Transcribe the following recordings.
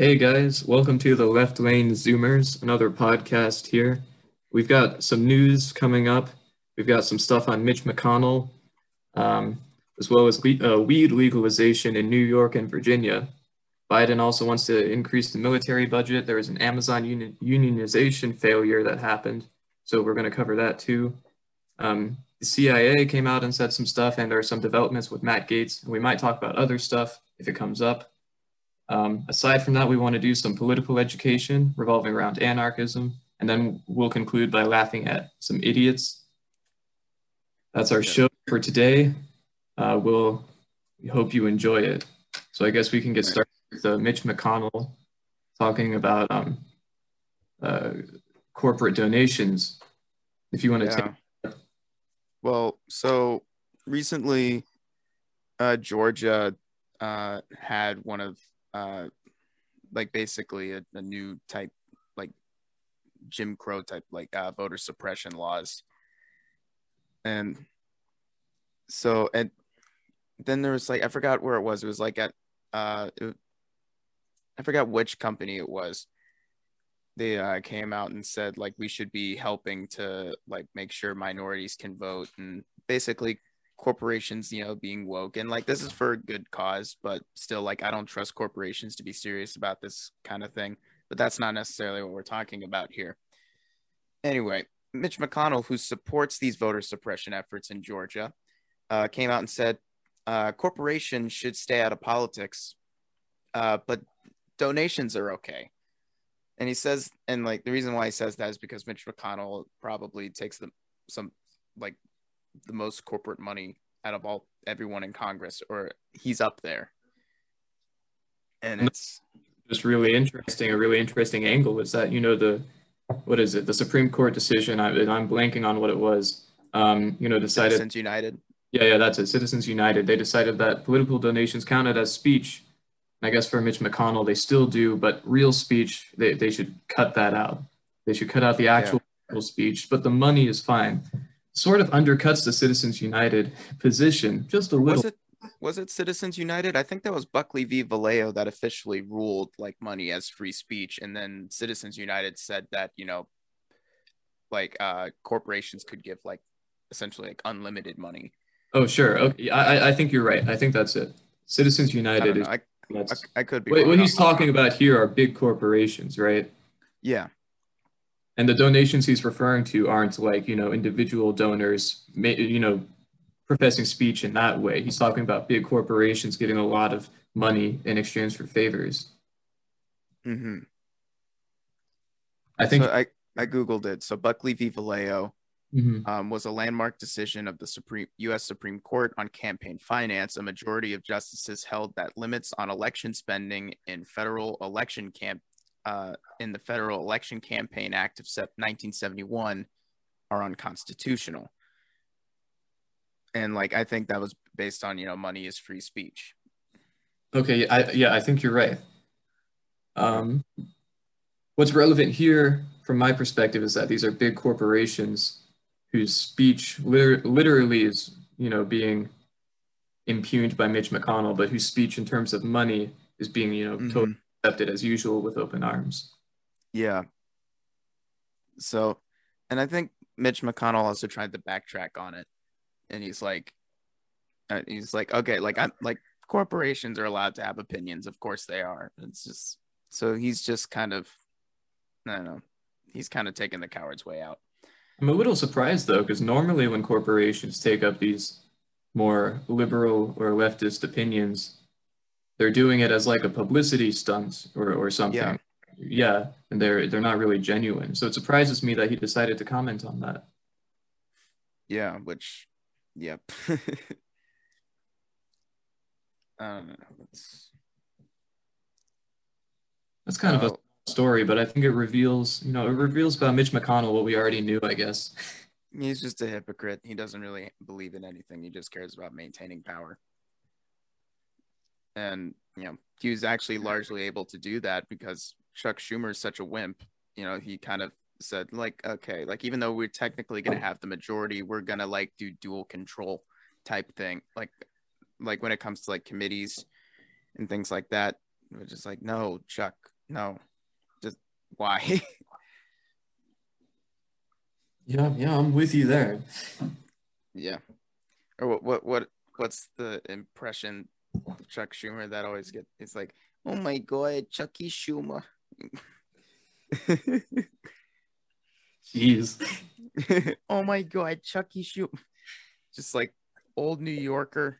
Hey guys, welcome to the Left Lane Zoomers, another podcast here. We've got some news coming up. We've got some stuff on Mitch McConnell, um, as well as le- uh, weed legalization in New York and Virginia. Biden also wants to increase the military budget. There was an Amazon uni- unionization failure that happened, so we're going to cover that too. Um, the CIA came out and said some stuff, and there are some developments with Matt Gaetz. We might talk about other stuff if it comes up. Um, aside from that, we want to do some political education revolving around anarchism, and then we'll conclude by laughing at some idiots. That's our show for today. Uh, we'll we hope you enjoy it. So I guess we can get started with uh, Mitch McConnell talking about um, uh, corporate donations. If you want to Yeah. take, Well, so recently, uh, Georgia uh, had one of uh, like basically a, a new type, like Jim Crow type, like uh, voter suppression laws, and so and then there was like I forgot where it was. It was like at uh, it, I forgot which company it was. They uh, came out and said like we should be helping to like make sure minorities can vote and basically corporations you know being woke and like this is for a good cause but still like i don't trust corporations to be serious about this kind of thing but that's not necessarily what we're talking about here. Anyway mitch mcconnell who supports these voter suppression efforts in georgia uh, came out and said uh, corporations should stay out of politics uh, but donations are okay. And he says and like the reason why he says that is because mitch mcconnell probably takes the some like the most corporate money out of all everyone in Congress, or he's up there. And it's just really interesting, a really interesting angle is that, you know, the, what is it, the Supreme Court decision, I, I'm blanking on what it was, um, you know, decided, Citizens United. yeah, yeah, that's it, Citizens United, they decided that political donations counted as speech. And I guess for Mitch McConnell, they still do, but real speech, they, they should cut that out. They should cut out the actual speech, but the money is fine. Sort of undercuts the Citizens United position just a little. Was it was it Citizens United? I think that was Buckley v. Valeo that officially ruled like money as free speech, and then Citizens United said that you know, like uh, corporations could give like essentially like unlimited money. Oh, sure. Okay. I, I- I think you're right. I think that's it. Citizens United don't is I, I, I could be. what he's talking about here are big corporations, right? Yeah, And the donations he's referring to aren't like, you know, individual donors, you know, professing speech in that way. He's talking about big corporations getting a lot of money in exchange for favors. hmm I think so. I I googled it. So Buckley v. Valeo Mhm. um, was a landmark decision of the Supreme U.S. Supreme Court on campaign finance. A majority of justices held that limits on election spending in federal election camp uh, in the Federal Election Campaign Act of 1971 are unconstitutional. And like I think that was based on you know money is free speech. Okay, yeah, I, yeah, I think you're right. Um, what's relevant here, from my perspective, is that these are big corporations whose speech liter- literally is, you know, being impugned by Mitch McConnell, but whose speech in terms of money is being, you know, Mhm. totally accepted as usual with open arms. Yeah. So, and I think Mitch McConnell also tried to backtrack on it, and he's like, uh, he's like, okay, like I'm like corporations are allowed to have opinions, of course they are. It's just so he's just kind of, I don't know, he's kind of taking the coward's way out. I'm a little surprised though, because normally when corporations take up these more liberal or leftist opinions, they're doing it as like a publicity stunt or, or something. Yeah. Yeah, and they're they're not really genuine. So it surprises me that he decided to comment on that. Yeah, which, yep. I don't know. It's, That's kind of Oh. a story, but I think it reveals, you know, it reveals about Mitch McConnell what we already knew, I guess. He's just a hypocrite. He doesn't really believe in anything. He just cares about maintaining power. And, you know, he was actually largely able to do that because Chuck Schumer is such a wimp. You know, he kind of said, like, okay, like, even though we're technically going to have the majority, we're going to, like, do dual control type thing. Like, like when it comes to, like, committees and things like that, we're just like, no, Chuck, no, just why? Yeah, yeah, I'm with you there. yeah. Or what? What? What? What's the impression Chuck Schumer that always get? It's like, oh my god, Chucky Schumer. Jeez. oh my god, Chucky Schumer. Just like old New Yorker.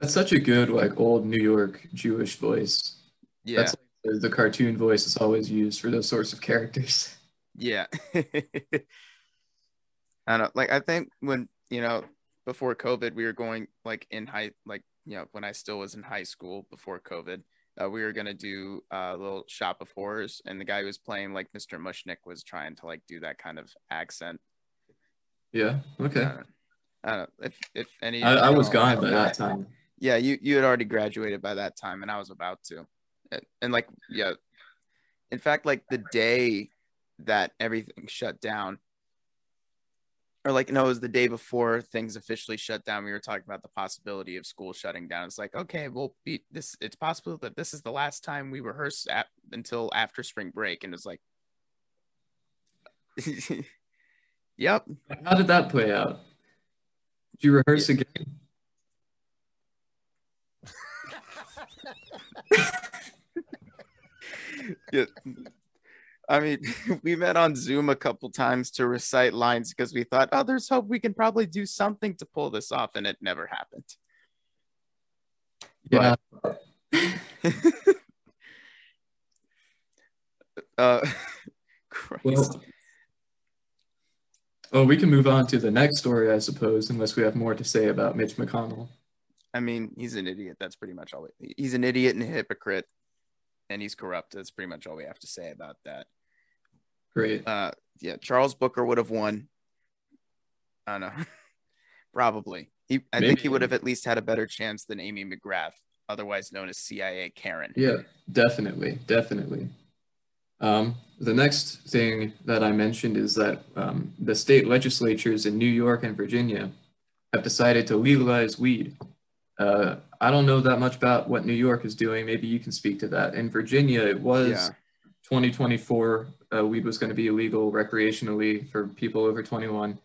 That's such a good like old New York Jewish voice. Yeah. That's like the, the cartoon voice is always used for those sorts of characters. Yeah. I don't know. Like I think when you know before COVID, we were going like in high, like you know when I still was in high school before COVID, uh, we were gonna do a little shop of horrors, and the guy who was playing like Mr. Mushnik was trying to like do that kind of accent. Yeah. Okay. I don't. I don't know. If if any, I, I was gone by that time. Yeah, you you had already graduated by that time, and I was about to, and, and like yeah, in fact, like the day that everything shut down, or like no, it was the day before things officially shut down. We were talking about the possibility of school shutting down. It's like okay, we'll be this. It's possible that this is the last time we rehearse at, until after spring break, and it's like, yep, How did that play out? Did you rehearse again? yeah. I mean, we met on Zoom a couple times to recite lines because we thought, oh, there's hope we can probably do something to pull this off, and it never happened. Yeah. Uh, Christ. Well, well, we can move on to the next story, I suppose, unless we have more to say about Mitch McConnell. I mean, he's an idiot. That's pretty much all. He's an idiot and a hypocrite, and he's corrupt. That's pretty much all we have to say about that. Great. Uh, yeah, Charles Booker would have won. I don't know. Probably. He, I think he would have at least had a better chance than Amy McGrath, otherwise known as CIA Karen. Yeah, definitely, definitely. Um, the next thing that I mentioned is that um, the state legislatures in New York and Virginia have decided to legalize weed. Uh, I don't know that much about what New York is doing. Maybe you can speak to that. In Virginia, it was Yeah. 2024. Uh, weed was going to be illegal recreationally for people over 21.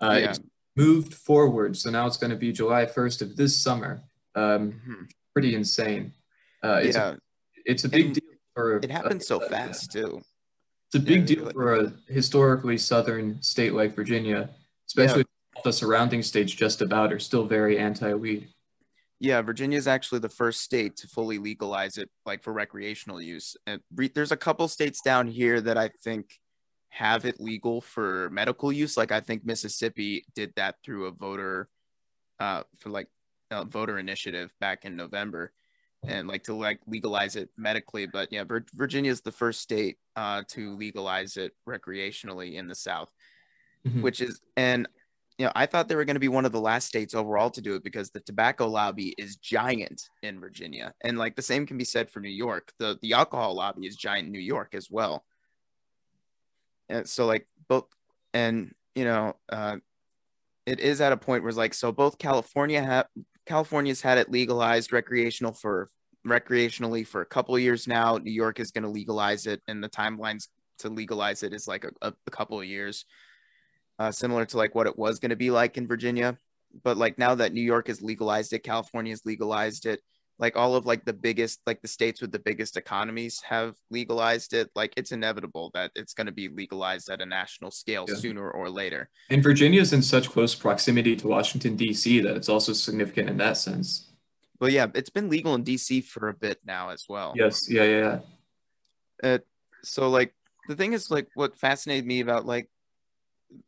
Uh, Yeah. It's moved forward, so now it's going to be July 1st of this summer. Um, Mhm. pretty insane. Uh, it's, Yeah. a, it's a big And deal for It happened so uh, fast too. It's a big Yeah, deal like- for a historically southern state like Virginia, especially the surrounding states just about are still very anti-weed. Yeah, Virginia is actually the first state to fully legalize it, like for recreational use. And re- there's a couple states down here that I think have it legal for medical use. Like I think Mississippi did that through a voter, uh, for like a voter initiative back in November, and like to like legalize it medically. But yeah, Vir- Virginia is the first state uh, to legalize it recreationally in the South Mhm. which is and you know i thought they were going to be one of the last states overall to do it because the tobacco lobby is giant in virginia. And like the same can be said for new york. The the alcohol lobby is giant in new york as well. And so like both and you know uh it is at a point where it's like so both california have california's had it legalized recreational for recreationally for a couple years now. New york is going to legalize it and the timelines to legalize it is like a, a couple of years uh, similar to like what it was going to be like in Virginia. But like now that New York has legalized it, California's legalized it, like all of like the biggest, like the states with the biggest economies have legalized it. Like it's inevitable that it's going to be legalized at a national scale Yeah. sooner or later. And Virginia is in such close proximity to Washington, D.C., that it's also significant in that sense. But yeah, it's been legal in DC for a bit now as well. Yes, yeah, yeah, yeah. Uh, so like the thing is like what fascinated me about like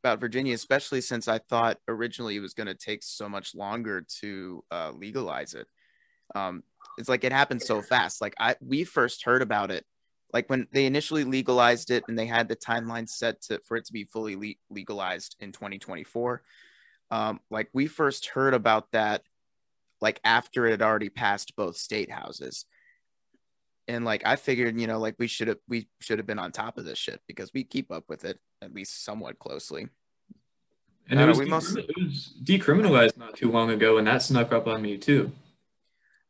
about Virginia, especially since I thought originally it was going to take so much longer to uh, legalize it. Um, it's like it happened so fast. Like I, we first heard about it, like when they initially legalized it, and they had the timeline set to for it to be fully le- legalized in 2024. Um, like we first heard about that, like after it had already passed both state houses and like I figured, you know, like we should have we should have been on top of this shit because we keep up with it at least somewhat closely. And it was, we must- it was decriminalized not too long ago, and that snuck up on me too.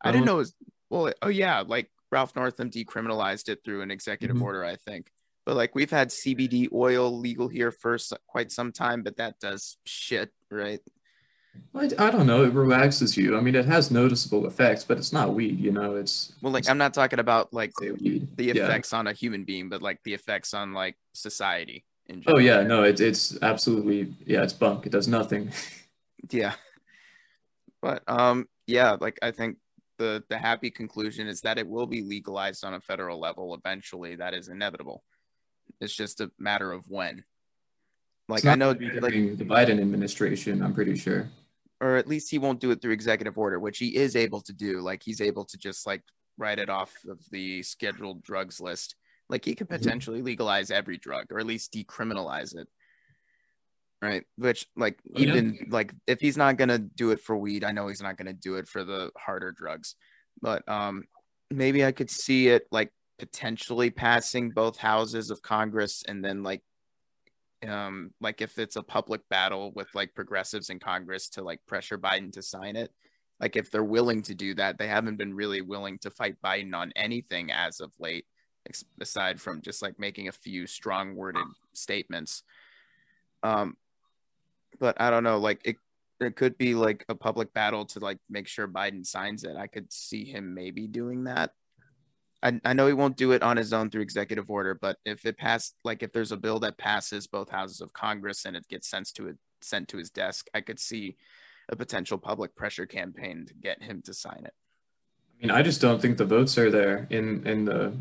I didn't know it was well. Oh yeah, like Ralph Northam decriminalized it through an executive Mhm. order, I think. But like we've had CBD oil legal here for quite some time, but that does shit, right? I, I don't know. It relaxes you. I mean, it has noticeable effects, but it's not weed. You know, it's Well, like I'm not talking about like weed. the Yeah. effects on a human being, but like the effects on like society in general. Oh yeah, no, it's it's absolutely yeah, it's bunk. It does nothing. Yeah. But um yeah, like I think the the happy conclusion is that it will be legalized on a federal level eventually. That is inevitable. It's just a matter of when. Like It's I know be like the Biden administration. I'm pretty sure. Or at least he won't do it through executive order, which he is able to do. Like he's able to just like write it off of the scheduled drugs list. Like he could Mhm. potentially legalize every drug or at least decriminalize it. Right. Which like Oh, yeah. even like if he's not gonna do it for weed, I know he's not gonna do it for the harder drugs. But um maybe I could see it like potentially passing both houses of Congress and then like um like if it's a public battle with like progressives in Congress to like pressure Biden to sign it. Like if they're willing to do that, they haven't been really willing to fight Biden on anything as of late, ex- aside from just like making a few strong worded statements. Um, but I don't know, like it, it could be like a public battle to like make sure Biden signs it. I could see him maybe doing that. I, I know he won't do it on his own through executive order, but if it passed, like if there's a bill that passes both houses of Congress and it gets sent to it, sent to his desk, I could see a potential public pressure campaign to get him to sign it. I mean, I just don't think the votes are there in in the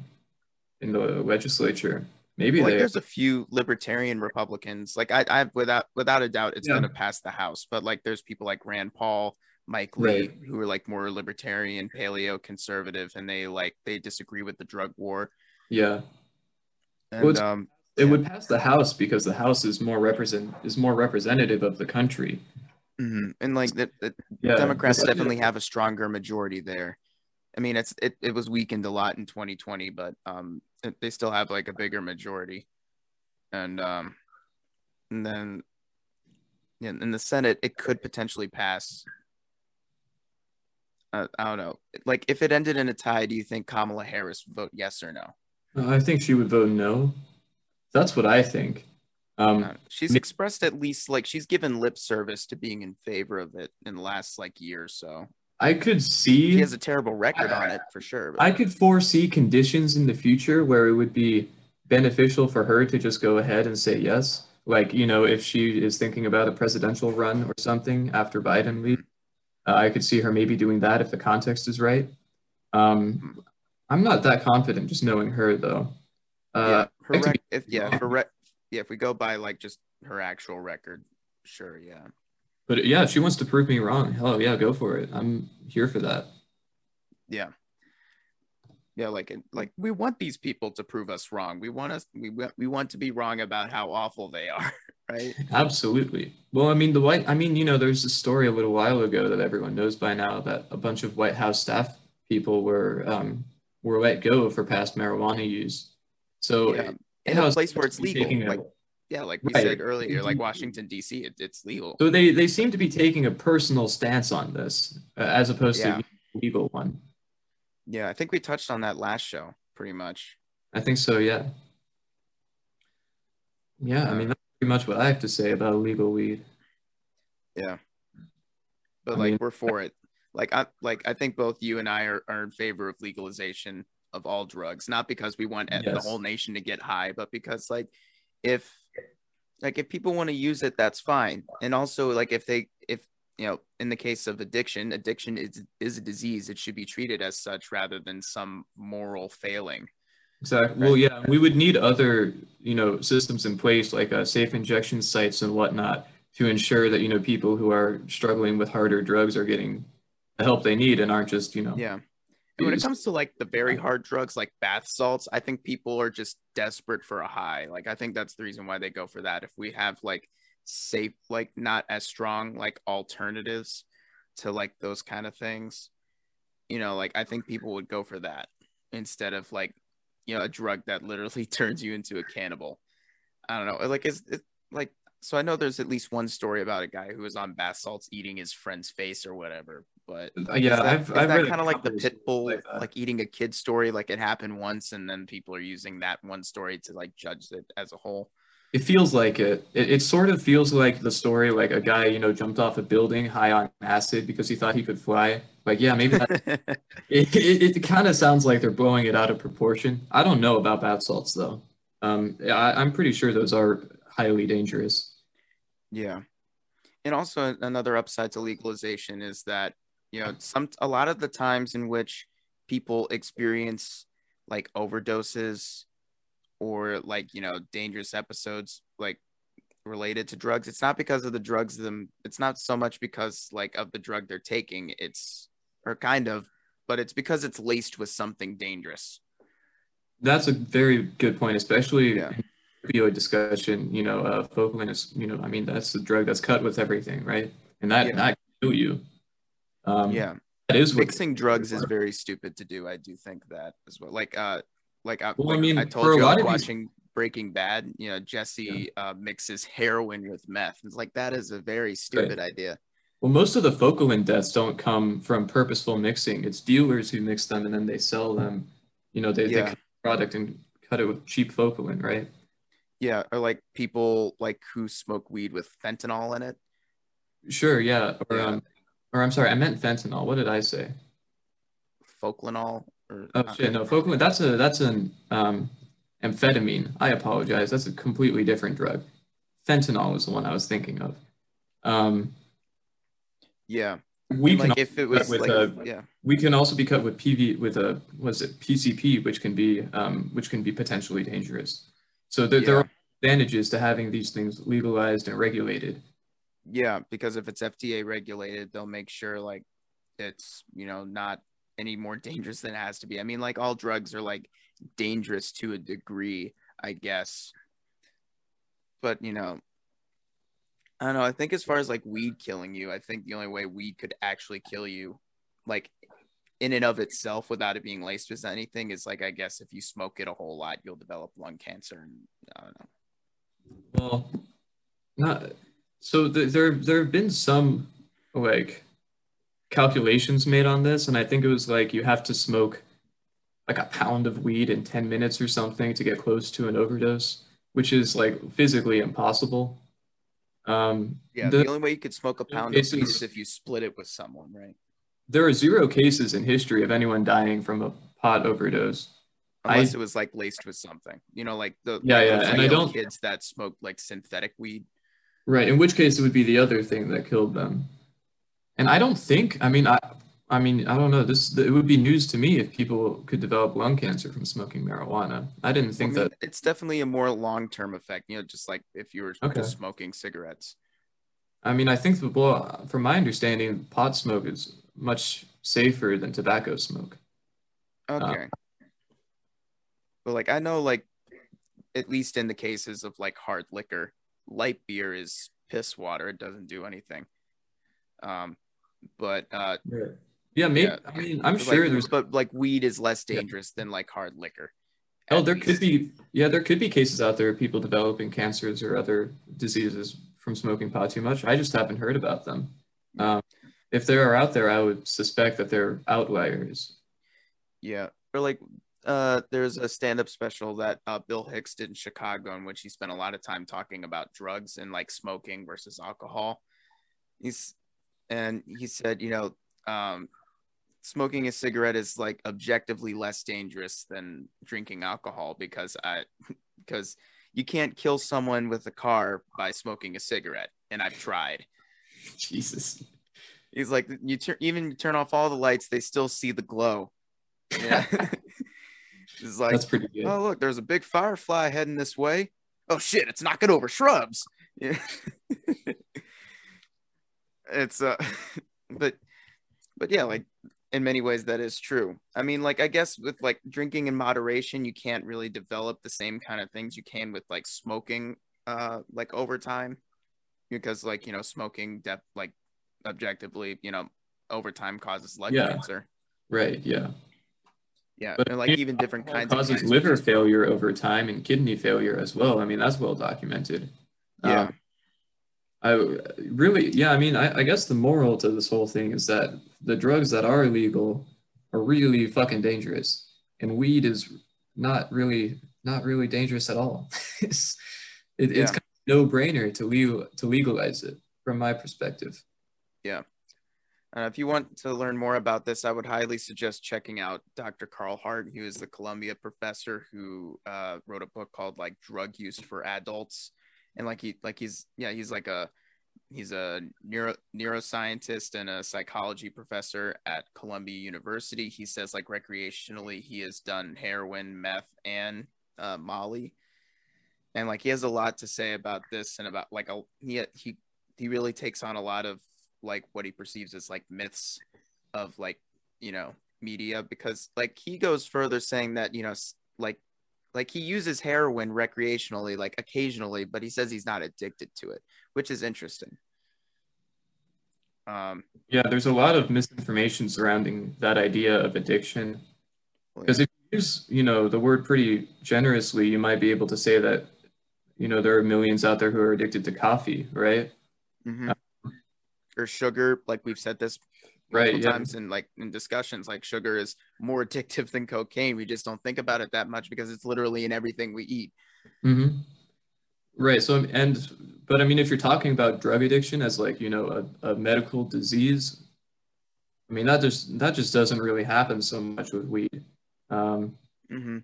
in the legislature. Maybe like there's a few libertarian Republicans. Like I, I without without a doubt, it's Yeah. going to pass the House. But like, there's people like Rand Paul, Mike Lee, Right. who are like more libertarian, paleo conservative, and they like they disagree with the drug war. Yeah, And Well, um, it Yeah. would pass the House because the House is more represent is more representative of the country. mhm. and like the, the Yeah, Democrats the- definitely have a stronger majority there. I mean, it's it, it was weakened a lot in 2020, but um, they still have like a bigger majority, and um, and then yeah, in the Senate, it could potentially pass. Uh, I don't know. Like, if it ended in a tie, do you think Kamala Harris would vote yes or no? Uh, I think she would vote no. That's what I think. Um, Uh, she's expressed at least like she's given lip service to being in favor of it in the last like year or so. I could see. She has a terrible record on it for sure. but- I could foresee conditions in the future where it would be beneficial for her to just go ahead and say yes. Like, you know, if she is thinking about a presidential run or something after Biden leaves, uh, I could see her maybe doing that if the context is right. Um, I'm not that confident just knowing her, though. yeah, Uh, her rec- if, yeah, rec- yeah, if we go by like just her actual record, sure, yeah. but yeah, if she wants to prove me wrong, hell yeah, go for it. I'm here for that. Yeah. Yeah, like it- like we want these people to prove us wrong. We want us we we want to be wrong about how awful they are, right? Absolutely. Well, I mean, the white, I mean, you know, there's a story a little while ago that everyone knows by now that a bunch of White House staff people were um, were let go for past marijuana use. So, Yeah. In a place where it's legal. taking a- yeah, like we Right. said earlier, like Washington D.C., it, it's legal. so they they seem to be taking a personal stance on this uh, as opposed Yeah. to a legal one. Yeah, I think we touched on that last show pretty much. I think so. Yeah. Yeah. I mean, that's pretty much what I have to say about illegal weed. Yeah. But I like mean- we're for it. Like I like I think both you and I are, are in favor of legalization of all drugs, not because we want the whole nation to get high, but because like if like if people want to use it, that's fine. And also like if they if you know, in the case of addiction, addiction is is a disease. It should be treated as such rather than some moral failing. Exactly. Well, yeah, we would need other, you know, systems in place like uh, safe injection sites and whatnot to ensure that, you know, people who are struggling with harder drugs are getting the help they need and aren't just, you know, Yeah. And when it comes to like the very hard drugs like bath salts, I think people are just desperate for a high. Like I think that's the reason why they go for that. If we have like safe, like not as strong like alternatives to like those kind of things, you know, like I think people would go for that instead of like, you know, a drug that literally turns you into a cannibal. I don't know. Like is it like so I know there's at least one story about a guy who was on bath salts eating his friend's face or whatever. but Uh, yeah, that, I've I've that kind of like the pit bull, like like, eating a kid story? Like it happened once, and then people are using that one story to like judge it as a whole. It feels like it. it. It sort of feels like the story, like a guy, you know, jumped off a building high on acid because he thought he could fly. Like, yeah, maybe that. it it, it kind of sounds like they're blowing it out of proportion. I don't know about bath salts though. Um, I, I'm pretty sure those are highly dangerous. Yeah. And also another upside to legalization is that, you know, some a lot of the times in which people experience like overdoses or like, you know, dangerous episodes like related to drugs, it's not because of the drugs them it's not so much because like of the drug they're taking, it's or kind of, but it's because it's laced with something dangerous. That's a very good point, especially Yeah. opioid discussion. You know, uh, Focalin is, you know, I mean, that's the drug that's cut with everything, right? And that Yeah. that can kill you. Um, Yeah. that is what. Mixing drugs is very stupid to do. I do think that as well. Like uh like I, Well, I mean, I told you I was of these- watching Breaking Bad, you know, Jesse uh mixes heroin with meth. It's like that is a very stupid idea. Well, most of the Focalin deaths don't come from purposeful mixing. It's dealers who mix them and then they sell them. You know, they, they cut the product and cut it with cheap Focalin, right? Yeah, or like people like who smoke weed with fentanyl in it. Sure, yeah. Or, Yeah. um, or I'm sorry, I meant fentanyl. What did I say? Folklanol or Oh shit, no, Focalin. That's a that's an um, amphetamine. I apologize. That's a completely different drug. Fentanyl was the one I was thinking of. Um, yeah. we can like if it was with, like uh, yeah. we can also be cut with PV with a was it PCP, which can be um, which can be potentially dangerous. So there, there are advantages to having these things legalized and regulated. Yeah, because if it's FDA regulated, they'll make sure like it's, you know, not any more dangerous than it has to be. I mean, like all drugs are like dangerous to a degree, I guess. But, you know, I don't know. I think as far as like weed killing you, I think the only way weed could actually kill you, like in and of itself without it being laced with anything, is like, I guess if you smoke it a whole lot, you'll develop lung cancer. And I don't know. Well, not so th- there there have been some like calculations made on this, and I think it was like you have to smoke like a pound of weed in 10 minutes or something to get close to an overdose, which is like physically impossible. Um, Yeah, the- the only way you could smoke a pound of weed is if you split it with someone, right? there are zero cases in history of anyone dying from a pot overdose. unless I- it was like laced with something. You know, like the Yeah, like yeah, and I don't- kids that smoke like synthetic weed. Right, in which case it would be the other thing that killed them. And I don't think, I mean, I, I mean, I don't know. This it would be news to me if people could develop lung cancer from smoking marijuana. I didn't I think mean, that. it's definitely a more long term effect. You know, just like if you were Okay. just smoking cigarettes. I mean, I think, well, from my understanding, pot smoke is much safer than tobacco smoke. Uh, Okay. but like I know, like at least in the cases of like hard liquor, light beer is piss water. It doesn't do anything. Um, but uh, Yeah, maybe. Yeah. I mean, I'm but, sure like, there's. but like weed is less Yeah. dangerous than like hard liquor. Oh, there could be. Yeah, there could be cases out there of people developing cancers or other diseases from smoking pot too much. I just haven't heard about them. Um, if they are out there, I would suspect that they're outliers. Yeah. Or like uh there's a stand-up special that uh Bill Hicks did in Chicago in which he spent a lot of time talking about drugs and like smoking versus alcohol. He's and he said, you know, um smoking a cigarette is like objectively less dangerous than drinking alcohol because I because you can't kill someone with a car by smoking a cigarette and I've tried. Jesus. He's like, you turn even you turn off all the lights, they still see the glow. Yeah. it's like, That's pretty good. oh look, there's a big firefly heading this way. Oh shit, it's knocking over shrubs. Yeah. It's uh, but but yeah, like in many ways that is true. I mean, like I guess with like drinking in moderation, you can't really develop the same kind of things you can with like smoking, uh, like over time, because like you know smoking, def- like objectively, you know, over time causes lung Yeah. cancer. Right. Yeah. Yeah, But and like even different kinds of causes liver failure over time and kidney failure as well. I mean, that's well documented. Yeah. Um, I really, yeah, I mean, I, I guess the moral to this whole thing is that the drugs that are illegal are really fucking dangerous, and weed is not really, not really dangerous at all. it's it, Yeah. it's kind of no brainer to legal to legalize it from my perspective. Yeah. Uh, if you want to learn more about this, I would highly suggest checking out Dr. Carl Hart. He was the Columbia professor who uh, wrote a book called like Drug Use for Adults, and like he like he's yeah he's like a he's a neuro neuroscientist and a psychology professor at Columbia University. He says like recreationally he has done heroin, meth, and uh, Molly, and like he has a lot to say about this and about like a he he he really takes on a lot of like what he perceives as like myths of like you know media because like he goes further saying that you know like like he uses heroin recreationally like occasionally but he says he's not addicted to it which is interesting um Yeah, there's a lot of misinformation surrounding that idea of addiction. Because if you use, you know, the word pretty generously, you might be able to say that, you know, there are millions out there who are addicted to coffee, right? mhm. or sugar like we've said this Right, multiple yeah. times in like in discussions like sugar is more addictive than cocaine we just don't think about it that much because it's literally in everything we eat hmm Right. So, and, but I mean, if you're talking about drug addiction as like, you know, a, a medical disease, I mean, that just, that just doesn't really happen so much with weed. Um, hmm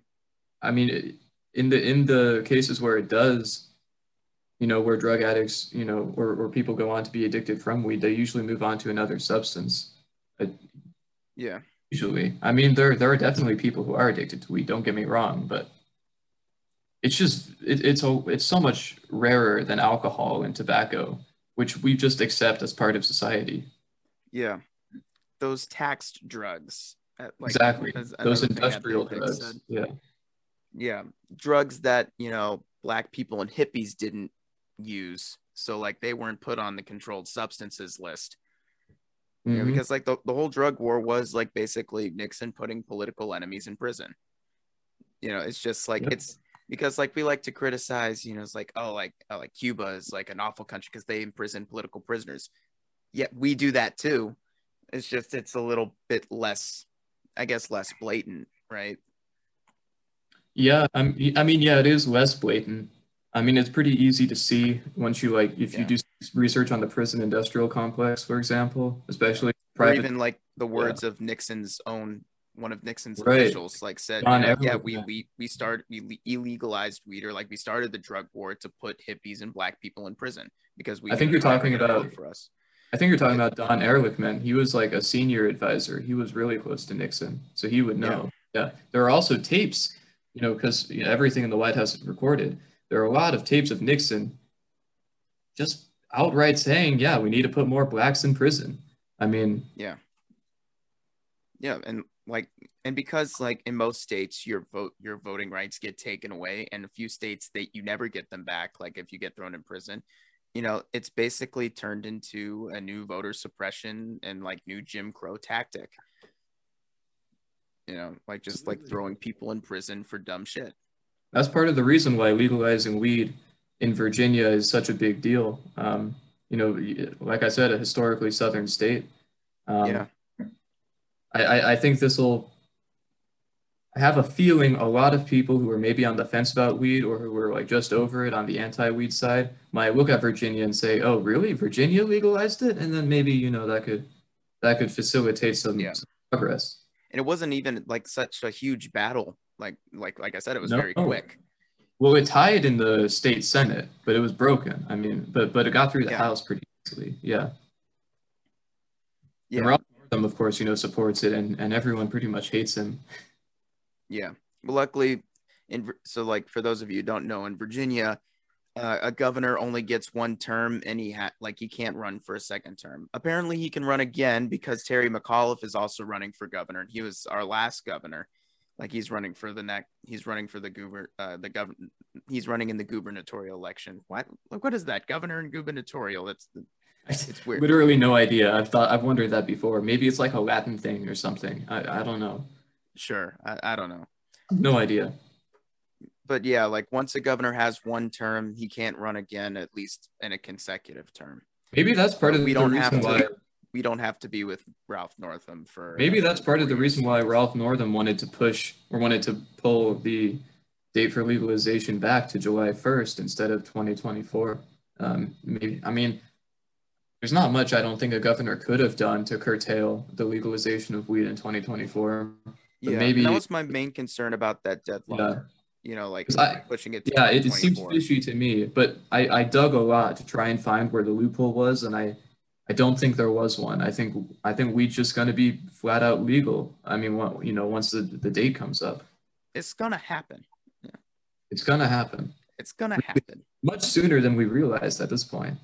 I mean, in the in the cases where it does, you know, where drug addicts, you know, or, or people go on to be addicted from weed, they usually move on to another substance. Uh, yeah usually, I mean, there there are definitely people who are addicted to weed. Don't get me wrong, but it's just it, it's a it's so much rarer than alcohol and tobacco, which we just accept as part of society. Yeah, those taxed drugs. uh, like, exactly, those another thing that industrial drugs. said. Yeah. Yeah, drugs that you know black people and hippies didn't use, so like they weren't put on the controlled substances list. You know, mm-hmm. because like the, the whole drug war was like basically Nixon putting political enemies in prison. You know, it's just like Yep. it's because like we like to criticize, you know, it's like oh like oh, like Cuba is like an awful country because they imprison political prisoners. Yet we do that too. It's just it's a little bit less, I guess, less blatant, right? Yeah, I'm, I mean, yeah, it is less blatant. I mean, it's pretty easy to see once you like, if you do research on the prison industrial complex, for example, especially Or private. even like the words of Nixon's own one of Nixon's Right. officials like said, John you know, yeah, we we we started we illegalized weed or like we started the drug war to put hippies and black people in prison because we I think you're talking about- for us. I think you're talking about John Ehrlichman. He was like a senior advisor. He was really close to Nixon, so he would know. Yeah, there are also tapes, you know, because you know, everything in the White House is recorded. There are a lot of tapes of Nixon just outright saying, "Yeah, we need to put more blacks in prison." I mean, Yeah, Yeah. and like and because like in most states your vote your voting rights get taken away and a few states that you never get them back like if you get thrown in prison you know it's basically turned into a new voter suppression and like new jim crow tactic you know like just like throwing people in prison for dumb shit That's part of the reason why legalizing weed in Virginia is such a big deal. Um, you know, like I said, a historically southern state. Um, yeah I, I, I think this will. I have a feeling a lot of people who are maybe on the fence about weed or who were like just over it on the anti-weed side might look at Virginia and say, "Oh, really? Virginia legalized it?" And then maybe you know that could that could facilitate some, Yeah. some progress. and it wasn't even like such a huge battle like like like i said it was No. very quick Well, it tied in the state senate, but it was broken. I mean, but but it got through the Yeah. House pretty easily. Yeah. yeah And Northam, of course, you know, supports it, and and everyone pretty much hates him. Yeah. Well, luckily, in so like for those of you who don't know, in Virginia, uh, a governor only gets one term, and he ha- like he can't run for a second term. Apparently, he can run again because Terry McAuliffe is also running for governor. And he was our last governor. Like he's running for the next. He's running for the guber. Uh, the governor. He's running in the gubernatorial election. What? Like what is that? Governor and gubernatorial. That's it's weird. Literally no idea. I've thought I've wondered that before. Maybe it's like a Latin thing or something. I, I don't know. Sure. I, I don't know. No idea. but yeah, like once a governor has one term, he can't run again at least in a consecutive term. Maybe that's part of we the don't reason have to. We don't have to be with Ralph Northam for. Maybe that's part of the reason why Ralph Northam wanted to push or wanted to pull the date for legalization back to July 1st instead of 2024. Um, maybe I mean, there's not much I don't think a governor could have done to curtail the legalization of weed in 2024. Yeah, maybe- that was my main concern about that deadline. Yeah. You know, like I- pushing it. Yeah, it, it seems fishy to me, but I, I dug a lot to try and find where the loophole was, and I, I don't think there was one. I think I think weed's just going to be flat out legal. I mean, what you know, once the, the date comes up, It's gonna happen. Yeah. it's going to happen It's gonna happen. much sooner than we realized at this point.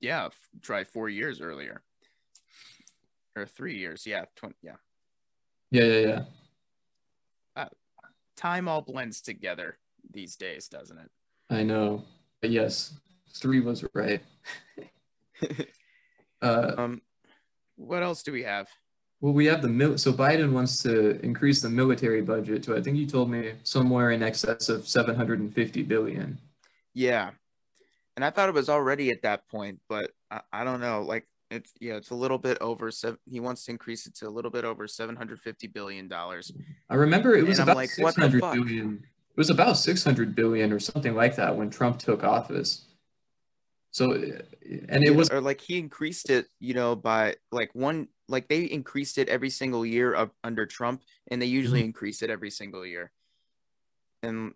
yeah, try four years earlier, or three years. Yeah, 20, yeah. Yeah, yeah, yeah. Uh, time all blends together these days, doesn't it? I know. But yes, three was right. Uh, um, what else do we have? well, we have the mil. So Biden wants to increase the military budget to I think you told me somewhere in excess of 750 billion. Yeah, and I thought it was already at that point, but I, I don't know. Like it's yeah, it's a little bit over. Seven, he wants to increase it to a little bit over seven hundred fifty billion dollars. I remember it was And about like, what the 600 fuck? billion. It was about 600 billion or something like that when Trump took office. So, and it was or like he increased it, you know, by like one, like they increased it every single year of under Trump, and they usually increase it every single year. And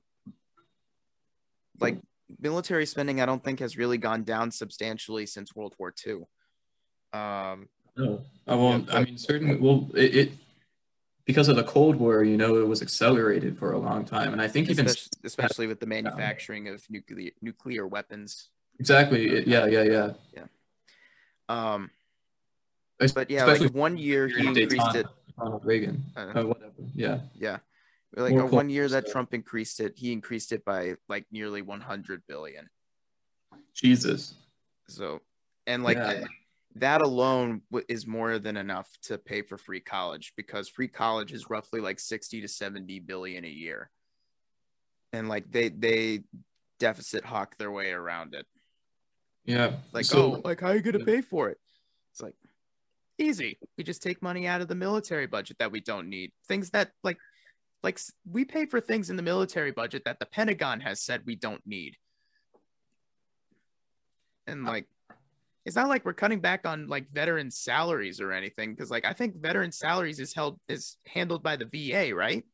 like military spending, I don't think has really gone down substantially since World War II. Um, no. I won't. Yeah, I mean, certainly. Well, it, it because of the Cold War, you know, it was accelerated for a long time, and I think even especially, especially with the manufacturing of nuclear nuclear weapons. Exactly. it- Yeah, yeah, yeah. Um, but yeah, especially like one year he increased Daytona, it. Ronald Reagan. Uh, Uh, whatever. Yeah. Yeah. Like More uh, one year that stuff. Trump increased it, he increased it by like nearly 100 billion. Jesus. So, and like Yeah. that alone w- is more than enough to pay for free college because free college is roughly like 60 to 70 billion a year. And like they they deficit hawk their way around it. Yeah. Like, So- oh, like how are you going to Yeah. pay for it? It's like easy. We just take money out of the military budget that we don't need. Things that like like we pay for things in the military budget that the Pentagon has said we don't need. And uh, like it's not like we're cutting back on like veteran salaries or anything because like I think veteran salaries is held is handled by the VA, right?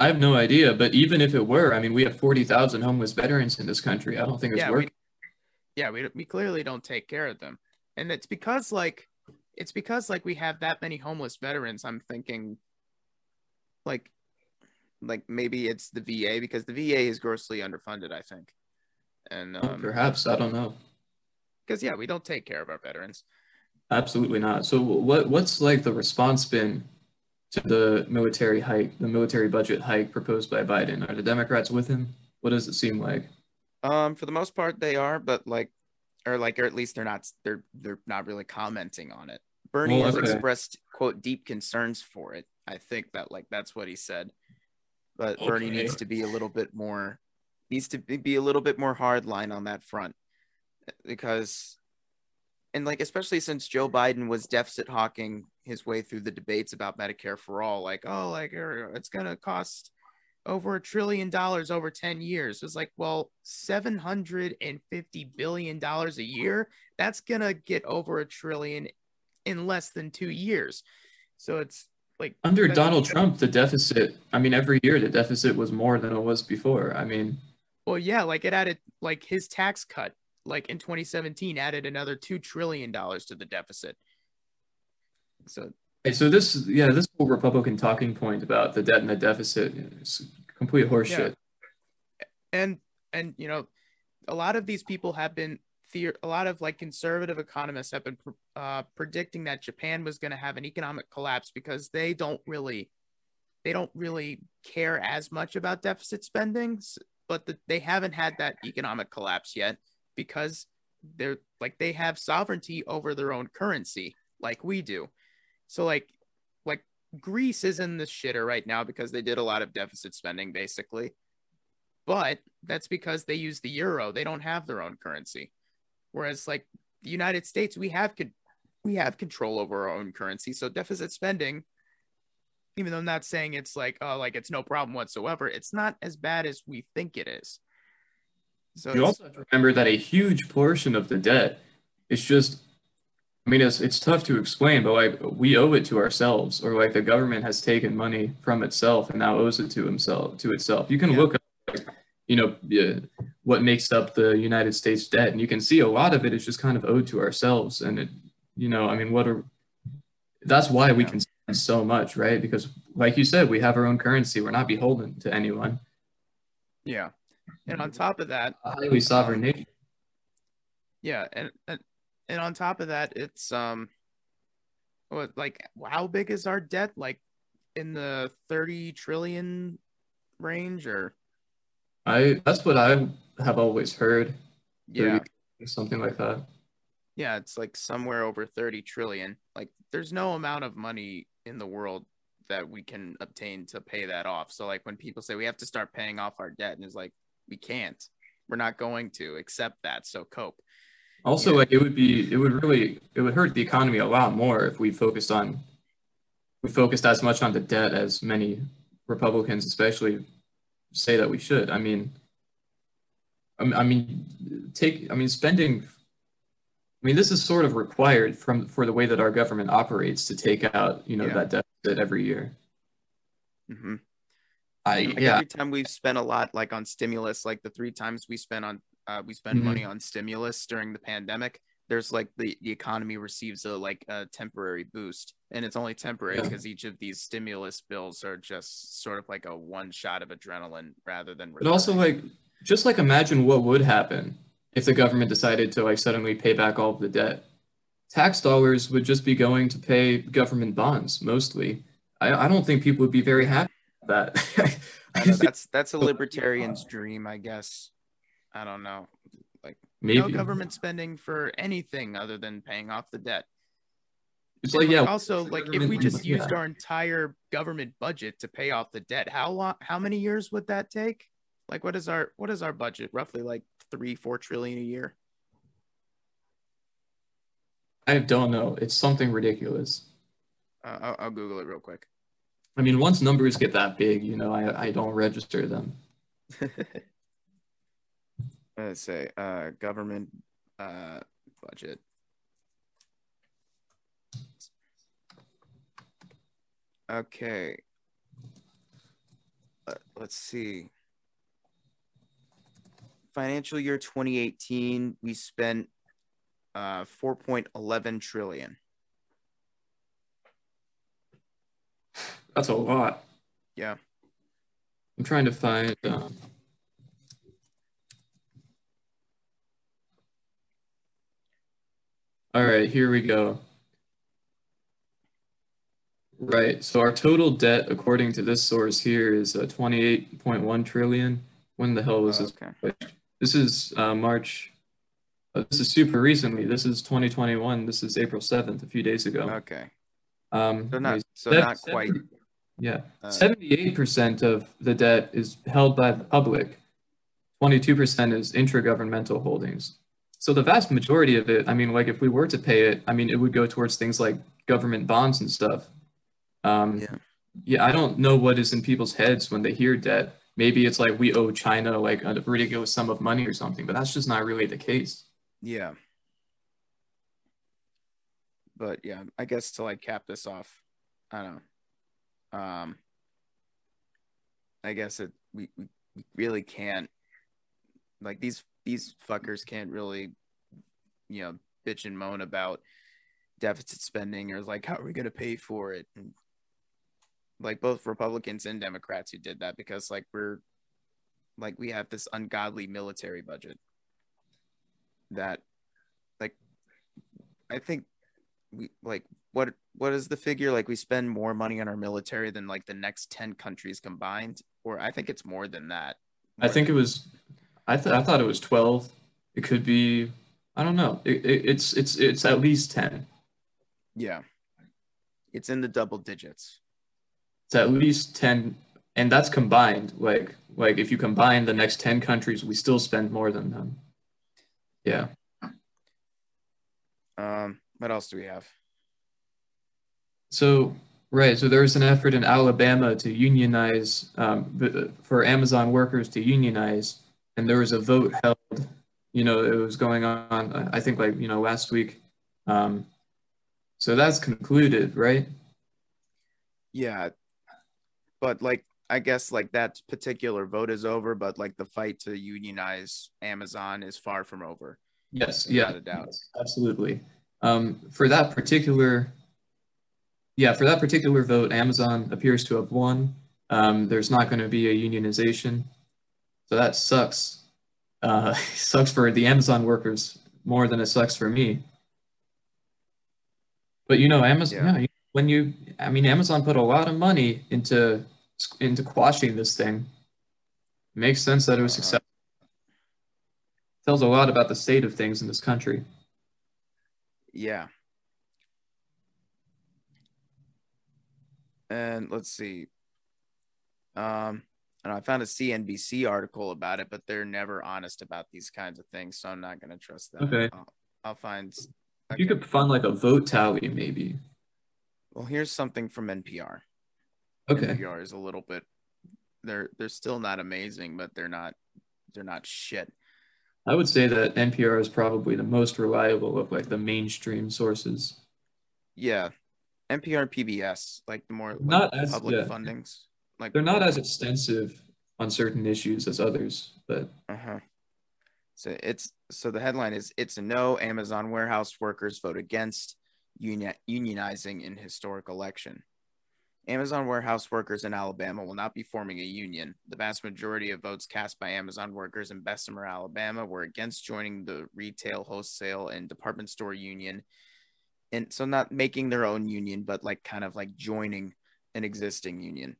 I have no idea, but even if it were, I mean, we have 40,000 homeless veterans in this country. I don't think it's yeah, working. We, yeah, we we clearly don't take care of them, and it's because like it's because like we have that many homeless veterans. I'm thinking, like, like maybe it's the VA because the VA is grossly underfunded. I think, and um, Perhaps. I don't know. because yeah, we don't take care of our veterans. Absolutely not. So what what's like the response been to the military hike, the military budget hike proposed by Biden? Are the Democrats with him? What does it seem like? Um, for the most part, they are, but like, or like, or at least they're not. They're they're not really commenting on it. Bernie Well, has okay. expressed quote deep concerns for it. I think that like that's what he said. But Bernie needs to be a little bit more needs to be a little bit more hardline on that front because and like especially since Joe Biden was deficit hawking his way through the debates about Medicare for all, like oh like er, it's gonna cost over a trillion dollars over 10 years. It was like, well, 750 billion dollars a year, that's gonna get over a trillion in less than two years. So it's like Under Donald Trump, the deficit, I mean, every year the deficit was more than it was before. I mean, Well, yeah, like it added like his tax cut, like in 2017, added another two trillion dollars to the deficit. So so this, yeah, this whole Republican talking point about the debt and the deficit is complete horseshit. and and you know a lot of these people have been theor- a lot of like conservative economists have been pr- uh, predicting that japan was going to have an economic collapse because they don't really they don't really care as much about deficit spending but the, they haven't had that economic collapse yet because they're like they have sovereignty over their own currency like we do so like like greece is in the shitter right now because they did a lot of deficit spending basically but that's because they use the euro. They don't have their own currency. Whereas like the United States, we have con- we have control over our own currency. So deficit spending, even though I'm not saying it's like oh like it's no problem whatsoever, it's not as bad as we think it is. So you also have to remember that a huge portion of the debt is just I mean, it's it's tough to explain, but like we owe it to ourselves, or like the government has taken money from itself and now owes it to himself to itself. You can yeah. look up, like, you know, yeah, what makes up the United States debt, and you can see a lot of it is just kind of owed to ourselves. And it, you know, I mean, what are that's why we can spend so much, right? Because, like you said, we have our own currency. We're not beholden to anyone. Yeah, and on top of that, a highly sovereign um, nation. Yeah, and, and and on top of that, it's um, what like how big is our debt? Like in the thirty trillion range, or I that's what I have always heard. Yeah, something like that. Yeah, it's like somewhere over 30 trillion. Like there's no amount of money in the world that we can obtain to pay that off. So like when people say we have to start paying off our debt and it's like we can't. We're not going to accept that. So cope. Also, yeah. like it would be, it would really, it would hurt the economy a lot more if we focused on, we focused as much on the debt as many Republicans, especially, say that we should. I mean, I mean, take, I mean, spending. I mean, this is sort of required from for the way that our government operates to take out, you know, yeah. that deficit every year. Mm-hmm. I like yeah. Every time we've spent a lot, like on stimulus, like the three times we spent on uh, we spend mm-hmm. money on stimulus during the pandemic there's like the, the economy receives a like a temporary boost and it's only temporary because yeah. each of these stimulus bills are just sort of like a one shot of adrenaline rather than but also like just like imagine what would happen if the government decided to like suddenly pay back all of the debt. Tax dollars would just be going to pay government bonds mostly. I, I don't think people would be very happy that. That's that's a libertarian's dream i guess I don't know. Like Maybe. no government spending for anything other than paying off the debt. It's like, yeah. Also, like if we just used our entire government budget to pay off the debt, how long? How many years would that take? Like, what is our what is our budget? Roughly like three, four trillion a year. I don't know. It's something ridiculous. Uh, I'll, I'll Google it real quick. I mean, once numbers get that big, you know, I I don't register them. let's say uh, government uh, budget. Okay. Uh, let's see. Financial year 2018, we spent uh, 4.11 trillion. That's a lot. Yeah. I'm trying to find. Um... All right, here we go. Right, so our total debt, according to this source here, is uh, 28.1 trillion. When the hell was oh, okay. this? This is uh, March. Uh, this is super recently. This is 2021. This is April 7th, a few days ago. Okay. Um, so not, so not quite. Yeah, 78% uh, of the debt is held by the public. 22% is intragovernmental holdings. So the vast majority of it, I mean, like if we were to pay it, I mean, it would go towards things like government bonds and stuff. Um, yeah. Yeah, I don't know what is in people's heads when they hear debt. Maybe it's like we owe China like a ridiculous sum of money or something, but that's just not really the case. Yeah. But yeah, I guess to like cap this off, I don't know. Um, I guess it we, we really can't like these these fuckers can't really, you know, bitch and moan about deficit spending or like how are we going to pay for it? And like both republicans and democrats who did that because like we're like we have this ungodly military budget that like i think we like what what is the figure? Like we spend more money on our military than like the next 10 countries combined or i think it's more than that. More i think than- it was I th- I thought it was twelve. It could be. I don't know. It, it, it's it's it's at least ten. Yeah, it's in the double digits. It's at least ten and that's combined. Like like if you combine the next ten countries, we still spend more than them. Yeah. Um, what else do we have? So right, so there was an effort in Alabama to unionize um, for Amazon workers to unionize, and there was a vote held. You know, it was going on. I think like you know last week. Um, so that's concluded, right? Yeah, but like I guess like that particular vote is over, but like the fight to unionize Amazon is far from over. Yes, yeah, a doubt. Yes, absolutely. Um, for that particular, yeah, for that particular vote, Amazon appears to have won. Um, there's not going to be a unionization, so that sucks. Uh, sucks for the Amazon workers more than it sucks for me. But you know, Amazon. Yeah. yeah when you, I mean, Amazon put a lot of money into into quashing this thing. It makes sense that it was uh-huh. successful. Tells a lot about the state of things in this country. Yeah. And let's see. Um, and I found a CNBC article about it, but they're never honest about these kinds of things, so I'm not going to trust them. Okay. I'll, I'll find. Okay. You could find like a vote tally, maybe. Well, here's something from NPR. Okay. NPR is a little bit. They're they're still not amazing, but they're not they're not shit. I would say that NPR is probably the most reliable of like the mainstream sources. Yeah, NPR, PBS, like the more like, not as public yeah. fundings. Like they're not as extensive on certain issues as others, but uh huh. So it's so the headline is it's a no. Amazon warehouse workers vote against union, unionizing in historic election. Amazon warehouse workers in Alabama will not be forming a union. The vast majority of votes cast by Amazon workers in Bessemer, Alabama were against joining the retail, wholesale, and department store union. And so not making their own union, but like kind of like joining an existing union.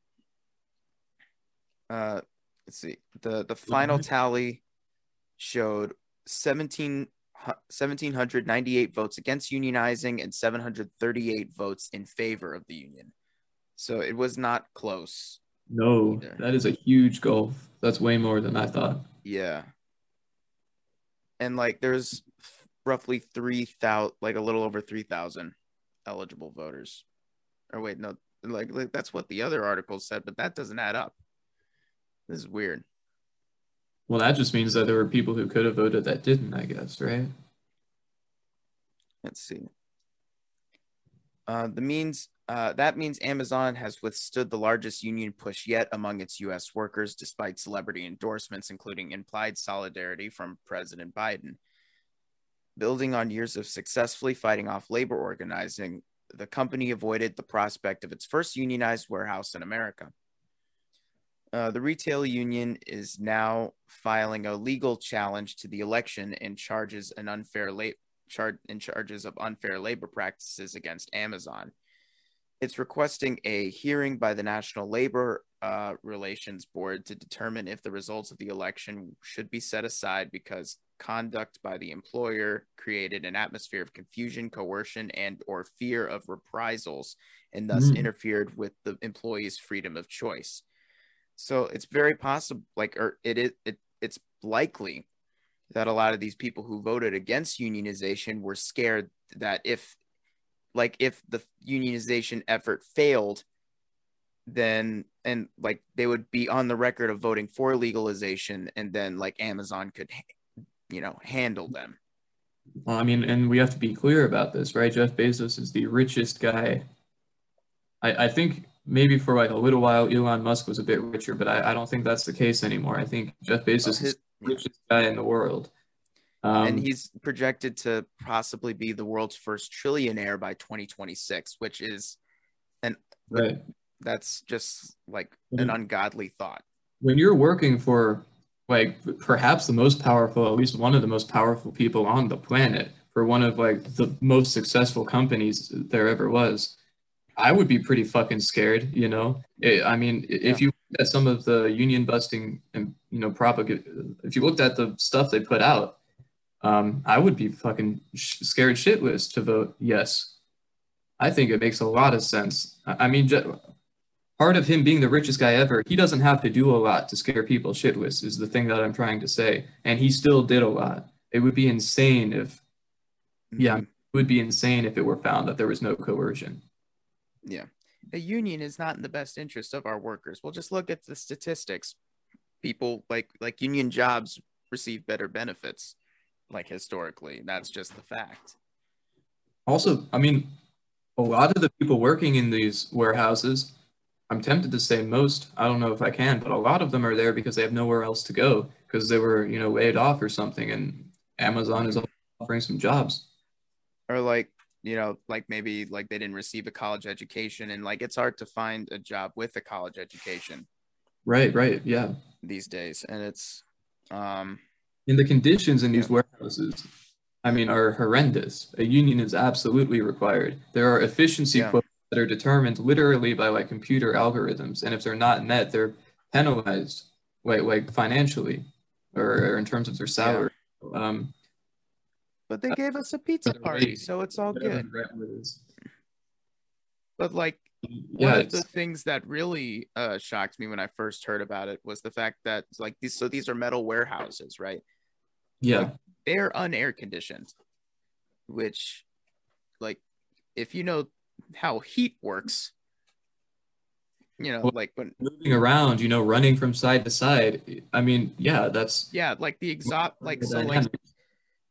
Uh, let's see. The the final tally showed 17 1798 votes against unionizing and 738 votes in favor of the union. So it was not close. No, either. that is a huge gulf. That's way more than I thought. Yeah. And like there's roughly 3,000, like a little over 3,000 eligible voters. Or wait, no, like, like that's what the other article said, but that doesn't add up. This is weird. Well, that just means that there were people who could have voted that didn't, I guess, right? Let's see. Uh, the means uh, that means Amazon has withstood the largest union push yet among its U.S. workers, despite celebrity endorsements, including implied solidarity from President Biden. Building on years of successfully fighting off labor organizing, the company avoided the prospect of its first unionized warehouse in America. Uh, the retail union is now filing a legal challenge to the election and charges an unfair la- char- in charges of unfair labor practices against Amazon it's requesting a hearing by the National Labor uh, Relations Board to determine if the results of the election should be set aside because conduct by the employer created an atmosphere of confusion, coercion, and or fear of reprisals, and thus mm. interfered with the employee's freedom of choice. So it's very possible, like, or it is, it, it's likely that a lot of these people who voted against unionization were scared that if like if the unionization effort failed then and like they would be on the record of voting for legalization and then like amazon could you know handle them. Well, i mean and we have to be clear about this right? Jeff bezos is the richest guy. I, I think maybe for like a little while elon musk was a bit richer but i, I don't think that's the case anymore i think jeff bezos is the richest guy in the world um, and he's projected to possibly be the world's first trillionaire by 2026, which is an right. That's just like an ungodly thought. When you're working for like perhaps the most powerful, at least one of the most powerful people on the planet, for one of like the most successful companies there ever was, I would be pretty fucking scared. You know, it, I mean, yeah. if you at some of the union busting and you know propaganda, if you looked at the stuff they put out, um, I would be fucking sh- scared shitless to vote yes. I think it makes a lot of sense. I, I mean, part of him being the richest guy ever, he doesn't have to do a lot to scare people shitless, is the thing that I'm trying to say. And he still did a lot. It would be insane if, yeah, Mhm. it would be insane if it were found that there was no coercion. Yeah. A union is not in the best interest of our workers. We'll just look at the statistics. People like like union jobs receive better benefits, like historically. That's just the fact. Also, I mean, a lot of the people working in these warehouses, I'm tempted to say most, I don't know if I can, but a lot of them are there because they have nowhere else to go because they were, you know, laid off or something, and Amazon is offering some jobs. Or like, you know, like maybe like they didn't receive a college education and like it's hard to find a job with a college education Right, right, yeah. these days. And it's um And the conditions in these warehouses, I mean, are horrendous. A union is absolutely required. There are efficiency Yeah. quotas that are determined literally by like computer algorithms, and if they're not met, they're penalized, like like financially, or, or in terms of their salary. Um, but they gave us a pizza party, so it's all good. the right word is. But like Yeah, one of the things that really uh, shocked me when I first heard about it was the fact that like these so these are metal warehouses, right? yeah, They're unair conditioned, which like if you know how heat works, you know, Well- like when moving around, you know, running from side to side. I mean, yeah, that's yeah, like the exhaust like so like.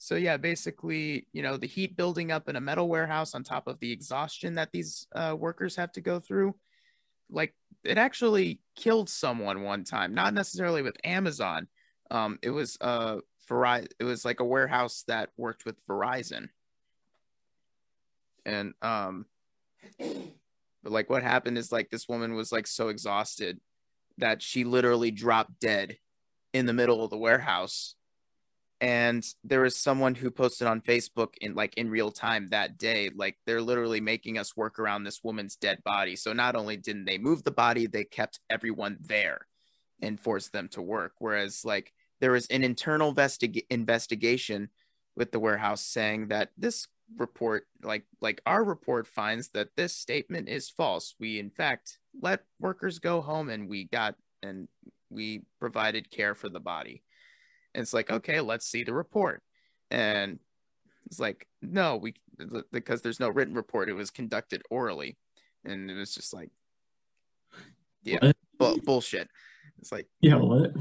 So yeah, basically, you know, the heat building up in a metal warehouse on top of the exhaustion that these uh, workers have to go through, like it actually killed someone one time. Not necessarily with Amazon. Um, it was uh Verizon. It was like a warehouse that worked with Verizon. And um, but like what happened is like this woman was like so exhausted that she literally dropped dead in the middle of the warehouse and there was someone who posted on facebook in like in real time that day like they're literally making us work around this woman's dead body. So not only didn't they move the body they kept everyone there and forced them to work. Whereas like there was an internal vestig- investigation with the warehouse saying that this report like like our report finds that this statement is false. We in fact let workers go home and we got and we provided care for the body and it's like, okay, let's see the report. And it's like, no, we because there's no written report. It was conducted orally, and it was just like, yeah, bu- bullshit. It's like, yeah, what?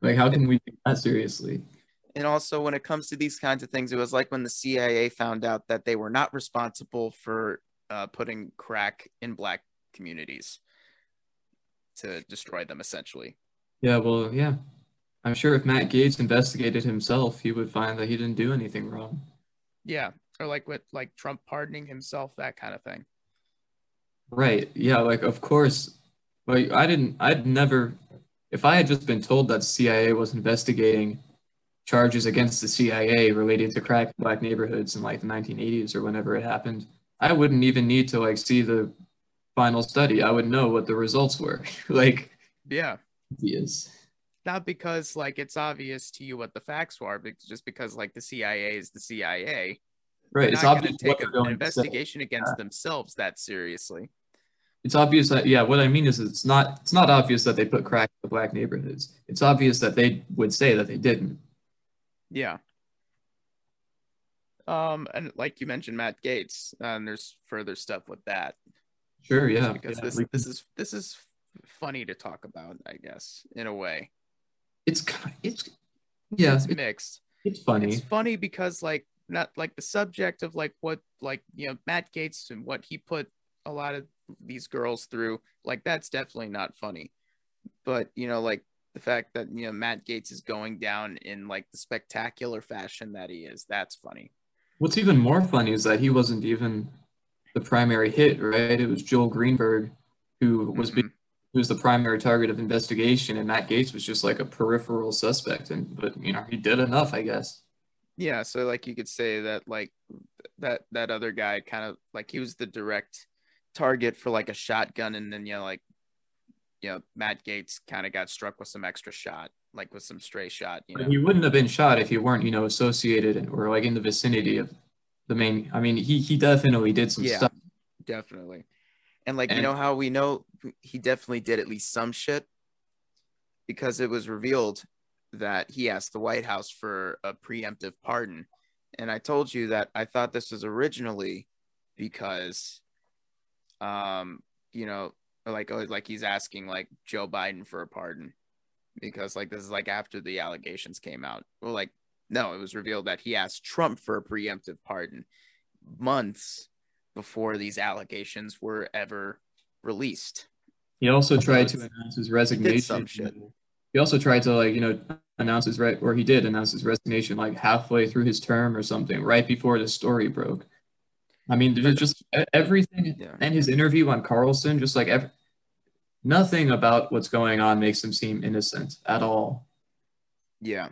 Like, how can we take that seriously? and also when it comes to these kinds of things, it was like when the CIA found out that they were not responsible for uh, putting crack in black communities to destroy them, essentially. Yeah, well, yeah. I'm sure if Matt Gaetz investigated himself, he would find that he didn't do anything wrong. Yeah, or like with like Trump pardoning himself, that kind of thing. Right. Yeah, like of course. Like I didn't I'd never if I had just been told that CIA was investigating charges against the CIA related to crack black neighborhoods in like the 1980s or whenever it happened, I wouldn't even need to like see the final study. I would know what the results were. like Yeah. obvious. Not because like it's obvious to you what the facts are, but just because like the CIA is the CIA. Right. They're It's obvious going what to take an going to say. investigation against themselves that seriously. It's obvious that yeah, what I mean is it's not it's not obvious that they put crack in the black neighborhoods. It's obvious that they would say that they didn't. Yeah. Um, and like you mentioned, Matt Gaetz, and there's further stuff with that Sure, yeah. because yeah, this this is this is funny to talk about, I guess, in a way. It's kind it's yeah, it's mixed. it's funny. It's funny because like not like the subject of like what like you know Matt Gaetz and what he put a lot of these girls through, like that's definitely not funny. But you know, like the fact that you know Matt Gaetz is going down in like the spectacular fashion that he is, that's funny. What's even more funny is that he wasn't even the primary hit, right? It was Joel Greenberg who was be- Was the primary target of investigation, and Matt Gaetz was just like a peripheral suspect. And but you know he did enough, I guess. Yeah, so like you could say that like that that other guy kind of like he was the direct target for like a shotgun, and then you know like you know Matt Gaetz kind of got struck with some extra shot, like with some stray shot. You know, he wouldn't have been shot if he weren't, you know, associated or like in the vicinity of the main. I mean, he he definitely did some Yeah. stuff. definitely. And like, you know how we know he definitely did at least some shit because it was revealed that he asked the White House for a preemptive pardon. And I told you that I thought this was originally because um, you know, like oh, like he's asking like Joe Biden for a pardon because like this is like after the allegations came out. Well, like no, it was revealed that he asked Trump for a preemptive pardon months before these allegations were ever released. He also tried to announce his resignation. shit. He also tried to like you know announce his right, or he did announce his resignation like halfway through his term or something, right before the story broke. I mean, there's just everything Yeah. and his interview on Carlson, just like ev- nothing about what's going on makes him seem innocent at all. Yeah.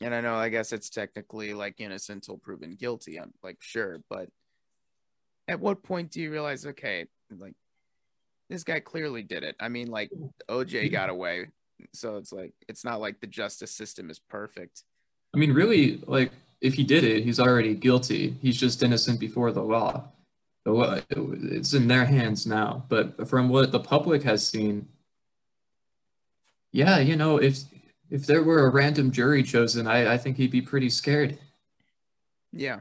And I know, I guess it's technically like innocent until proven guilty. I'm like, sure. But at what point do you realize, okay, like this guy clearly did it? I mean, like OJ got away. So it's like, it's not like the justice system is perfect. I mean, really, like if he did it, he's already guilty. He's just innocent before the law. The law it's in their hands now. But from what the public has seen, yeah, you know, if if there were a random jury chosen, I, I think he'd be pretty scared. Yeah.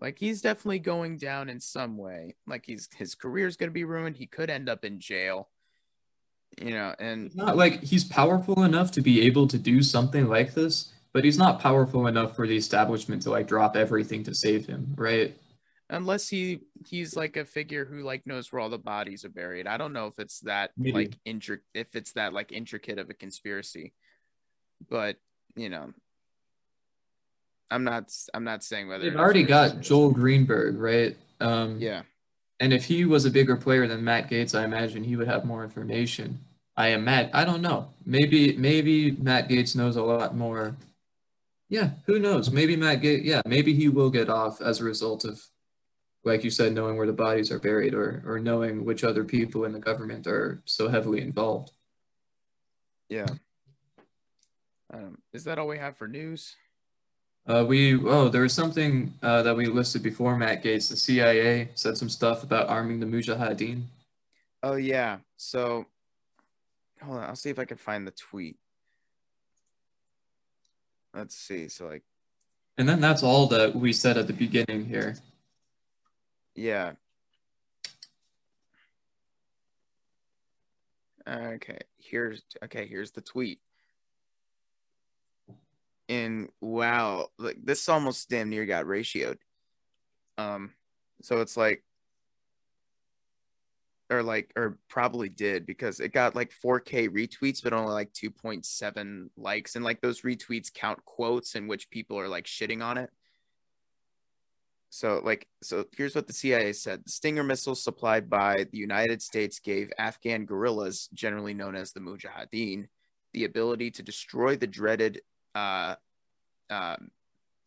Like he's definitely going down in some way. Like he's his career's gonna be ruined. He could end up in jail. You know, and It's not like he's powerful enough to be able to do something like this, but he's not powerful enough for the establishment to like drop everything to save him, right? unless he he's like a figure who like knows where all the bodies are buried. I don't know if it's that Maybe. like intric if it's that like intricate of a conspiracy. But, you know, I'm not I'm not saying whether They've already got. Joel Greenberg, right? Um, Yeah. And if he was a bigger player than Matt Gaetz, I imagine he would have more information. I am Matt. I don't know. Maybe maybe Matt Gaetz knows a lot more. Yeah, who knows? Maybe Matt Gaetz. Yeah, maybe he will get off as a result of, like you said, knowing where the bodies are buried, or or knowing which other people in the government are so heavily involved. Yeah. Um, is that all we have for news? Uh, we oh, there was something uh, that we listed before Matt Gaetz. The CIA said some stuff about arming the Mujahideen. Oh yeah. So hold on, I'll see if I can find the tweet. Let's see. So like And then that's all that we said at the beginning here. Yeah. Okay, here's okay, here's the tweet. And wow, like this almost damn near got ratioed. Um, so it's like or like or probably did because it got like 4k retweets but only like 2.7 likes and like those retweets count quotes in which people are like shitting on it so, like, so here's what the CIA said: the Stinger missiles supplied by the United States gave Afghan guerrillas, generally known as the Mujahideen, the ability to destroy the dreaded, uh, um,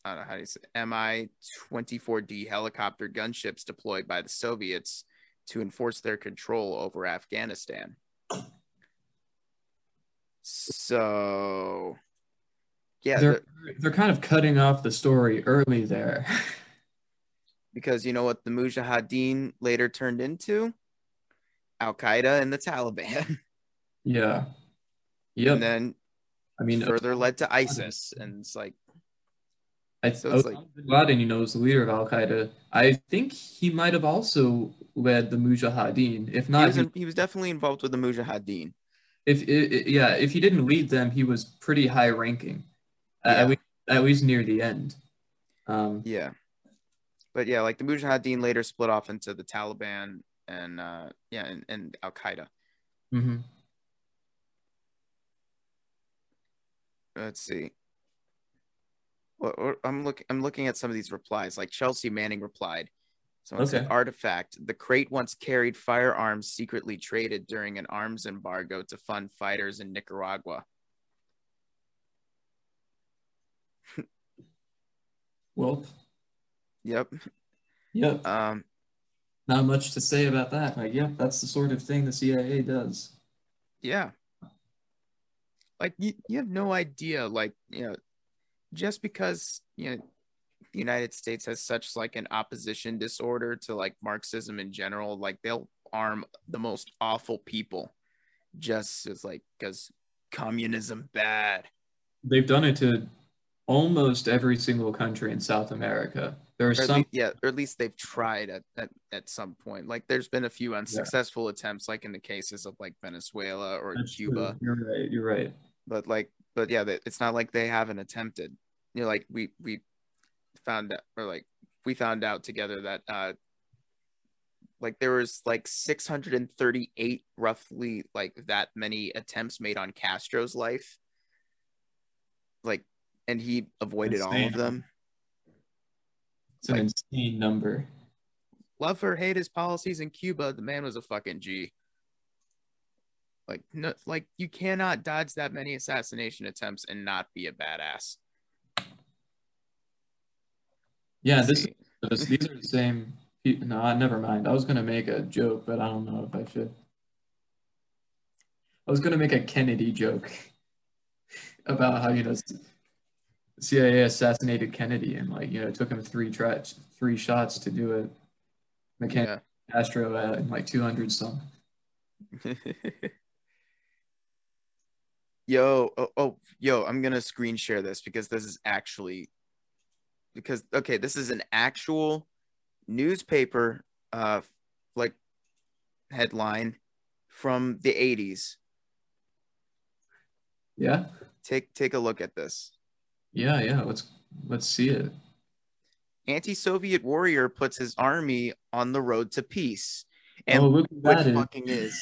I don't know how do you say, Mi-24D helicopter gunships deployed by the Soviets to enforce their control over Afghanistan. So, yeah, they're they're kind of cutting off the story early there. because you know what the Mujahideen later turned into? Al Qaeda and the Taliban. yeah. Yep. And then I mean, further led to ISIS. And it's like, I, so it's Osama like- bin Laden, you know, is the leader of Al Qaeda. I think he might have also led the Mujahideen. If he not, was, he- in- he was definitely involved with the Mujahideen. if i i yeah, if he didn't lead them, he was pretty high ranking, at, Yeah. least, at least near the end. Um, Yeah. But yeah, like the Mujahideen later split off into the Taliban and, uh, yeah, and, and Al Qaeda. mhm. Let's see. Well, or- I'm looking. I'm looking at some of these replies. Like Chelsea Manning replied. Someone said, "Artifact: The crate once carried firearms secretly traded during an arms embargo to fund fighters in Nicaragua." Well, Yep. yep. Um. Not much to say about that. Like, yep, that's the sort of thing the CIA does. Yeah. Like you, you have no idea. Like you know, just because you know the United States has such like an opposition disorder to like Marxism in general. Like they'll arm the most awful people just as like because communism bad. They've done it to almost every single country in South America. There are some least, yeah, or at least they've tried at, at at some point. Like there's been a few unsuccessful attempts, like in the cases of like Venezuela or That's true. Cuba. You're right. You're right. But like, but yeah, it's not like they haven't attempted. You know, like we we found out, or like we found out together that uh like there was like 638 roughly like that many attempts made on Castro's life. Like, and he avoided all of them. It's an Like- insane number. love or hate his policies in Cuba, the man was a fucking G. Like no, like you cannot dodge that many assassination attempts and not be a badass. Yeah, this, this these are the same. No, never mind. I was gonna make a joke, but I don't know if I should. I was gonna make a Kennedy joke about how you know CIA assassinated Kennedy and like you know it took him three try three shots to do it. McCain yeah. Castro uh, in like 200 some. yo, oh, oh, yo, I'm gonna screen share this because this is actually because okay, this is an actual newspaper uh like headline from the 80s. Yeah, Take take a look at this. yeah, yeah. Let's let's see it. anti-Soviet warrior puts his army on the road to peace. And oh, look who that is. fucking is.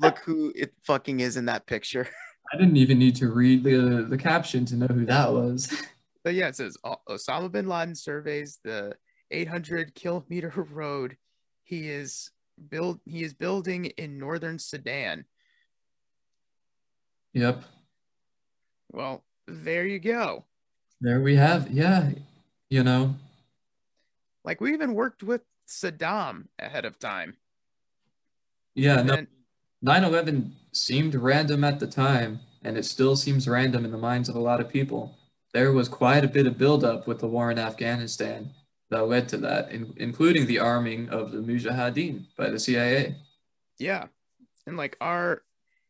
Look who it fucking is in that picture. I didn't even need to read the the caption to know who that was. But yeah, it says Osama bin Laden surveys the 800 kilometer road he is build he is building in northern Sudan. yep. Well, there you go. There we have. Yeah, you know. Like we even worked with Saddam ahead of time. Yeah, no. And 9/11 seemed random at the time, and it still seems random in the minds of a lot of people. There was quite a bit of buildup with the war in Afghanistan that led to that, in, including the arming of the Mujahideen by the CIA. Yeah. And like our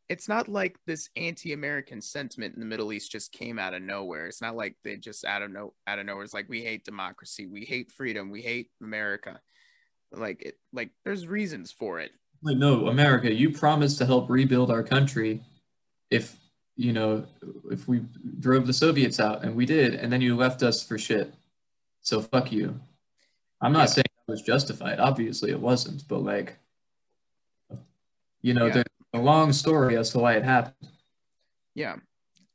it's not like this anti-American sentiment in the Middle East just came out of nowhere. It's not like they just out of no out of nowhere. It's like we hate democracy, we hate freedom, we hate America. Like it like there's reasons for it. Like, no, America, you promised to help rebuild our country if, you know, if we drove the Soviets out, and we did, and then you left us for shit. So fuck you. I'm not Yeah. saying it was justified. Obviously, it wasn't, but like, you know, Yeah. there's a long story as to why it happened. Yeah.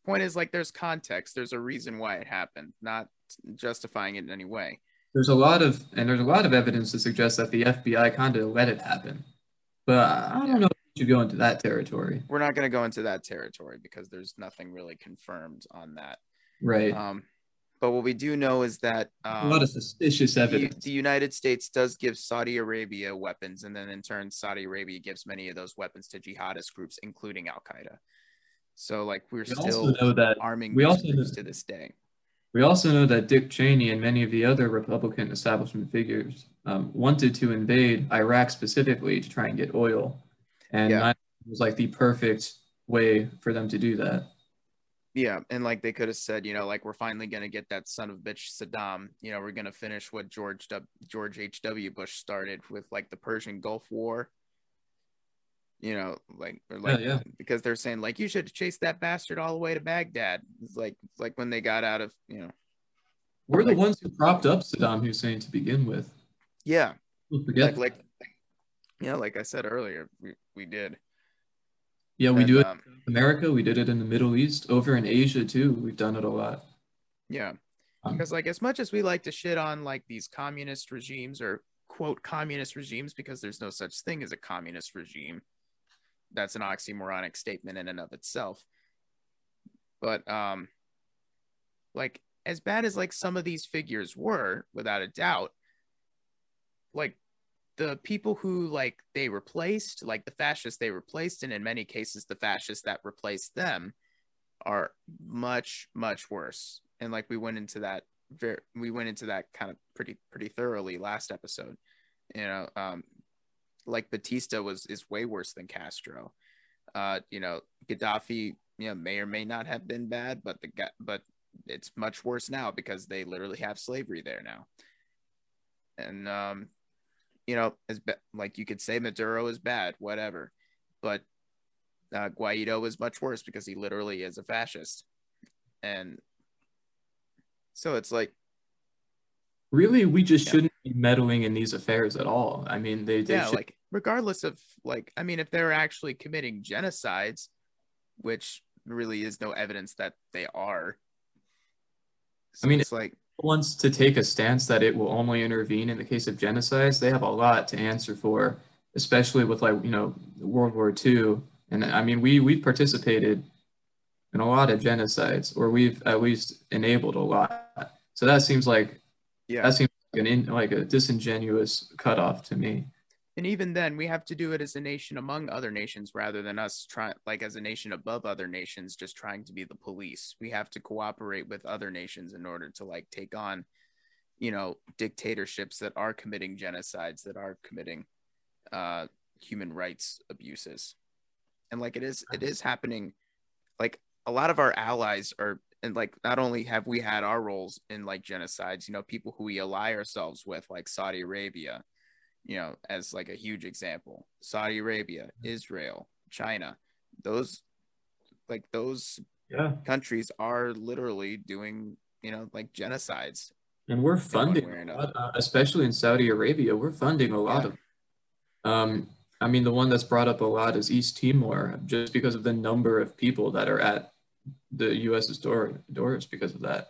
Point is like there's context, there's a reason why it happened, not justifying it in any way. There's a lot of, and there's a lot of evidence to suggest that the FBI kind of let it happen. But I don't know if you should go into that territory. We're not going to go into that territory because there's nothing really confirmed on that. Right. Um but what we do know is that a um, lot of suspicious evidence. the United States does give Saudi Arabia weapons, and then in turn, Saudi Arabia gives many of those weapons to jihadist groups, including Al Qaeda. So, like, we're We still know that arming we also groups know- to this day. We also know that Dick Cheney and many of the other Republican establishment figures um, wanted to invade Iraq specifically to try and get oil. And Yeah. 9/11 was like the perfect way for them to do that. Yeah, and like they could have said, you know, like we're finally gonna get that son of a bitch Saddam. You know, we're gonna finish what George w, George H. W. Bush started with like the Persian Gulf War. You know, like or like yeah. because they're saying like you should chase that bastard all the way to Baghdad. It's like it's like when they got out of you know, We're the ones who propped up Saddam Hussein to begin with. yeah, People forget. like like yeah, like I said earlier, we we did. yeah, we And, do it um, in America. We did it in the Middle East. Over in Asia too. We've done it a lot. Yeah. Um, Because like as much as we like to shit on like these communist regimes or quote communist regimes because there's no such thing as a communist regime. That's an oxymoronic statement in and of itself. But um like as bad as like some of these figures were without a doubt like the people who like they replaced like the fascists they replaced and in many cases the fascists that replaced them are much much worse and like we went into that very we went into that kind of pretty pretty thoroughly last episode. You know, um, like Batista was is way worse than Castro. Uh, you know, Gaddafi, you know, may or may not have been bad, but the but it's much worse now because they literally have slavery there now. And um, you know, as be- like you could say Maduro is bad, whatever, but uh, Guaido is much worse because he literally is a fascist, and so it's like really we just yeah. shouldn't be meddling in these affairs at all. I mean, they, they yeah, should... like regardless of like, I mean, if they're actually committing genocides, which really is no evidence that they are. So I mean, it's like wants to take a stance that it will only intervene in the case of genocides, they have a lot to answer for, especially with like you know World War II. And I mean, we we've participated in a lot of genocides, or we've at least enabled a lot. So that seems like yeah, that seems like an in, like a disingenuous cutoff to me. And even then, we have to do it as a nation among other nations rather than us trying, like as a nation above other nations, just trying to be the police. We have to cooperate with other nations in order to like take on, you know, dictatorships that are committing genocides, that are committing uh, human rights abuses. And like it is, it is happening. Like a lot of our allies are and like not only have we had our roles in like genocides you know people who we ally ourselves with like saudi arabia you know as like a huge example saudi arabia israel china those like those yeah. countries are literally doing you know like genocides and we're funding uh, especially in saudi arabia we're funding a lot yeah. of um i mean the one that's brought up a lot is east timor just because of the number of people that are at the U.S.'s door, doors because of that.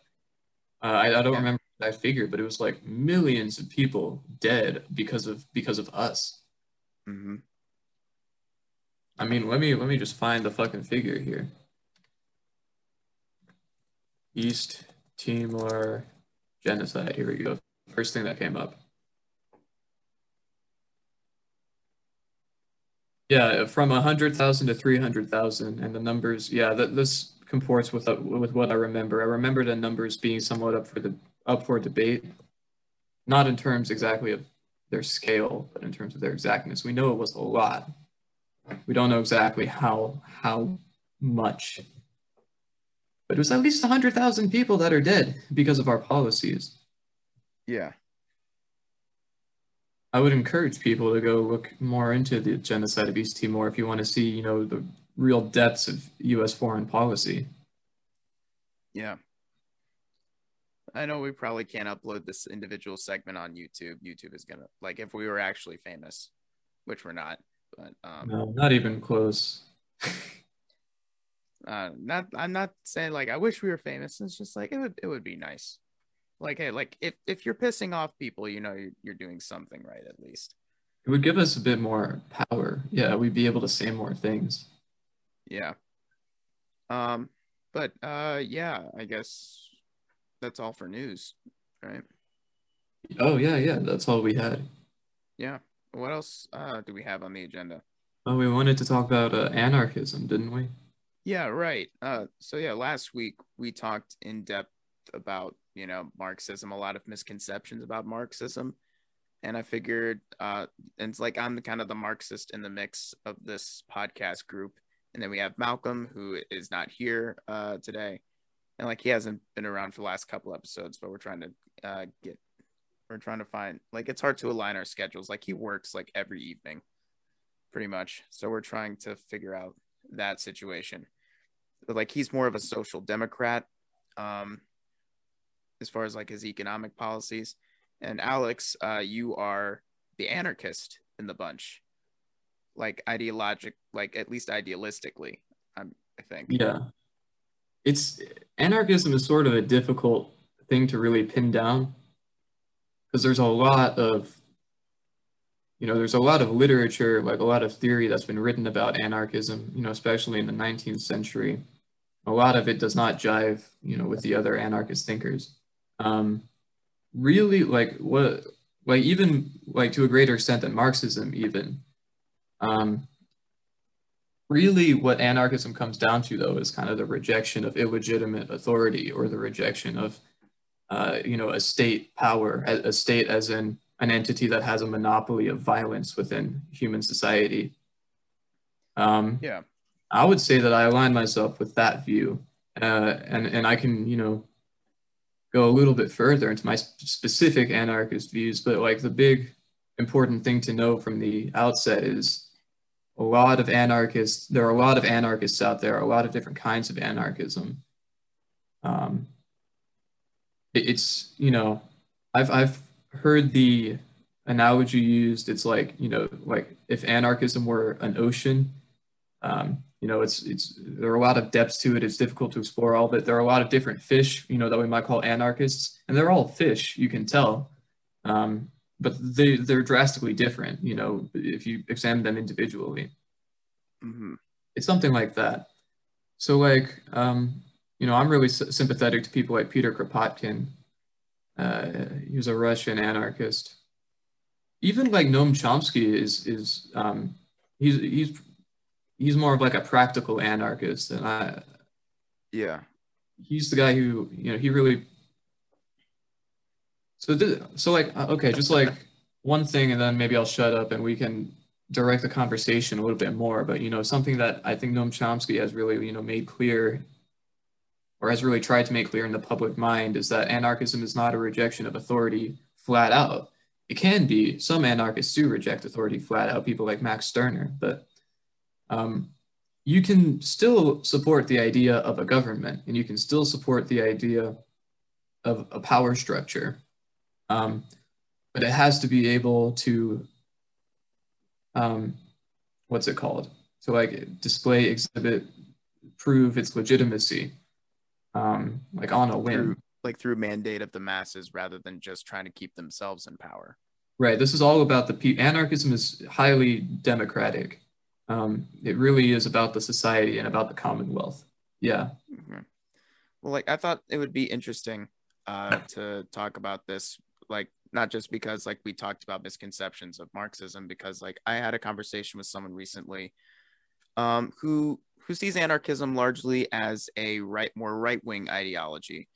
Uh, I, I, don't yeah. remember that figure, but it was like millions of people dead because of because of us. Mm-hmm. I mean, let me let me just find the fucking figure here. East Timor genocide. Here we go. First thing that came up. Yeah, from 100,000 to 300,000 and the numbers, yeah, that this comports with uh, with what I remember. I remember the numbers being somewhat up for the up for debate, not in terms exactly of their scale, but in terms of their exactness. We know it was a lot. We don't know exactly how how much, but it was at least hundred thousand people that are dead because of our policies. Yeah. I would encourage people to go look more into the genocide of East Timor if you want to see, you know, the real depths of U.S. foreign policy. Yeah. I know we probably can't upload this individual segment on YouTube. YouTube is gonna like if we were actually famous, which we're not. But um, no, not even close. uh, not I'm not saying like I wish we were famous. It's just like it would it would be nice. Like hey, like if if you're pissing off people, you know you're, you're doing something right at least. It would give us a bit more power. Yeah, we'd be able to say more things. Yeah. Um, but uh, yeah, I guess that's all for news, right? Oh yeah, yeah, that's all we had. Yeah. What else uh, do we have on the agenda? Oh, we wanted to talk about uh, anarchism, didn't we? Yeah, right. Uh, so yeah, last week we talked in depth about you know Marxism, a lot of misconceptions about Marxism, and I figured, uh, and it's like I'm the kind of the Marxist in the mix of this podcast group, and then we have Malcolm, who is not here uh, today. And like he hasn't been around for the last couple episodes, but we're trying to uh, get, we're trying to find, like, it's hard to align our schedules. Like he works like every evening, pretty much. So we're trying to figure out that situation. But like he's more of a social democrat um, as far as like his economic policies. And Alex, uh, you are the anarchist in the bunch like ideologic like at least idealistically I'm, i think yeah it's anarchism is sort of a difficult thing to really pin down because there's a lot of you know there's a lot of literature like a lot of theory that's been written about anarchism you know especially in the 19th century. A lot of it does not jive you know with the other anarchist thinkers. Um really like what like even like to a greater extent than marxism even. Um, really, what anarchism comes down to, though, is kind of the rejection of illegitimate authority or the rejection of uh, you know, a state power, a, state as in an entity that has a monopoly of violence within human society. Um, Yeah. I would say that I align myself with that view, uh, and and I can you know go a little bit further into my sp- specific anarchist views, but like the big important thing to know from the outset is a lot of anarchists. There are a lot of anarchists out there, a lot of different kinds of anarchism. Um, it- it's you know, I've I've heard the analogy used. It's like you know, like if anarchism were an ocean. Um, you know, it's it's there are a lot of depths to it. It's difficult to explore all of it. There are a lot of different fish, you know, that we might call anarchists, and they're all fish. You can tell, um, but they they're drastically different. You know, if you examine them individually, hmm it's something like that. So, like, um, you know, I'm really s- sympathetic to people like Peter Kropotkin. Uh, he was a Russian anarchist. Even like Noam Chomsky is is um, he's he's he's more of like a practical anarchist, and I Yeah. he's the guy who you know he really. So so like uh, okay, just like one thing, and then maybe I'll shut up, and we can direct the conversation a little bit more. But you know, something that I think Noam Chomsky has really you know made clear, or has really tried to make clear in the public mind, is that anarchism is not a rejection of authority flat out. It can be. Some anarchists do reject authority flat out. People like Max Stirner, but um, you can still support the idea of a government, and you can still support the idea of a power structure. Um, but it has to be able to um, what's it called? To like display exhibit prove its legitimacy um, like on a whim. Through like through mandate of the masses rather than just trying to keep themselves in power. right. This is all about the pe- anarchism is highly democratic. Um, it really is about the society and about the commonwealth. Yeah. Mhm. Well, like I thought it would be interesting uh, to talk about this, like not just because like we talked about misconceptions of Marxism, because like I had a conversation with someone recently, um, who who sees anarchism largely as a right, more right wing ideology,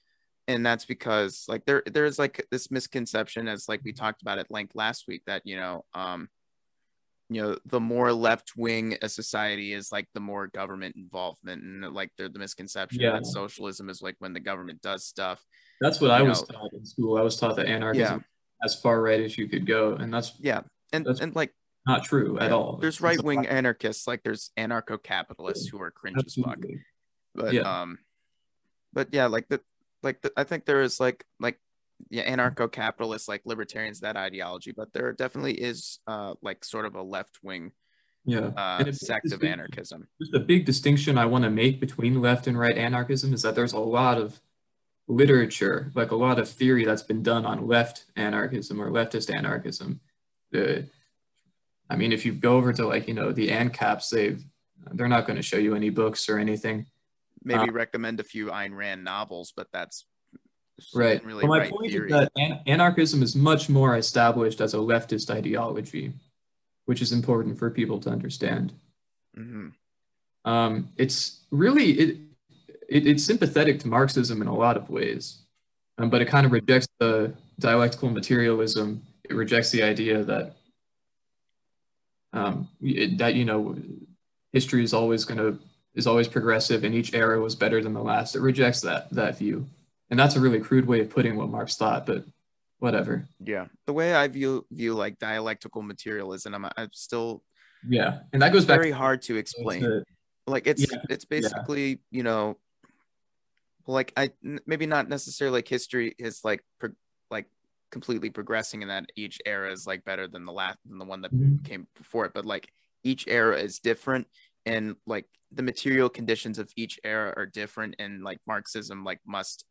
and that's because like there there's like this misconception, as like we talked about at length last week, that you know, um, you know the more left wing a society is like the more government involvement and like the, the misconception Yeah. that socialism is like when the government does stuff that's what i You was taught in school. I was taught that anarchism as far right as you could go and that's yeah and That's- and like not true at all. There's right-wing anarchists like there's anarcho-capitalists who are cringe as fuck. But Yeah. um but yeah like the like the, i think there is like like yeah anarcho-capitalists like libertarians that ideology but there definitely is uh like sort of a left-wing yeah uh sect of anarchism just a big distinction I want to make between left and right anarchism is that there's a lot of literature, like a lot of theory that's been done on left anarchism or leftist anarchism. The, I mean, if you go over to like you know the ANCAPs, they they're not going to show you any books or anything, maybe Uh, recommend a few Ayn Rand novels but that's right? really but my point theory is that an- anarchism is much more established as a leftist ideology, which is important for people to understand. Mhm. Um, it's really it, it it's sympathetic to Marxism in a lot of ways, um, but it kind of rejects the dialectical materialism. It rejects the idea that um, it, that you know history is always going to is always progressive and each era was better than the last. It rejects that that view, and that's a really crude way of putting what Marx thought, but whatever. Yeah, the way I view view like dialectical materialism, I'm, I'm still Yeah, and that goes back very to hard to explain. to- like it's Yeah, it's basically you know, like I maybe not necessarily like history is like pro- like completely progressing in that each era is like better than the last than the one that Mhm. came before it, but like each era is different and like the material conditions of each era are different and like Marxism like must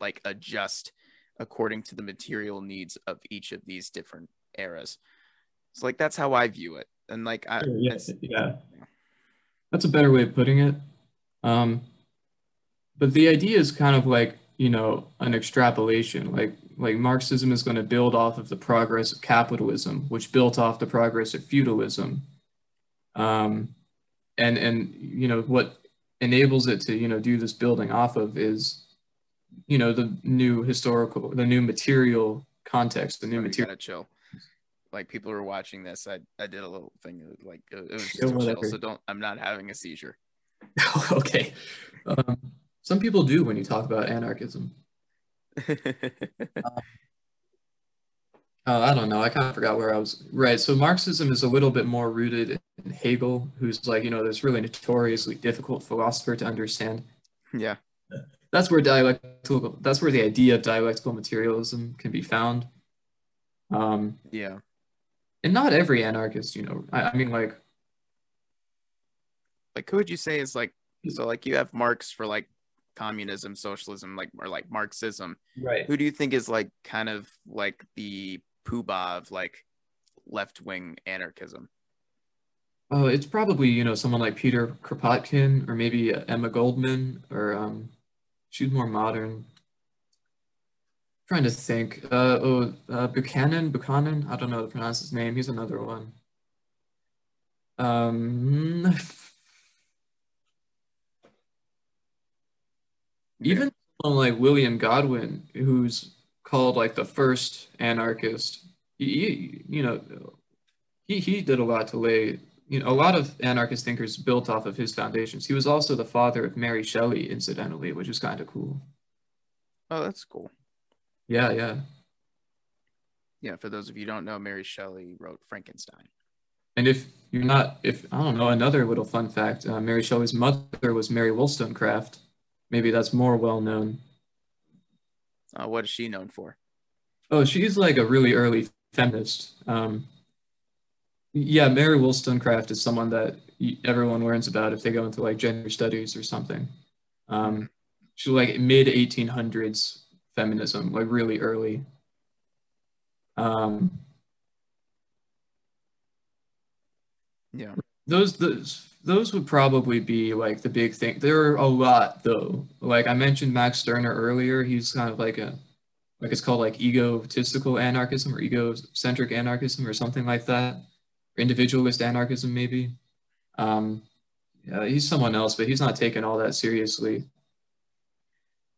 like adjust according to the material needs of each of these different eras. So like that's how I view it. And like I yeah, it's- yeah. That's a better way of putting it. Um, but the idea is kind of like, you know, an extrapolation. Like like Marxism is going to build off of the progress of capitalism, which built off the progress of feudalism. Um, and and you know what enables it to you know do this building off of is you know the new historical the new material context the new material chill. Like people are watching this, I I did a little thing like it was just chill. So don't. I'm not having a seizure. okay um, some people do when you talk about anarchism Uh, I don't know. I kind of forgot where I was. Right. So Marxism is a little bit more rooted in Hegel, who's like, you know, this really notoriously difficult philosopher to understand. yeah. That's where dialectical, that's where the idea of dialectical materialism can be found. Um, Yeah. and not every anarchist, you know, I, I mean, like, Like who would you say is like so like you have Marx for like communism, socialism, like or like Marxism. right. Who do you think is like kind of like the poobah of like left wing anarchism? Oh, it's probably, you know, someone like Peter Kropotkin or maybe Emma Goldman or um, she's more modern. trying to think. Uh, oh, uh, Buchanan, Buchanan. I don't know how to pronounce his name. He's another one. Um, even someone like William Godwin, who's called like the first anarchist. He- you know, he he did a lot to lay. You know, a lot of anarchist thinkers built off of his foundations. He was also the father of Mary Shelley, incidentally, which is kind of cool. Oh, that's cool. Yeah, yeah. Yeah, for those of you who don't know, Mary Shelley wrote Frankenstein. And if you're not, if I don't know, another little fun fact: uh, Mary Shelley's mother was Mary Wollstonecraft. Maybe that's more well known. Uh, what is she known for? Oh, she's like a really early feminist. Um, yeah, Mary Wollstonecraft is someone that everyone learns about if they go into like gender studies or something. Um, she's like mid 1800s feminism, like really early. Um, Yeah. those those those would probably be like the big thing. There are a lot though. Like I mentioned Max Stirner earlier, he's kind of like a like it's called like egotistical anarchism or egocentric anarchism or something like that. Or individualist anarchism maybe. Um yeah, he's someone else, but he's not taken all that seriously.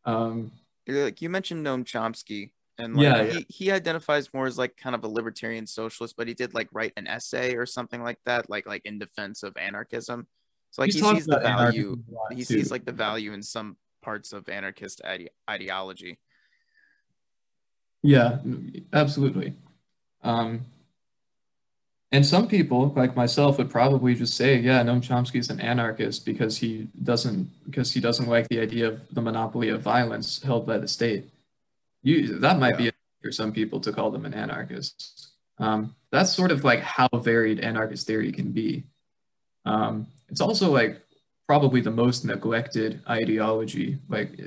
Um Like you mentioned Noam Chomsky, and like Yeah, he, he identifies more as like kind of a libertarian socialist, but he did like write an essay or something like that, like like in defense of anarchism. So like he's he sees the value. anarchism a lot, He too. sees like the value in some parts of anarchist ide- ideology. Yeah, absolutely. Um, and some people, like myself, would probably just say, "Yeah, Noam Chomsky is an anarchist because he doesn't because he doesn't like the idea of the monopoly of violence held by the state." You that might be Yeah. a for some people to call them an anarchist. Um, that's sort of like how varied anarchist theory can be. Um, it's also like probably the most neglected ideology, like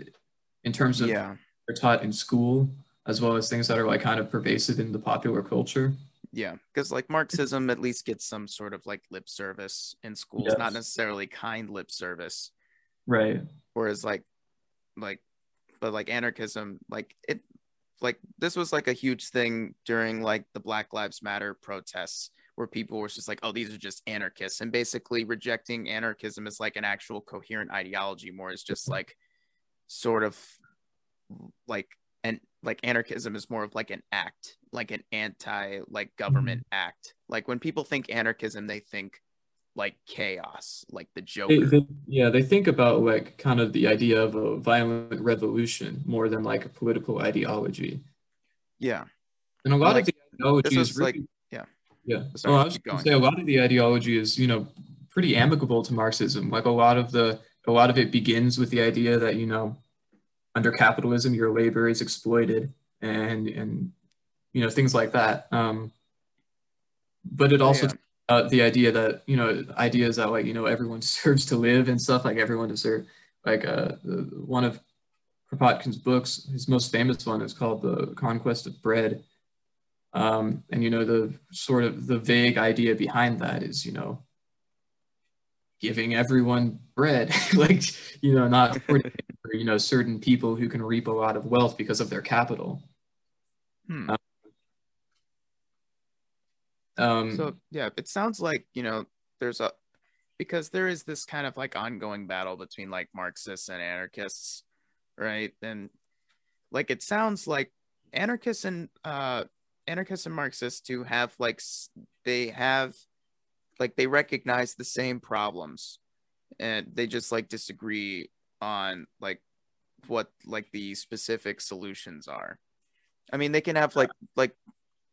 in terms of Yeah, they're taught in school as well as things that are like kind of pervasive in the popular culture. Yeah, because like Marxism at least gets some sort of like lip service in schools, not necessarily kind lip service. Right. whereas like like but like anarchism like it like this was like a huge thing during like the black lives matter protests where people were just like oh these are just anarchists and basically rejecting anarchism as like an actual coherent ideology more is just like sort of like like anarchism is more of like an act like an anti like mm-hmm. government act like when people think anarchism they think like chaos like the joker They, they, yeah, they think about like kind of the idea of a violent revolution more than like a political ideology. yeah And a lot Like, of the ideology is really, like- yeah. yeah. Sorry, well, I was going to say a lot of the ideology is, you know, pretty amicable to Marxism. Like a lot of the, a lot of it begins with the idea that, you know, under capitalism, your labor is exploited and, and, you know, things like that. Um, but it also Yeah. uh, the idea that you know ideas that like you know everyone deserves to live and stuff like everyone deserves like uh one of Kropotkin's books his most famous one is called the conquest of bread um and you know the sort of the vague idea behind that is you know giving everyone bread like you know not you know certain people who can reap a lot of wealth because of their capital Hmm. um So yeah, it sounds like you know there's a because there is this kind of like ongoing battle between like Marxists and anarchists, right? And like it sounds like anarchists and uh anarchists and marxists to have like they have like they recognize the same problems and they just like disagree on like what like the specific solutions are. I mean they can have like like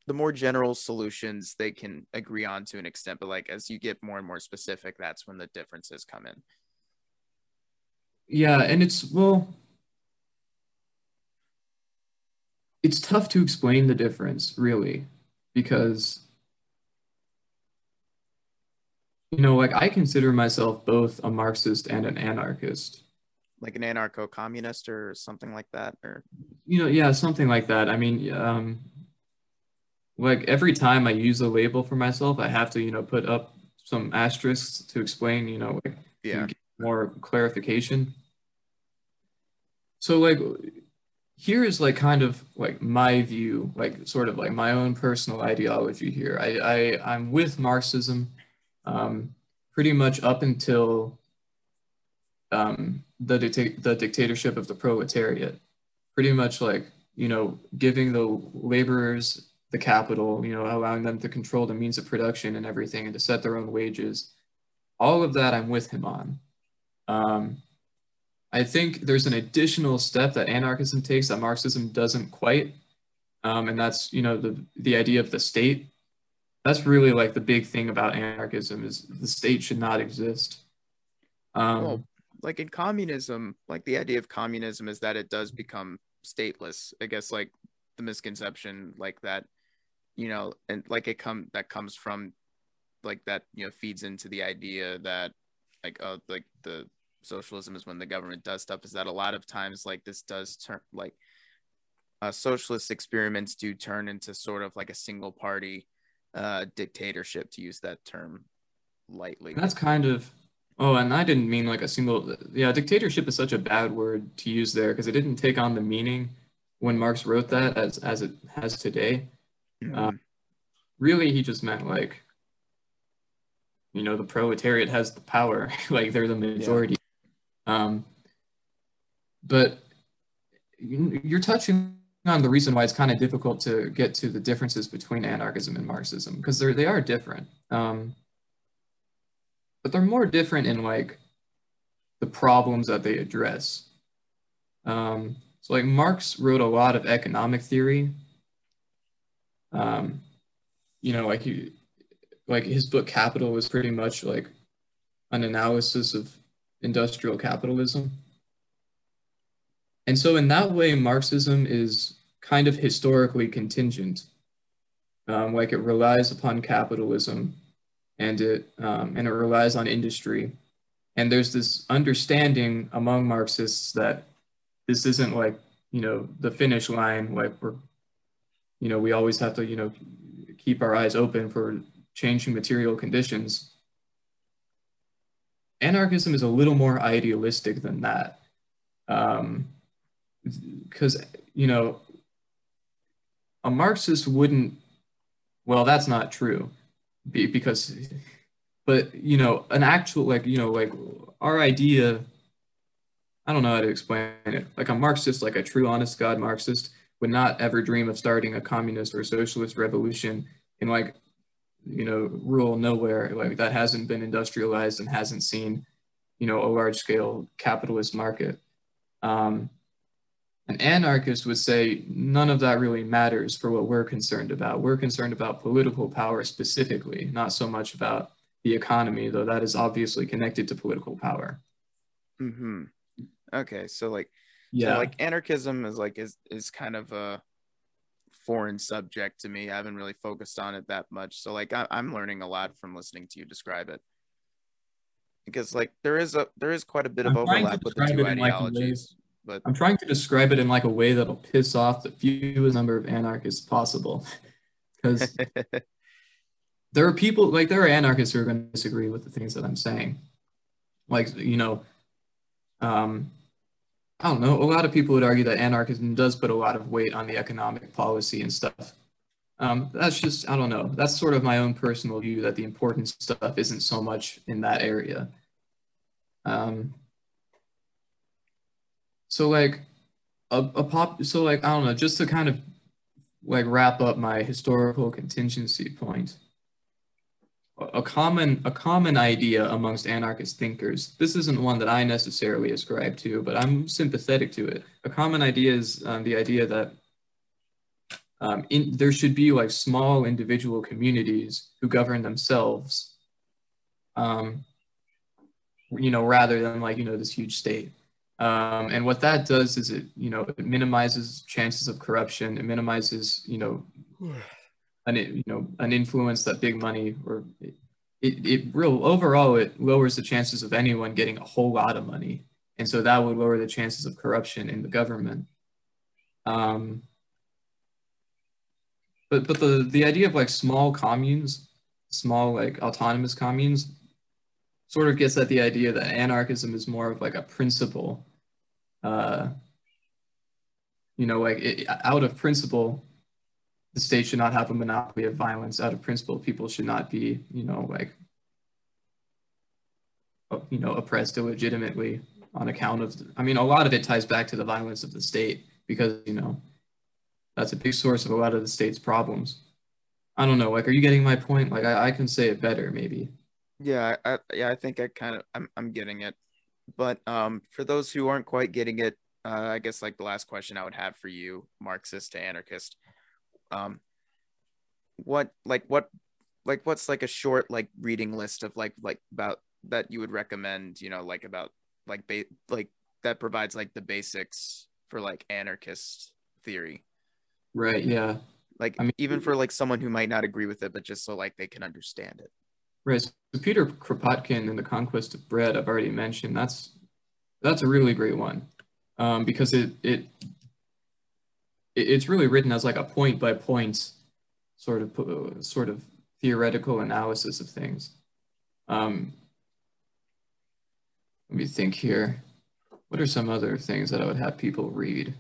the more general solutions they can agree on to an extent but like as you get more and more specific that's when the differences come in. Yeah and it's well it's tough to explain the difference really because you know like i consider myself both a marxist and an anarchist like an anarcho-communist or something like that or? You know yeah something like that. I mean um like every time i use a label for myself i have to you know put up some asterisks to explain you know like yeah. more clarification. So like here is like kind of like my view, like sort of like my own personal ideology here. I, I I'm with Marxism, um, pretty much up until um, the dicta- the dictatorship of the proletariat. Pretty much like you know giving the laborers the capital, you know, allowing them to control the means of production and everything, and to set their own wages. All of that I'm with him on. Um, I think there's an additional step that anarchism takes that Marxism doesn't quite, um, and that's you know the the idea of the state. That's really like the big thing about anarchism is the state should not exist. Um, like in communism, like the idea of communism is that it does become stateless. I guess like the misconception like that, you know, and like it come that comes from like that you know feeds into the idea that like uh like the socialism is when the government does stuff is that a lot of times like this does turn like uh, socialist experiments do turn into sort of like a single party uh, dictatorship to use that term lightly that's kind of oh and i didn't mean like a single yeah dictatorship is such a bad word to use there because it didn't take on the meaning when marx wrote that as as it has today mm-hmm. uh, really he just meant like you know the proletariat has the power like they're the majority um, but you're touching on the reason why it's kind of difficult to get to the differences between anarchism and Marxism because they're they are different. Um, but they're more different in like the problems that they address. Um, so like Marx wrote a lot of economic theory. Um, you know, like he, like his book Capital was pretty much like an analysis of industrial capitalism. And so, in that way, Marxism is kind of historically contingent. Um, like it relies upon capitalism and it, um, and it relies on industry. And there's this understanding among Marxists that this isn't like, you know, the finish line, like we're, you know, we always have to, you know, keep our eyes open for changing material conditions anarchism is a little more idealistic than that. Because, um, you know, a Marxist wouldn't, well, that's not true because, but, you know, an actual, like, you know, like our idea, I don't know how to explain it. Like a Marxist, like a true honest God Marxist would not ever dream of starting a communist or socialist revolution in like you know, rural nowhere like that hasn't been industrialized and hasn't seen, you know, a large scale capitalist market. Um, an anarchist would say none of that really matters for what we're concerned about. We're concerned about political power specifically, not so much about the economy, though that is obviously connected to political power. Hmm. Okay, so like, yeah, so like anarchism is like is is kind of a foreign subject to me. I haven't really focused on it that much. So like I, am learning a lot from listening to you describe it. Because like there is a there is quite a bit of I'm overlap with the two ideologies. But I'm trying to describe it in like a way that'll piss off the fewest number of anarchists possible. Because there are people like there are anarchists who are going to disagree with the things that I'm saying. Like, you know, um, I don't know. A lot of people would argue that anarchism does put a lot of weight on the economic policy and stuff. Um, that's just, I don't know. That's sort of my own personal view that the important stuff isn't so much in that area. Um, so, like, a, a pop so like i don't know just to kind of like wrap up my historical contingency point a common a common idea amongst anarchist thinkers this isn't one that i necessarily ascribe to but i'm sympathetic to it. A common idea is um, the idea that um, in, there should be like small individual communities who govern themselves um, you know rather than like you know this huge state um, and what that does is it you know it minimizes chances of corruption. It minimizes you know an you know an influence that big money or it, it, real overall it lowers the chances of anyone getting a whole lot of money. And so that would lower the chances of corruption in the government. Um, but but the the idea of like small communes small like autonomous communes sort of gets at the idea that anarchism is more of like a principle uh you know like it, out of principle the state should not have a monopoly of violence. Out of principle people should not be you know like you know oppressed illegitimately on account of i mean a lot of it ties back to the violence of the state because you know that's a big source of a lot of the state's problems. I don't know like are you getting my point? Like i, I can say it better maybe. Yeah I, yeah i think i kind of I'm, I'm getting it but um for those who aren't quite getting it uh, i guess like the last question i would have for you marxist to anarchist um what like what like what's like a short like reading list of like like about that you would recommend you know like about like ba- like that provides like the basics for like anarchist theory? Right yeah. Like I mean, even for like someone who might not agree with it but just so like they can understand it right so peter kropotkin in the conquest of bread i've already mentioned that's that's a really great one um, because it it it's really written as like a point by point sort of sort of theoretical analysis of things. Um, let me think here. What are some other things that I would have people read?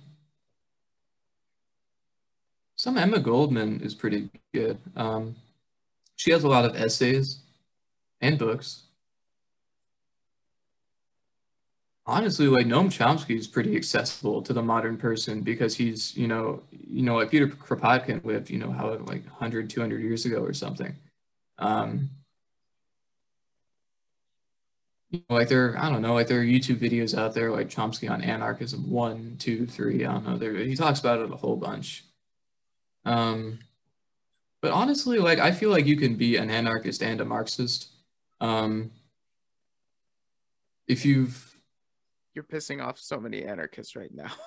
Some Emma Goldman is pretty good. Um, she has a lot of essays and books. honestly, like Noam Chomsky is pretty accessible to the modern person because he's, you know, you know, like Peter Kropotkin lived, you know, how like 100, 200 years ago or something. Um, you know, like there, I don't know, like there are YouTube videos out there like Chomsky on anarchism one, two, three. I don't know. There, he talks about it a whole bunch. Um, but honestly, like I feel like you can be an anarchist and a Marxist. Um, if you've you're pissing off so many anarchists right now.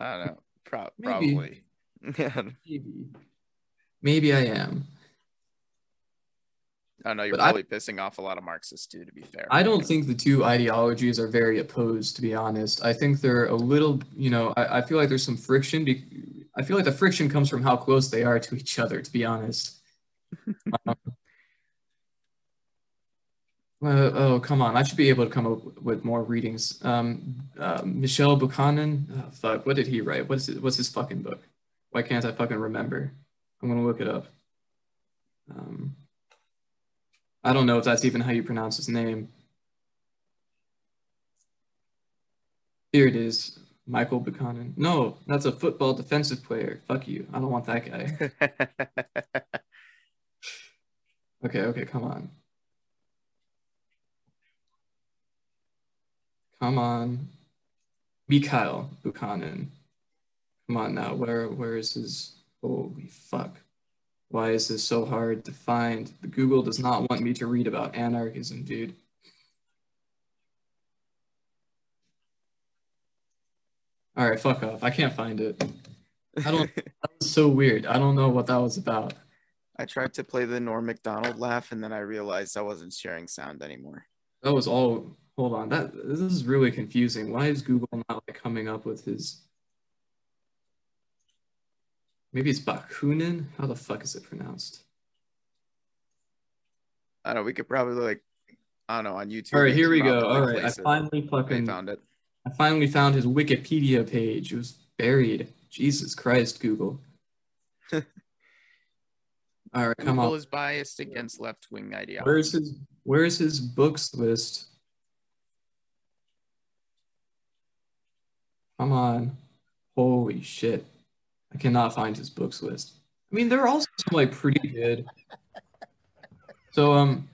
I don't know. Pro- probably. Maybe. Maybe I am. I know you're but probably I, pissing off a lot of Marxists too, to be fair. I don't think the two ideologies are very opposed, to be honest. I think they're a little, you know, I, I feel like there's some friction. Be- I feel like the friction comes from how close they are to each other, to be honest. um, uh, oh, come on. I should be able to come up with more readings. Um, uh, Michel Buchanan. Oh, fuck. What did he write? What's his, what's his fucking book? Why can't I fucking remember? I'm going to look it up. Um, I don't know if that's even how you pronounce his name. Here it is. Michael Buchanan. No, that's a football defensive player. Fuck you. I don't want that guy. okay, okay, come on. Come on. Mikhail Buchanan. Come on now. Where where is his holy fuck? Why is this so hard to find? The Google does not want me to read about anarchism, dude. All right, fuck off. I can't find it. I don't. that was so weird. I don't know what that was about. I tried to play the Norm Macdonald laugh, and then I realized I wasn't sharing sound anymore. That was all Hold on, that this is really confusing. Why is Google not like coming up with his? Maybe it's Bakunin. How the fuck is it pronounced? I don't know. We could probably like, I don't know, on YouTube. All right, here we go. All right, I finally fucking found it. I finally found his Wikipedia page. It was buried. Jesus Christ, Google. All right, come on. Google is biased against left wing ideology. Where's his Where's his books list? Come on. Holy shit. I cannot find his books list. I mean, they're also like pretty good. So um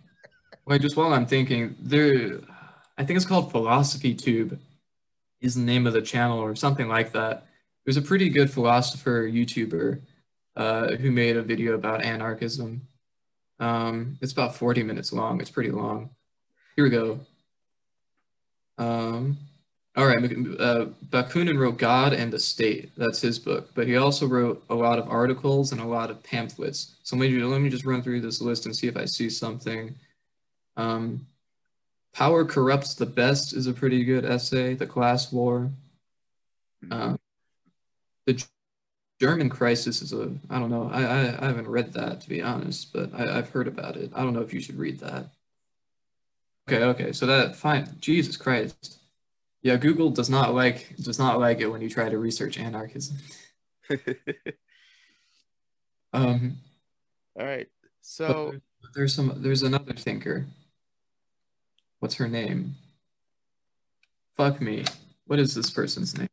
wait, just while I'm thinking, there I think it's called Philosophy Tube is the name of the channel or something like that. There's a pretty good philosopher YouTuber uh, who made a video about anarchism. Um, it's about 40 minutes long. It's pretty long. Here we go. Um, all right, uh, Bakunin wrote God and the State. That's his book. But he also wrote a lot of articles and a lot of pamphlets. So maybe let me just run through this list and see if I see something. Um, Power Corrupts the Best is a pretty good essay. The Class War. Um, the German Crisis is a, I don't know, I, I, I haven't read that to be honest, but I, I've heard about it. I don't know if you should read that. Okay, okay, so that, fine, Jesus Christ. Yeah, Google does not like does not like it when you try to research anarchism. um, All right. So there's some there's another thinker. What's her name? Fuck me. What is this person's name?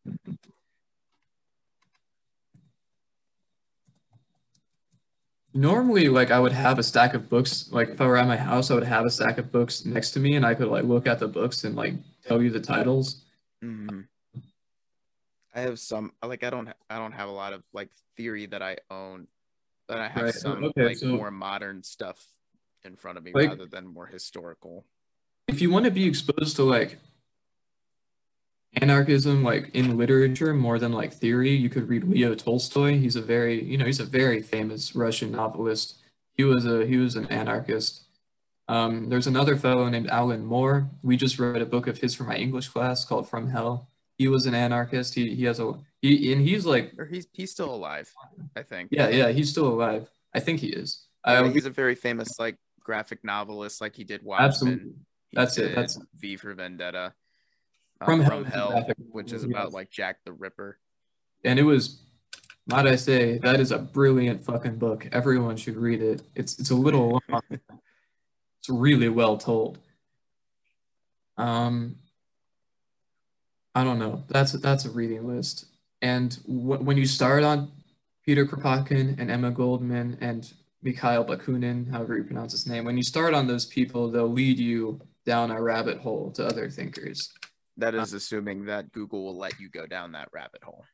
Normally, like I would have a stack of books. Like if I were at my house, I would have a stack of books next to me, and I could like look at the books and like tell you the titles. Mm-hmm. I have some like I don't I don't have a lot of like theory that I own, but I have right. some okay, like so, more modern stuff in front of me like, rather than more historical. If you want to be exposed to like anarchism like in literature more than like theory, you could read Leo Tolstoy. He's a very you know he's a very famous Russian novelist. He was a he was an anarchist. Um, there's another fellow named Alan Moore. We just read a book of his for my English class called From Hell. He was an anarchist. He he has a he and he's like or he's he's still alive, I think. Yeah, yeah, he's still alive. I think he is. Yeah, uh, he's a very famous like graphic novelist. Like he did Watchmen. Absolutely. He that's it. That's V for Vendetta. Uh, From, From Hell, Hell which is about like Jack the Ripper. And it was might I say, that is a brilliant fucking book. Everyone should read it. It's it's a little long, it's really well told. Um, I don't know. That's that's a reading list. And wh- when you start on Peter Kropotkin and Emma Goldman and Mikhail Bakunin, however you pronounce his name, when you start on those people, they'll lead you down a rabbit hole to other thinkers. That is assuming that Google will let you go down that rabbit hole.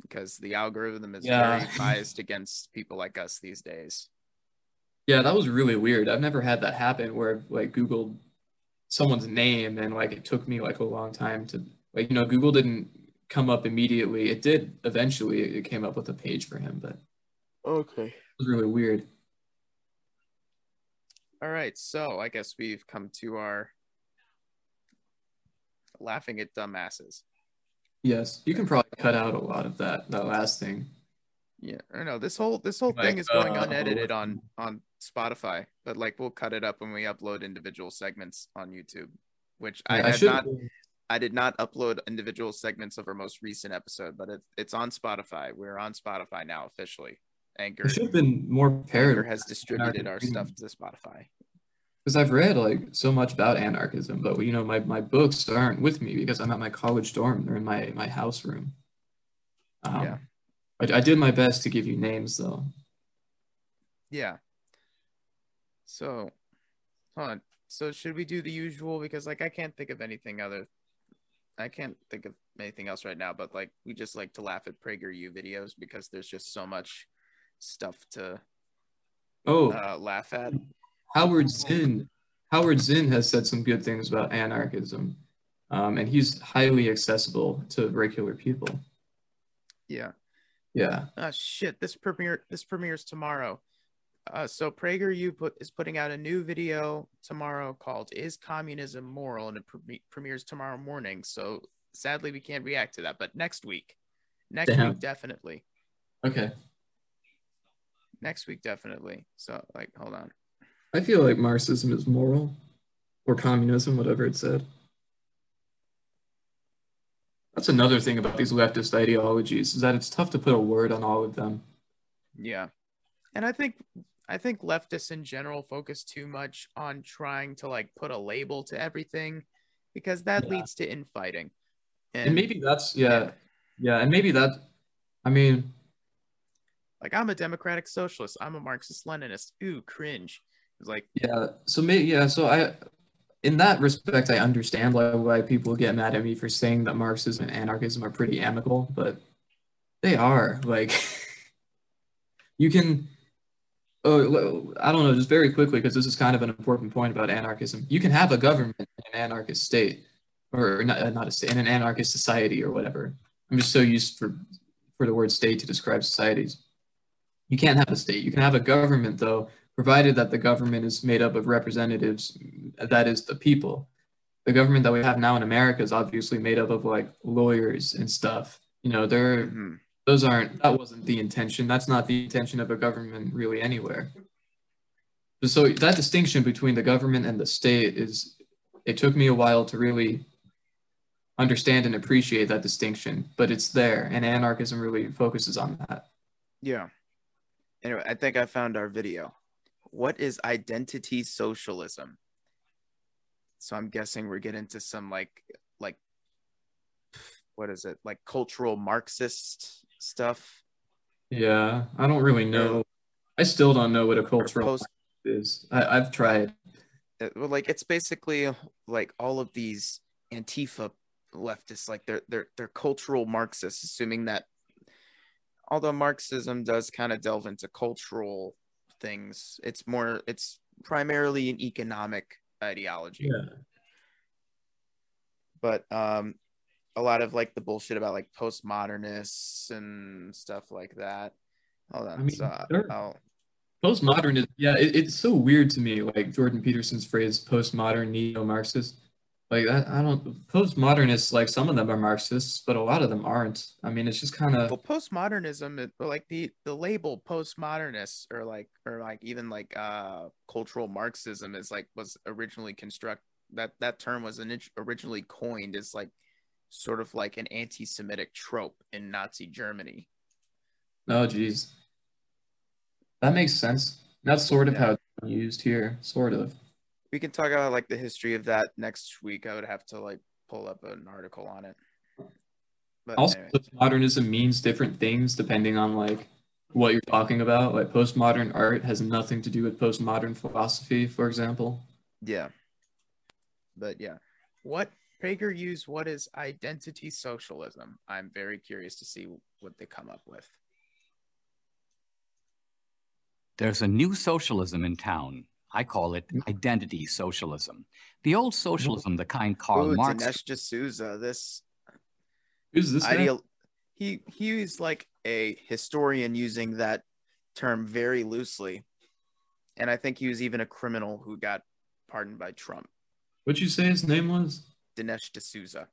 Because the algorithm is yeah. very biased against people like us these days. Yeah, that was really weird. I've never had that happen where like Googled someone's name and like it took me like a long time to like you know Google didn't come up immediately. It did eventually. It came up with a page for him, but okay, it was really weird. All right, so I guess we've come to our laughing at dumbasses. Yes, you can probably cut out a lot of that that last thing. Yeah, I know this whole this whole like, thing is going uh, unedited on on Spotify, but like we'll cut it up when we upload individual segments on YouTube, which yeah, I had I not. I did not upload individual segments of our most recent episode, but it's it's on Spotify. We're on Spotify now officially. Anchor should have been more prepared. Anchor has distributed our stuff to Spotify. Because I've read like so much about anarchism, but you know my, my books aren't with me because I'm at my college dorm. They're in my my house room. Um, yeah. I, I did my best to give you names though. Yeah. So, hold on. So should we do the usual? Because like I can't think of anything other. I can't think of anything else right now. But like we just like to laugh at PragerU videos because there's just so much stuff to oh uh, laugh at. Howard Zinn. Howard Zinn has said some good things about anarchism, um, and he's highly accessible to regular people. Yeah. Yeah. Oh shit! This premiere this premieres tomorrow. Uh, so PragerU put, is putting out a new video tomorrow called "Is Communism Moral?" and it pre- premieres tomorrow morning. So sadly, we can't react to that, but next week, next Damn. week definitely. Okay. Next week definitely. So like, hold on. I feel like Marxism is moral, or communism, whatever it said. That's another thing about these leftist ideologies is that it's tough to put a word on all of them. Yeah. And I think I think leftists in general focus too much on trying to like put a label to everything because that yeah. leads to infighting. and, and maybe that's yeah, yeah, and maybe that. I mean, like I'm a democratic socialist. I'm a Marxist Leninist. Ooh, cringe. It's like yeah. So maybe yeah. So I, in that respect, I understand why why people get mad at me for saying that Marxism and anarchism are pretty amicable, but they are like. you can. Oh, I don't know. Just very quickly, because this is kind of an important point about anarchism. You can have a government in an anarchist state, or not, uh, not a state, in an anarchist society, or whatever. I'm just so used for for the word state to describe societies. You can't have a state. You can have a government, though, provided that the government is made up of representatives, that is the people. The government that we have now in America is obviously made up of like lawyers and stuff. You know, they're mm-hmm. those aren't that wasn't the intention. That's not the intention of a government really anywhere. So that distinction between the government and the state is it took me a while to really understand and appreciate that distinction, but it's there and anarchism really focuses on that. Yeah. Anyway, I think I found our video. What is identity socialism? So I'm guessing we're getting to some like like what is it? Like cultural Marxist stuff. Yeah, I don't really know. I still don't know what a cultural post- is. I, I've tried. Uh, well, like it's basically like all of these Antifa leftists, like they're they're they're cultural Marxists, assuming that although Marxism does kind of delve into cultural things, it's more it's primarily an economic ideology. Yeah. But um a lot of like the bullshit about like postmodernists and stuff like that. Hold on. I mean, so sure. Postmodern is yeah, it, it's so weird to me, like Jordan Peterson's phrase postmodern neo-Marxist. Like I, I don't postmodernists like some of them are Marxists, but a lot of them aren't. I mean, it's just kind of well, postmodernism, like the the label postmodernists, or like or like even like uh cultural Marxism is like was originally construct that that term was originally coined as like sort of like an anti-Semitic trope in Nazi Germany. Oh, geez, that makes sense. That's sort of yeah. how it's used here, sort of we can talk about like the history of that next week. I would have to like pull up an article on it. But also, anyway. modernism means different things depending on like what you're talking about. Like postmodern art has nothing to do with postmodern philosophy, for example. Yeah. But yeah, what PragerU's what is identity socialism? I'm very curious to see what they come up with. There's a new socialism in town I call it mm. identity socialism. The old socialism, the kind Karl Ooh, Marx. Dinesh D'Souza, this. Who's this ideal? Guy? He he's like a historian using that term very loosely, and I think he was even a criminal who got pardoned by Trump. What'd you say his name was? Dinesh D'Souza.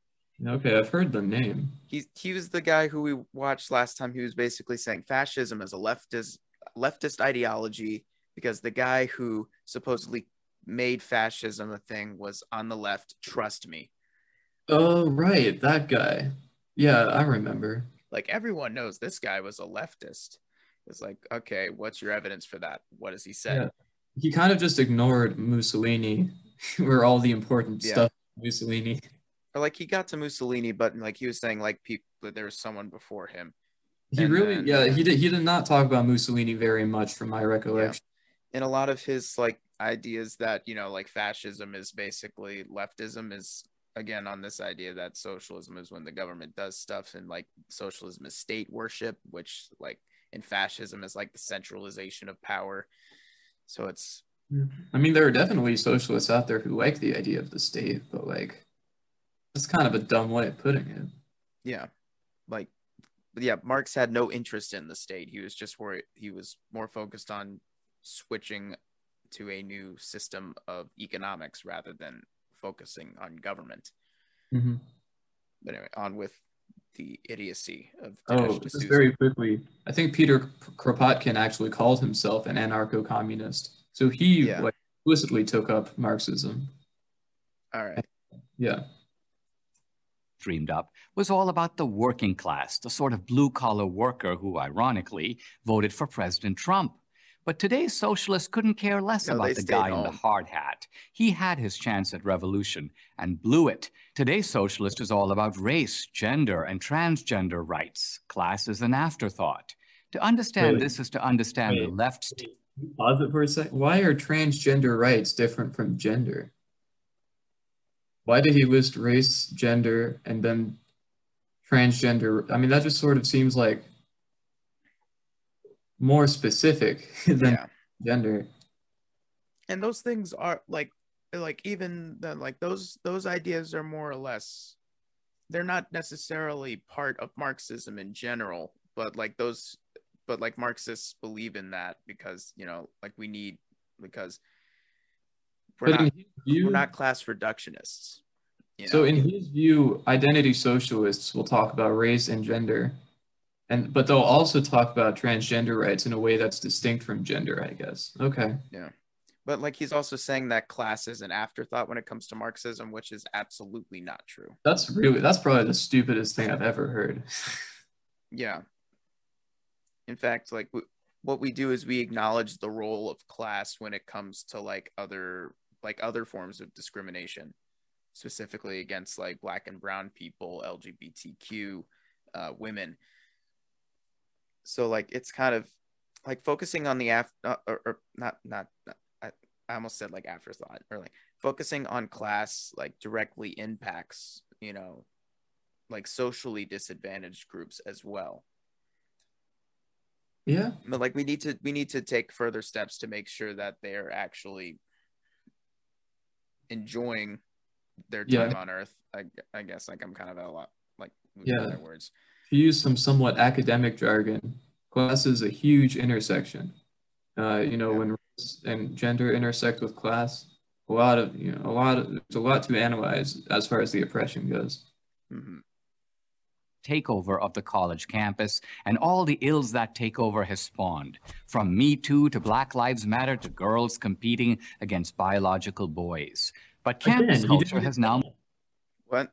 Okay, I've heard the name. He he was the guy who we watched last time. He was basically saying fascism is a leftist leftist ideology because the guy who supposedly made fascism a thing was on the left. Trust me. Oh, right. That guy. Yeah, I remember. Like everyone knows this guy was a leftist. It's like, okay, what's your evidence for that? What has he said? Yeah. He kind of just ignored Mussolini, where all the important yeah. stuff Mussolini. Or like he got to Mussolini, but like he was saying, like people, there was someone before him. He and really, then, yeah, he did. He did not talk about Mussolini very much, from my recollection in a lot of his like ideas that you know like fascism is basically leftism is again on this idea that socialism is when the government does stuff and like socialism is state worship which like in fascism is like the centralization of power. So it's i mean there are definitely socialists out there who like the idea of the state but like that's kind of a dumb way of putting it. Yeah. Like yeah marx had no interest in the state. He was just where he was more focused on switching to a new system of economics rather than focusing on government. Mm-hmm. But anyway, on with the idiocy of Dinesh oh, just very quickly. I think Peter Kropotkin actually called himself an anarcho-communist, so he yeah. like, explicitly took up Marxism. All right. Yeah. Dreamed up was all about the working class, the sort of blue collar worker who, ironically, voted for President Trump. But today's socialists couldn't care less No, about the stayed guy in the hard hat. He had his chance at revolution and blew it. Today's socialist is all about race, gender, and transgender rights. Class is an afterthought. To understand Wait, this is to understand the wait. left's Pause it for a sec. Why are transgender rights different from gender? Why did he list race, gender, and then transgender? I mean, that just sort of seems like more specific than Yeah. gender. and those things are like like even then like those those ideas are more or less they're not necessarily part of marxism in general but like those but like marxists believe in that because you know like we need because we're But not view, we're not class reductionists you know? so in his view, identity socialists will talk about race and gender, and but they'll also talk about transgender rights in a way that's distinct from gender, I guess. Okay. Yeah. But like he's also saying that class is an afterthought when it comes to marxism which is absolutely not true That's really that's probably the stupidest thing I've ever heard. Yeah. In fact, like w- what we do is we acknowledge the role of class when it comes to like other like other forms of discrimination, specifically against like black and brown people, LGBTQ, uh, women. So like it's kind of like focusing on the af uh, or, or not not I, I almost said like afterthought or like focusing on class like directly impacts you know like socially disadvantaged groups as well Yeah. but like we need to we need to take further steps to make sure that they're actually enjoying their time Yeah. on earth I, I guess like i'm kind of at a lot like Yeah. other words To use some somewhat academic jargon, class is a huge intersection. Uh, you know, Yeah. when race and gender intersect with class, a lot of you know a lot of there's a lot to analyze as far as the oppression goes. Mhm. takeover of the college campus and all the ills that takeover has spawned, from Me Too to Black Lives Matter to girls competing against biological boys. But campus Again, he culture has now what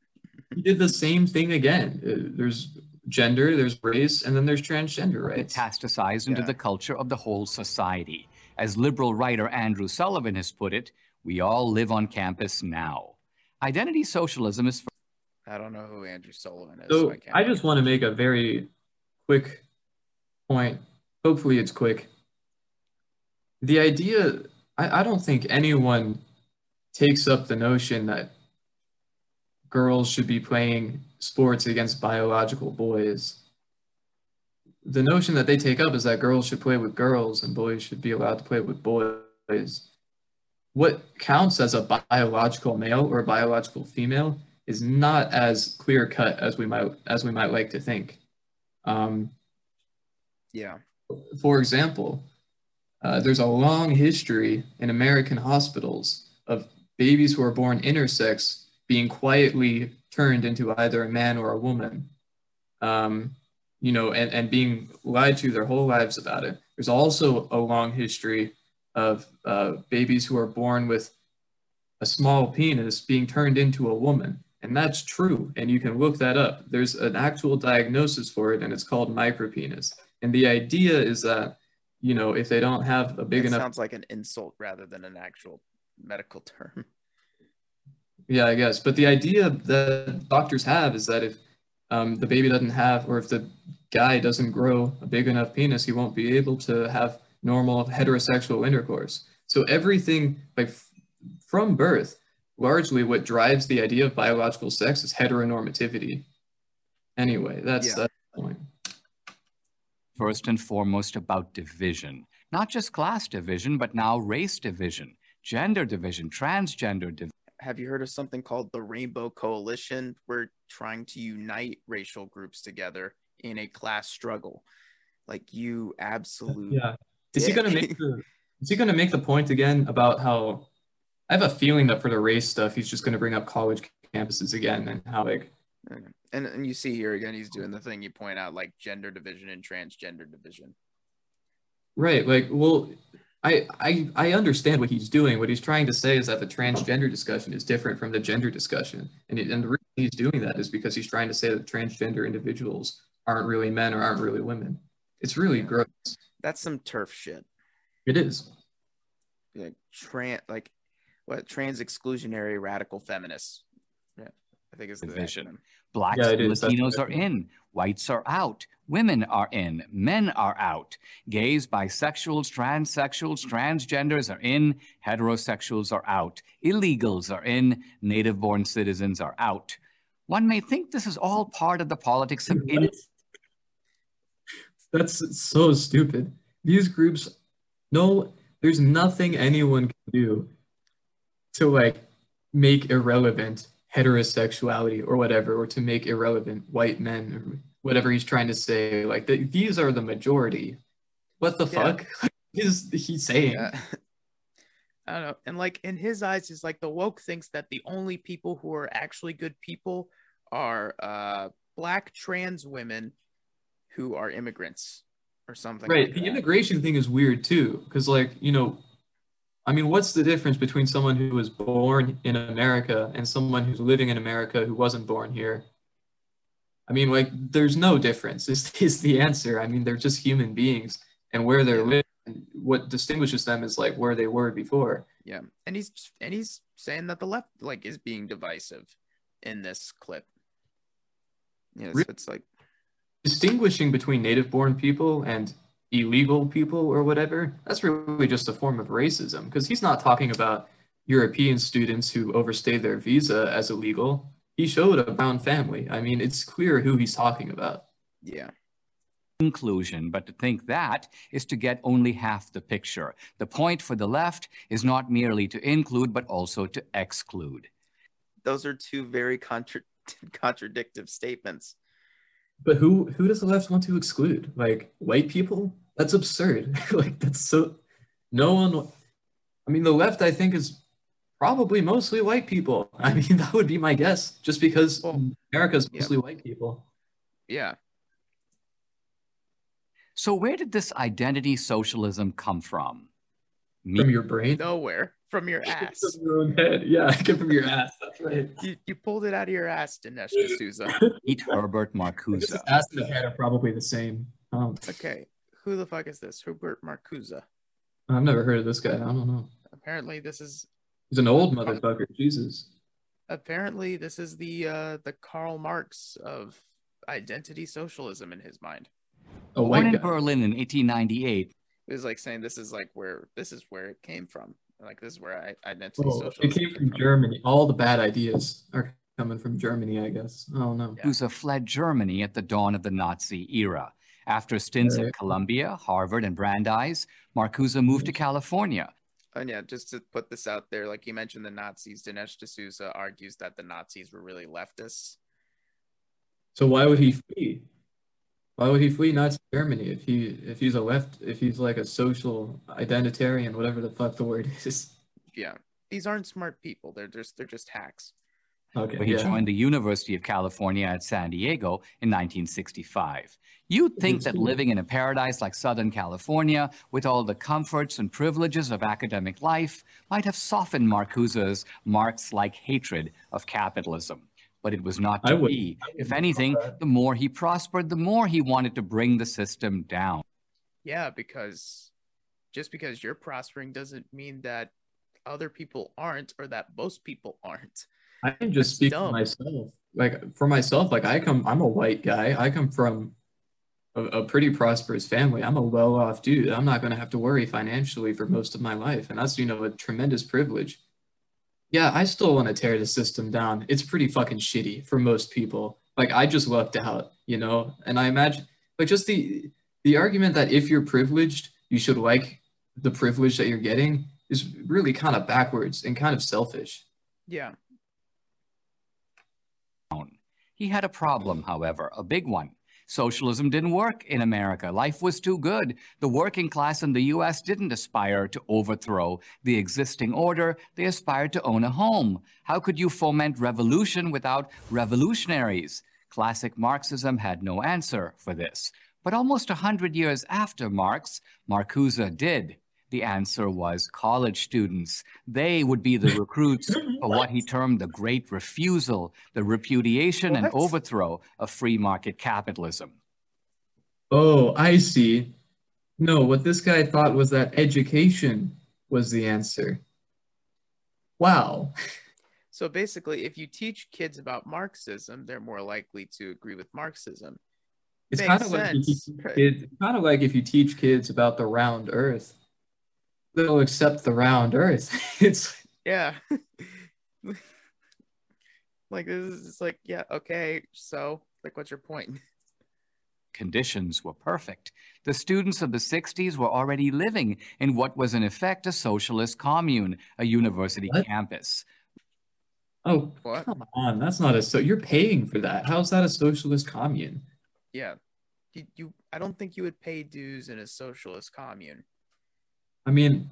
He did the same thing again. Uh, There's gender, there's race, and then there's transgender rights. metastasized into Yeah. the culture of the whole society. As liberal writer Andrew Sullivan has put it, we all live on campus now. Identity socialism is i don't know who andrew sullivan is So can't I just want to make a very quick point. Hopefully it's quick. The idea, I, I don't think anyone takes up the notion that girls should be playing sports against biological boys. The notion that they take up is that girls should play with girls and boys should be allowed to play with boys. What counts as a biological male or a biological female is not as clear cut as we might as we might like to think. Um, yeah for example, uh, there's a long history in American hospitals of babies who are born intersex being quietly turned into either a man or a woman, um, you know, and, and being lied to their whole lives about it. There's also a long history of uh, babies who are born with a small penis being turned into a woman. And that's true. And you can look that up. There's an actual diagnosis for it, and it's called micropenis. And the idea is that, you know, if they don't have a big enough sounds like an insult rather than an actual medical term Yeah, I guess. But the idea that doctors have is that if um, the baby doesn't have, or if the guy doesn't grow a big enough penis, he won't be able to have normal heterosexual intercourse. So everything, like f- from birth, largely what drives the idea of biological sex is heteronormativity. Anyway, that's Yeah. that's the point. first and foremost about division, not just class division, but now race division, gender division, transgender division. Have you heard of something called the rainbow coalition? We're trying to unite racial groups together in a class struggle. Like you absolute Yeah. Is he gonna make the is he gonna make the point again about how I have a feeling that for the race stuff he's just gonna bring up college campuses again and how like And and you see here again, he's doing the thing you point out, like gender division and transgender division. right. Like well I, I I understand what he's doing. What he's trying to say is that the transgender discussion is different from the gender discussion, and it, and the reason he's doing that is because he's trying to say that transgender individuals aren't really men or aren't really women. It's really gross. That's some TERF shit. It is. Like trans, like what trans exclusionary radical feminists. Yeah, I think it's the vision. acronym. Blacks Yeah, and is. Latinos what are I in. Whites are out. Women are in. Men are out. Gays, bisexuals, transsexuals, transgenders are in. Heterosexuals are out. Illegals are in. Native born citizens are out. One may think this is all part of the politics of in- That's so stupid. These groups, no, there's nothing anyone can do to like make irrelevant heterosexuality or whatever, or to make irrelevant white men or whatever he's trying to say. Like the, these are the majority. What the Yeah. fuck is he saying? Yeah. I don't know. And like in his eyes, is like the woke thinks that the only people who are actually good people are uh black trans women who are immigrants or something. Right. like The that. immigration thing is weird too, because like, you know, I mean, what's the difference between someone who was born in America and someone who's living in America who wasn't born here? I mean, like, there's no difference. Is is the answer? I mean, they're just human beings, and where they're living, what distinguishes them is like where they were before. Yeah, and he's and he's saying that the left like is being divisive in this clip. Yeah, so Re- it's like Distinguishing between native-born people and illegal people or whatever, that's really just a form of racism, because he's not talking about European students who overstayed their visa as illegal. He showed a brown family. I mean, it's clear who he's talking about. yeah, inclusion, but to think that is to get only half the picture. The point for the left is not merely to include, but also to exclude. those are two very contra- contradictive statements. But who who does the left want to exclude? Like white people? That's absurd. like that's so no one I mean the left I think is probably mostly white people. I mean that would be my guess just because Well, America's yeah. mostly white people. Yeah, So, where did this identity socialism come from? Me- From your brain? nowhere from your ass. From your own head. Yeah, get from your ass. That's right. you, you pulled it out of your ass, Dinesh D'Souza. Meet Herbert I Marcuse. ass and the head are probably the same. Um, Okay, who the fuck is this? Herbert Marcuse. I've never heard of this guy. I don't know. Apparently, this is He's an old motherfucker. Jesus. apparently this is the uh the Karl Marx of identity socialism in his mind. A Born in guy. Berlin in 1898, It was like saying this is like where this is where it came from. Like this is where I, identity Oh, social. it came from Germany. All the bad ideas are coming from Germany, I guess. I don't know. Yeah. Marcuse fled Germany at the dawn of the Nazi era. After stints Right. at Columbia, Harvard, and Brandeis, Marcuse moved to California. And yeah, just to put this out there, like you mentioned the Nazis, Dinesh D'Souza argues that the Nazis were really leftists. So why would he flee? Why would he flee Nazi Germany if he if he's a left if he's like a social identitarian, whatever the fuck the word is? Yeah. These aren't smart people. They're just they're just hacks. Okay, But he yeah. joined the University of California at San Diego in 1965. You'd think that living in a paradise like Southern California, with all the comforts and privileges of academic life, might have softened Marcuse's Marx like hatred of capitalism. But it was not to wouldn't- be. If anything, the more he prospered, the more he wanted to bring the system down. Yeah, because just because you're prospering doesn't mean that other people aren't or that most people aren't. I can just That's speak dumb. for myself. Like for myself, like I come, I'm a white guy. I come from a, a pretty prosperous family. I'm a well-off dude. I'm not going to have to worry financially for most of my life, and that's you know a tremendous privilege. Yeah, I still want to tear the system down. It's pretty fucking shitty for most people. Like I just lucked out, you know. And I imagine, like, just the the argument that if you're privileged, you should like the privilege that you're getting is really kind of backwards and kind of selfish. Yeah. He had a problem, however, a big one. Socialism didn't work in America. Life was too good. The working class in the US didn't aspire to overthrow the existing order, they aspired to own a home. How could you foment revolution without revolutionaries? Classic Marxism had no answer for this. But almost a hundred years after Marx, Marcuse did. The answer was college students. They would be the recruits for what he termed the great refusal, the repudiation and overthrow of free market capitalism. Oh, I see. No, what this guy thought was that education was the answer. Wow. So basically, if you teach kids about Marxism, they're more likely to agree with Marxism. It's kind of like if you sense. teach kids, kind of like if you teach kids about the round earth, they'll accept the round earth. It's Yeah. like this is like, yeah, okay. So, like, what's your point? Conditions were perfect. The students of the 60s were already living in what was in effect a socialist commune, a university What? campus. oh What? come on, that's not a so you're paying for that. How's that a socialist commune? Yeah. You, you I don't think you would pay dues in a socialist commune. I mean,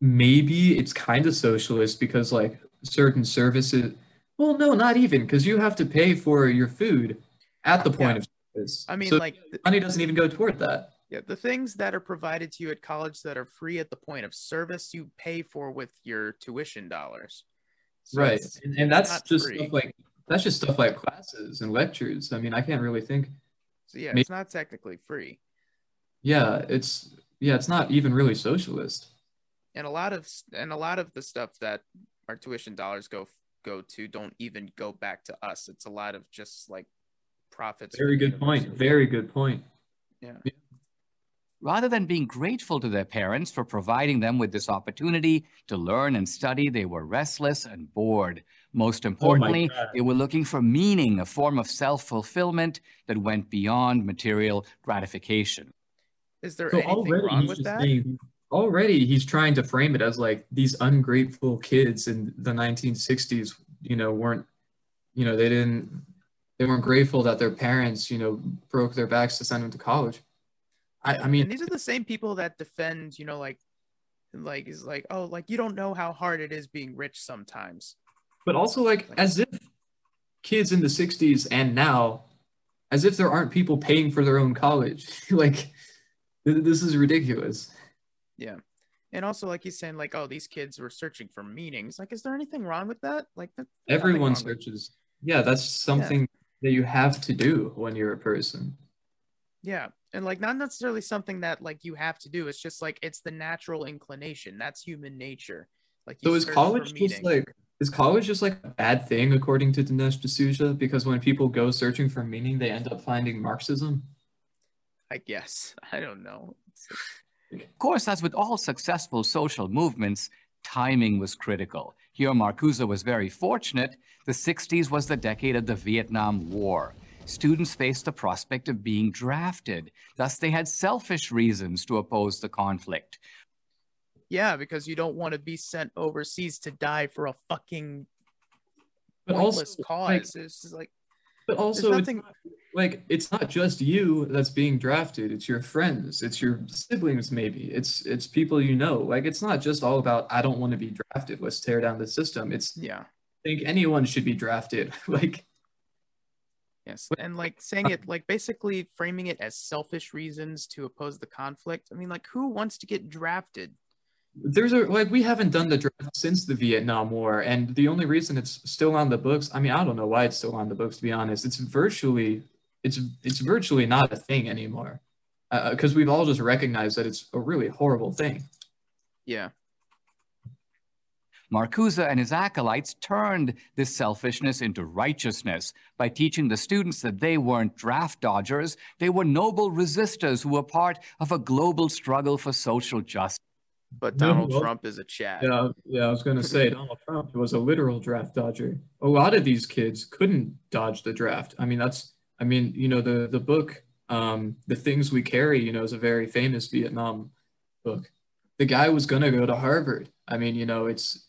maybe it's kind of socialist because like certain services. Well, no, not even because you have to pay for your food at the point Yeah. of service. I mean, So like, money doesn't even go toward that. yeah, the things that are provided to you at college that are free at the point of service, you pay for with your tuition dollars. So right, and, and that's just free. stuff like that's just stuff like classes and lectures. I mean, I can't really think. So yeah, May- it's not technically free. Yeah, it's yeah, it's not even really socialist. And a lot of and a lot of the stuff that our tuition dollars go go to don't even go back to us. It's a lot of just like profits. Very the good point. Very good point. Yeah. Rather than being grateful to their parents for providing them with this opportunity to learn and study, they were restless and bored. Most oh importantly, God. they were looking for meaning, a form of self fulfillment that went beyond material gratification. Is there So anything wrong with that? saying, already he's trying to frame it as like these ungrateful kids in the 1960s, you know, weren't, you know, they didn't, they weren't grateful that their parents, you know, broke their backs to send them to college. I, I mean, and these are the same people that defend, you know, like, like is like, oh, like you don't know how hard it is being rich sometimes. but also like as if kids in the 60s and now, as if there aren't people paying for their own college. like, this is ridiculous. Yeah. And also, like he's saying, like, oh, these kids were searching for meanings. Like, is there anything wrong with that? Like, that, there's nothing Everyone searches. Yeah, that's something that you have to do when you're a person. Yeah. And like, not necessarily something that like you have to do. It's just like it's the natural inclination. That's human nature. Like, So is college just like is college just like a bad thing according to Dinesh D'Souza? Because when people go searching for meaning, they end up finding Marxism. I guess I don't know. Of course, as with all successful social movements, timing was critical. Here, Marcuse was very fortunate. The 60s was the decade of the Vietnam War. Students faced the prospect of being drafted. Thus, they had selfish reasons to oppose the conflict. yeah, because you don't want to be sent overseas to die for a fucking But also, pointless like, cause. it's just like but also, nothing. not- like it's not just you that's being drafted. It's your friends. It's your siblings. Maybe it's it's people you know. Like it's not just all about I don't want to be drafted. Let's tear down the system. It's Yeah. I think anyone should be drafted. like Yes, and like saying it, like basically framing it as selfish reasons to oppose the conflict. I mean, like who wants to get drafted? There's a like we haven't done the draft since the Vietnam War, and the only reason it's still on the books. I mean, I don't know why it's still on the books. To be honest, it's virtually it's it's virtually not a thing anymore, uh, uh, because we've all just recognized that it's a really horrible thing. Yeah, Marcuse and his acolytes turned this selfishness into righteousness by teaching the students that they weren't draft dodgers, they were noble resistors who were part of a global struggle for social justice. But No, Donald well, Trump is a Chad. Yeah, yeah. I was gonna say Donald Trump was a literal draft dodger. A lot of these kids couldn't dodge the draft. I mean, that's I mean, you know, the the book, um, the things we carry, you know, is a very famous Vietnam book. The guy was gonna go to Harvard. I mean, you know, it's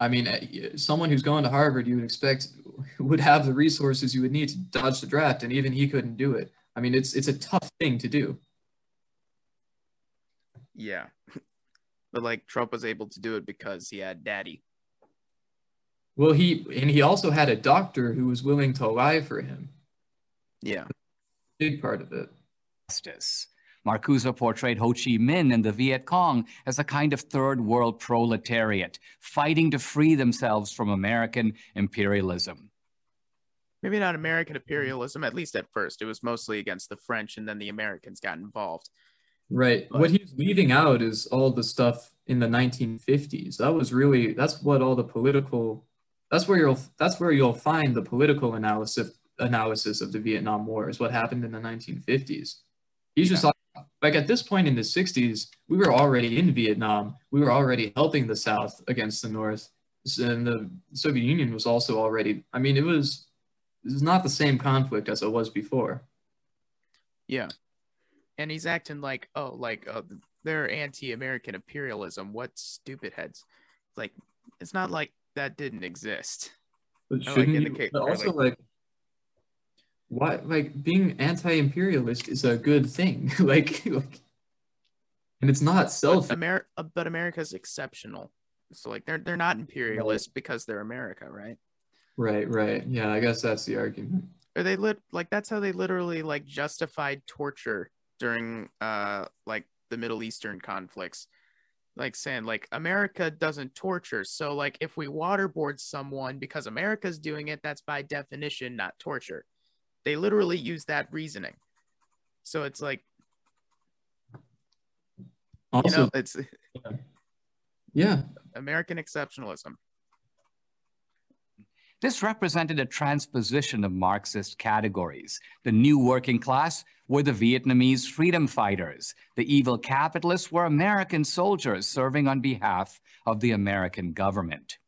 I mean, eh, someone who's going to Harvard, you would expect would have the resources you would need to dodge the draft, and even he couldn't do it. I mean, it's it's a tough thing to do. Yeah, but like Trump was able to do it because he had daddy. Well, he and he also had a doctor who was willing to lie for him. Yeah, Big part of it. justice. Marcuse portrayed Ho Chi Minh and the Viet Cong as a kind of third world proletariat, fighting to free themselves from American imperialism. maybe not American imperialism, at least at first. It was mostly against the French, and then the Americans got involved. Right. But- what he's leaving out is all the stuff in the 1950s. That was really that's what all the political that's where you'll that's where you'll find the political analysis analysis of the Vietnam War is what happened in the 1950s. He's just talking- like at this point in the 60s, we were already in Vietnam. We were already helping the South against the North. And the Soviet Union was also already I mean it was it was not the same conflict as it was before. Yeah. And he's acting like, oh, like uh, they're anti-American imperialism. What stupid heads? Like, it's not like that didn't exist. But like shouldn't you, indicate- but also like, why like being anti-imperialist is a good thing. like, like and it's not But, self Amer- uh, but America's exceptional. So like they're they're not imperialist because they're America, right? right, right. Yeah, I guess that's the argument. Or they lit like that's how they literally like justified torture during uh like the Middle Eastern conflicts. Like saying like America doesn't torture. So like if we waterboard someone because America's doing it, that's by definition not torture. They literally use that reasoning. So it's like, you Also, know, it's yeah, American exceptionalism. This represented a transposition of Marxist categories. The new working class were the Vietnamese freedom fighters. The evil capitalists were American soldiers serving on behalf of the American government.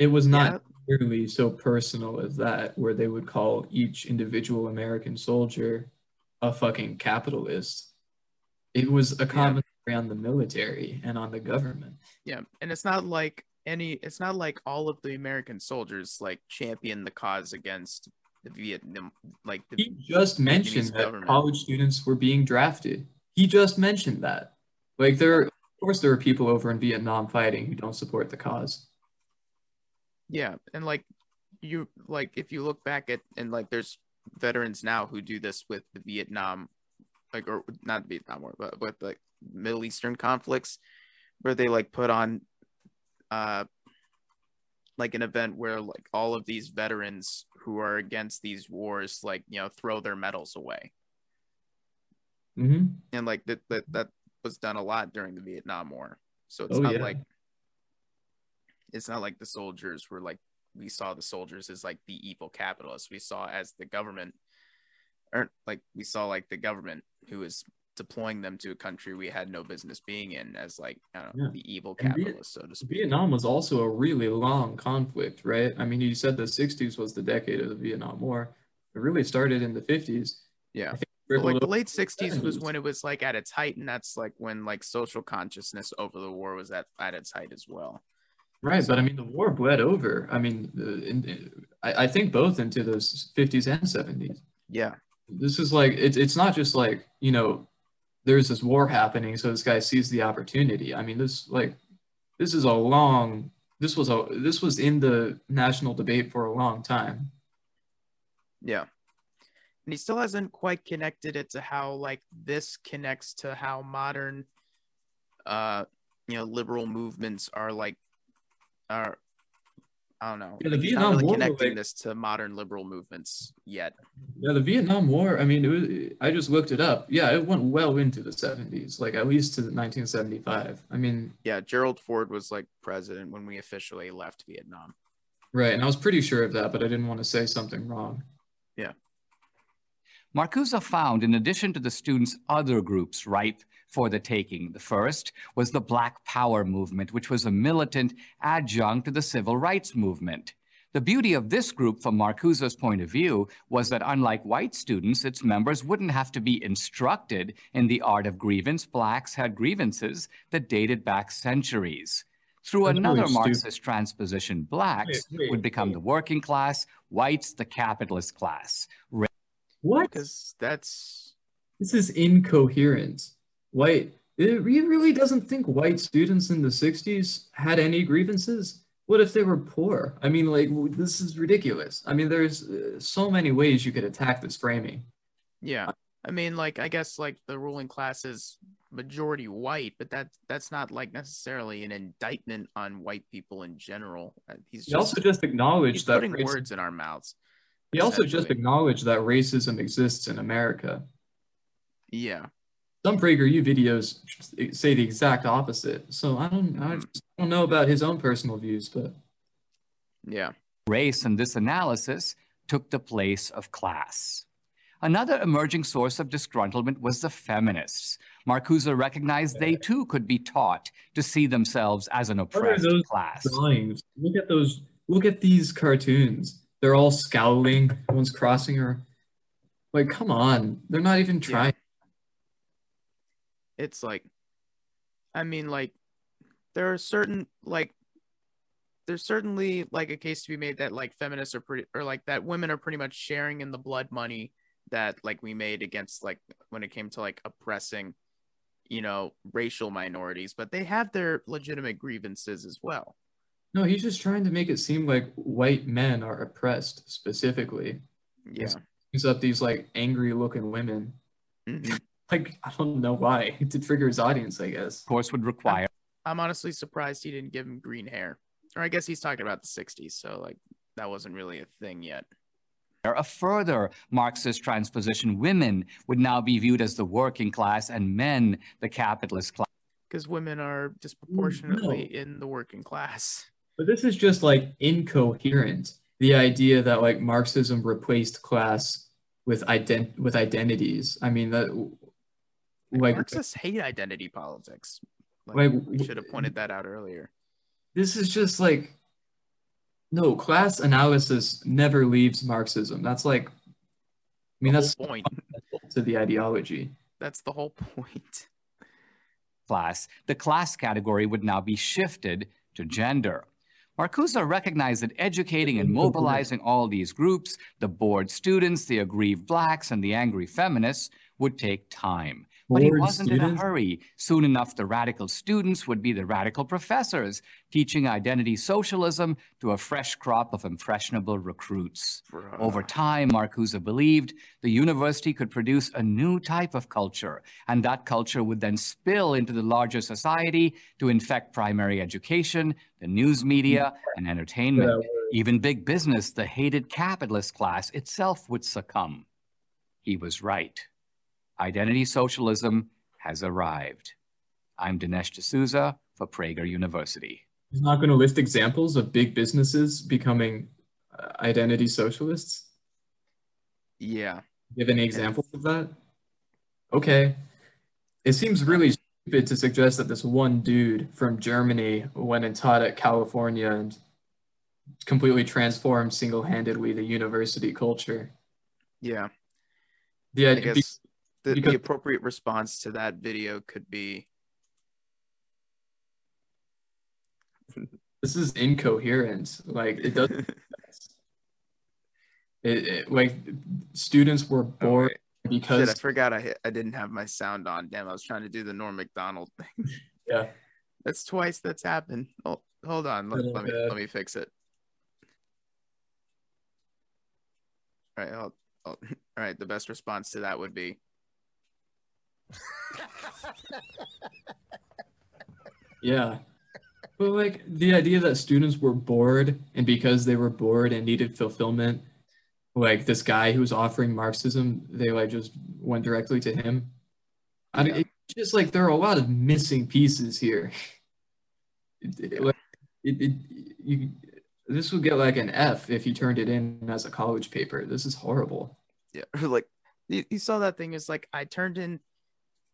it was not Yeah. nearly so personal as that, where they would call each individual American soldier a fucking capitalist. It was a commentary on the military and on the government. Yeah, and it's not like any. It's not like all of the American soldiers like champion the cause against the Vietnam. Like the, He just mentioned that college students were being drafted. He just mentioned that. Like there, of course, there are people over in Vietnam fighting who don't support the cause. yeah, and like you like if you look back at and like there's veterans now who do this with the Vietnam, like or not Vietnam War, but with like Middle Eastern conflicts, where they like put on, uh, like an event where like all of these veterans who are against these wars like you know throw their medals away. hmm and like that that that was done a lot during the Vietnam War. So it's Oh, not yeah. like it's not like the soldiers were like we saw the soldiers as like the evil capitalists. We saw as the government or like we saw like the government who was deploying them to a country we had no business being in as like know, Yeah. the evil capitalists, so to speak. Vietnam was also a really long conflict, right? I mean, you said the 60s was the decade of the Vietnam War. It really started in the 50s. Yeah. I think it But, like the late 60s was when it was like at its height and that's like when like social consciousness over the war was at, at its height as well. Right, but I mean, the war bled over. I mean, in, in- I, I think both into those 50s and 70s. Yeah. This is like, it's it's not just like, you know, there's this war happening, so this guy sees the opportunity. I mean, this like, this is a long, this was a, this was in the national debate for a long time. Yeah. And he still hasn't quite connected it to how like this connects to how modern uh you know liberal movements are like are I don't know. Yeah, the Vietnam really War, connecting like- this to modern liberal movements yet. Yeah, the Vietnam War, I mean, it was, I just looked it up. Yeah, it went well into the 70s, like at least to 1975. I mean, Yeah, Gerald Ford was like president when we officially left Vietnam. right, and I was pretty sure of that, but I didn't want to say something wrong. Yeah, Marcuse found, in addition to the students, other groups ripe for the taking. The first was the Black Power movement, which was a militant adjunct to the civil rights movement. The beauty of this group, from Marcuse's point of view, was that unlike white students, its members wouldn't have to be instructed in the art of grievance. Blacks had grievances that dated back centuries. Through That's another really stupid. Marxist transposition, blacks Wait, wait, would become wait. the working class, whites the capitalist class. What? Because that's This is incoherent. White, it re- really doesn't think white students in the 60s had any grievances. What if they were poor? I mean, like, this is ridiculous. I mean, there's uh, so many ways you could attack this framing. yeah. I mean, like I guess like the ruling class is majority white, but that that's not like necessarily an indictment on white people in general. Uh, He's He just, also just acknowledged that putting words in our mouths. he also just acknowledged that racism exists in America. Yeah, Some PragerU videos say the exact opposite. So I don't I hmm. just don't know about his own personal views, but yeah, Race in this analysis took the place of class. Another emerging source of disgruntlement was the feminists. Marcuse recognized they too could be taught to see themselves as an are oppressed those class. drawings. Look at those look at these cartoons. They're all scowling, one's crossing her. Like, come on. They're not even trying. It's like, I mean, like there are certain like there's certainly like a case to be made that like feminists are pretty or like that women are pretty much sharing in the blood money that like we made against like when it came to like oppressing you know racial minorities but they have their legitimate grievances as well No, he's just trying to make it seem like white men are oppressed specifically. yeah He's up these like angry looking women. Mhm. Like, I don't know why. To trigger his audience, I guess. Of course would require i'm honestly surprised he didn't give him green hair or i guess he's talking about the 60s so like that wasn't really a thing yet a further Marxist transposition. Women would now be viewed as the working class and men the capitalist class. because women are disproportionately in the working class But this is just like incoherent. The idea that like Marxism replaced class with ident with identities. I mean that like Marxists hate identity politics. Like, Like, we should have pointed that out earlier. this is just like no class analysis never leaves Marxism. That's like I mean The that's whole point. to the ideology. That's the whole point. class, the class category would now be shifted to gender. Marcuse recognized that educating and mobilizing all these groups, the bored students, the aggrieved blacks, and the angry feminists, would take time. But he wasn't in a hurry. Soon enough, the radical students would be the radical professors, teaching identity socialism to a fresh crop of impressionable recruits. Bruh. Over time, Marcuse believed the university could produce a new type of culture, and that culture would then spill into the larger society to infect primary education, the news media, and entertainment. Even big business, the hated capitalist class itself would succumb. He was right. Identity socialism has arrived. I'm Dinesh D'Souza for Prager University. He's not going to list examples of big businesses becoming uh, identity socialists. Yeah. Give any examples of that? Okay. It seems really stupid to suggest that this one dude from Germany went and taught at California and completely transformed single-handedly the university culture. Yeah. The I idea, guess the, because- the appropriate response to that video could be this is incoherent. Like it doesn't. it, it- like students were bored. Shit, because I forgot I hit, I didn't have my sound on. Damn, I was trying to do the Norm Macdonald thing. yeah. That's twice that's happened. Oh, hold on. Let, let me bit. let me fix it. All right, I'll, I'll, all right. The best response to that would be Yeah. But like the idea that students were bored and because they were bored and needed fulfillment, like this guy who was offering Marxism, they like just went directly to him. I Yeah. it's just like there are a lot of missing pieces here. It, it- like, it, it, you, this would get like an F if you turned it in as a college paper. This is horrible. yeah. Like you, you saw that thing is like I turned in,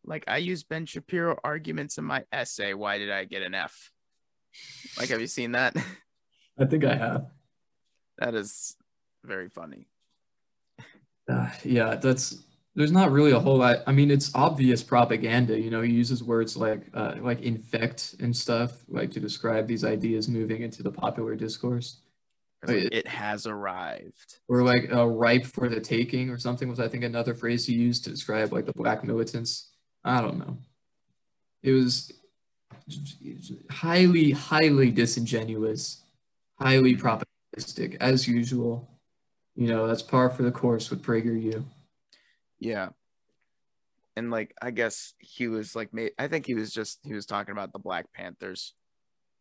like I use Ben Shapiro arguments in my essay. Why did I get an F? Like, have you seen that? I think I have. that is very funny. Uh, yeah, that's there's not really a whole lot. I mean, it's obvious propaganda. You know, he uses words like uh, like infect and stuff like to describe these ideas moving into the popular discourse, like, Wait. it has arrived. or like uh, ripe for the taking, or something was I think another phrase he used to describe like the black militants. I don't know. It was highly, highly disingenuous, highly propagandistic, as usual. You know, that's par for the course with PragerU. Yeah. and like I guess he was like, I think he was just he was talking about the Black Panthers,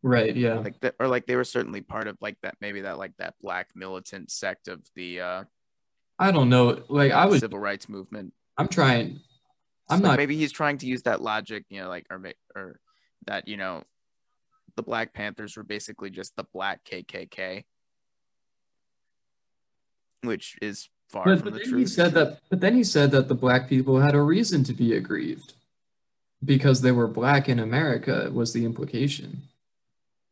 Right. Yeah. like that, or like they were certainly part of like that, maybe that like that black militant sect of the uh I don't know. Like I was civil rights movement. I'm trying. I'm like not. maybe he's trying to use that logic, you know, like or or that you know, the Black Panthers were basically just the black KKK, which is far But, from but the then truth. he said that. But then he said that the black people had a reason to be aggrieved because they were black in America. Was the implication?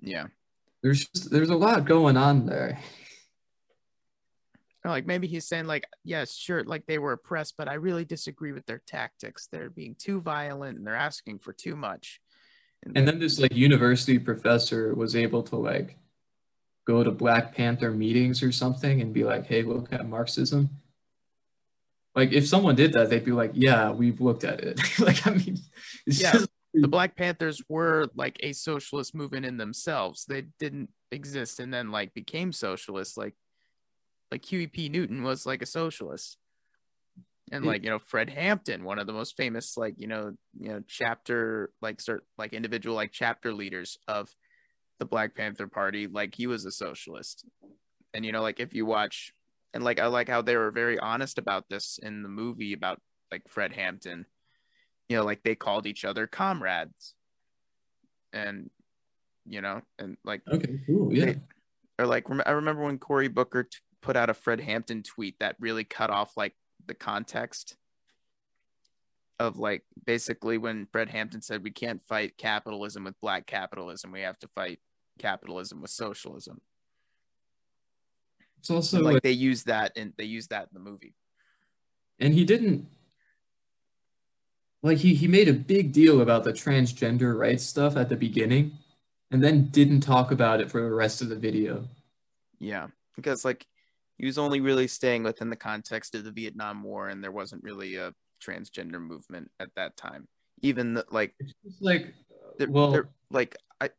yeah, There's just there's a lot going on there. or like maybe he's saying like, yes, sure, like they were oppressed, but I really disagree with their tactics. They're being too violent and they're asking for too much. And then this like university professor was able to like go to Black Panther meetings or something and be like, "Hey, look at Marxism." Like if someone did that, they'd be like, "Yeah, we've looked at it." like I mean, Yeah. just the Black Panthers were like a socialist movement in themselves. They didn't exist and then like became socialists. Like like Huey P. Newton was like a socialist. And mm. like, you know, Fred Hampton, one of the most famous, like, you know, you know, chapter like cert like individual like chapter leaders of the Black Panther Party, like he was a socialist. And you know, like if you watch and like I like how they were very honest about this in the movie about like Fred Hampton you know, like they called each other comrades. And, you know, and like, okay, cool, yeah. they- or like, I remember when Cory Booker t- put out a Fred Hampton tweet that really cut off like the context of like basically when Fred Hampton said, we can't fight capitalism with black capitalism, we have to fight capitalism with socialism. It's also like like, they use that and they use that in the movie. and he didn't like he he made a big deal about the transgender rights stuff at the beginning, and then didn't talk about it for the rest of the video. Yeah, because like he was only really staying within the context of the Vietnam War, and there wasn't really a transgender movement at that time. Even the, like, It's just like, there, well, there- like I,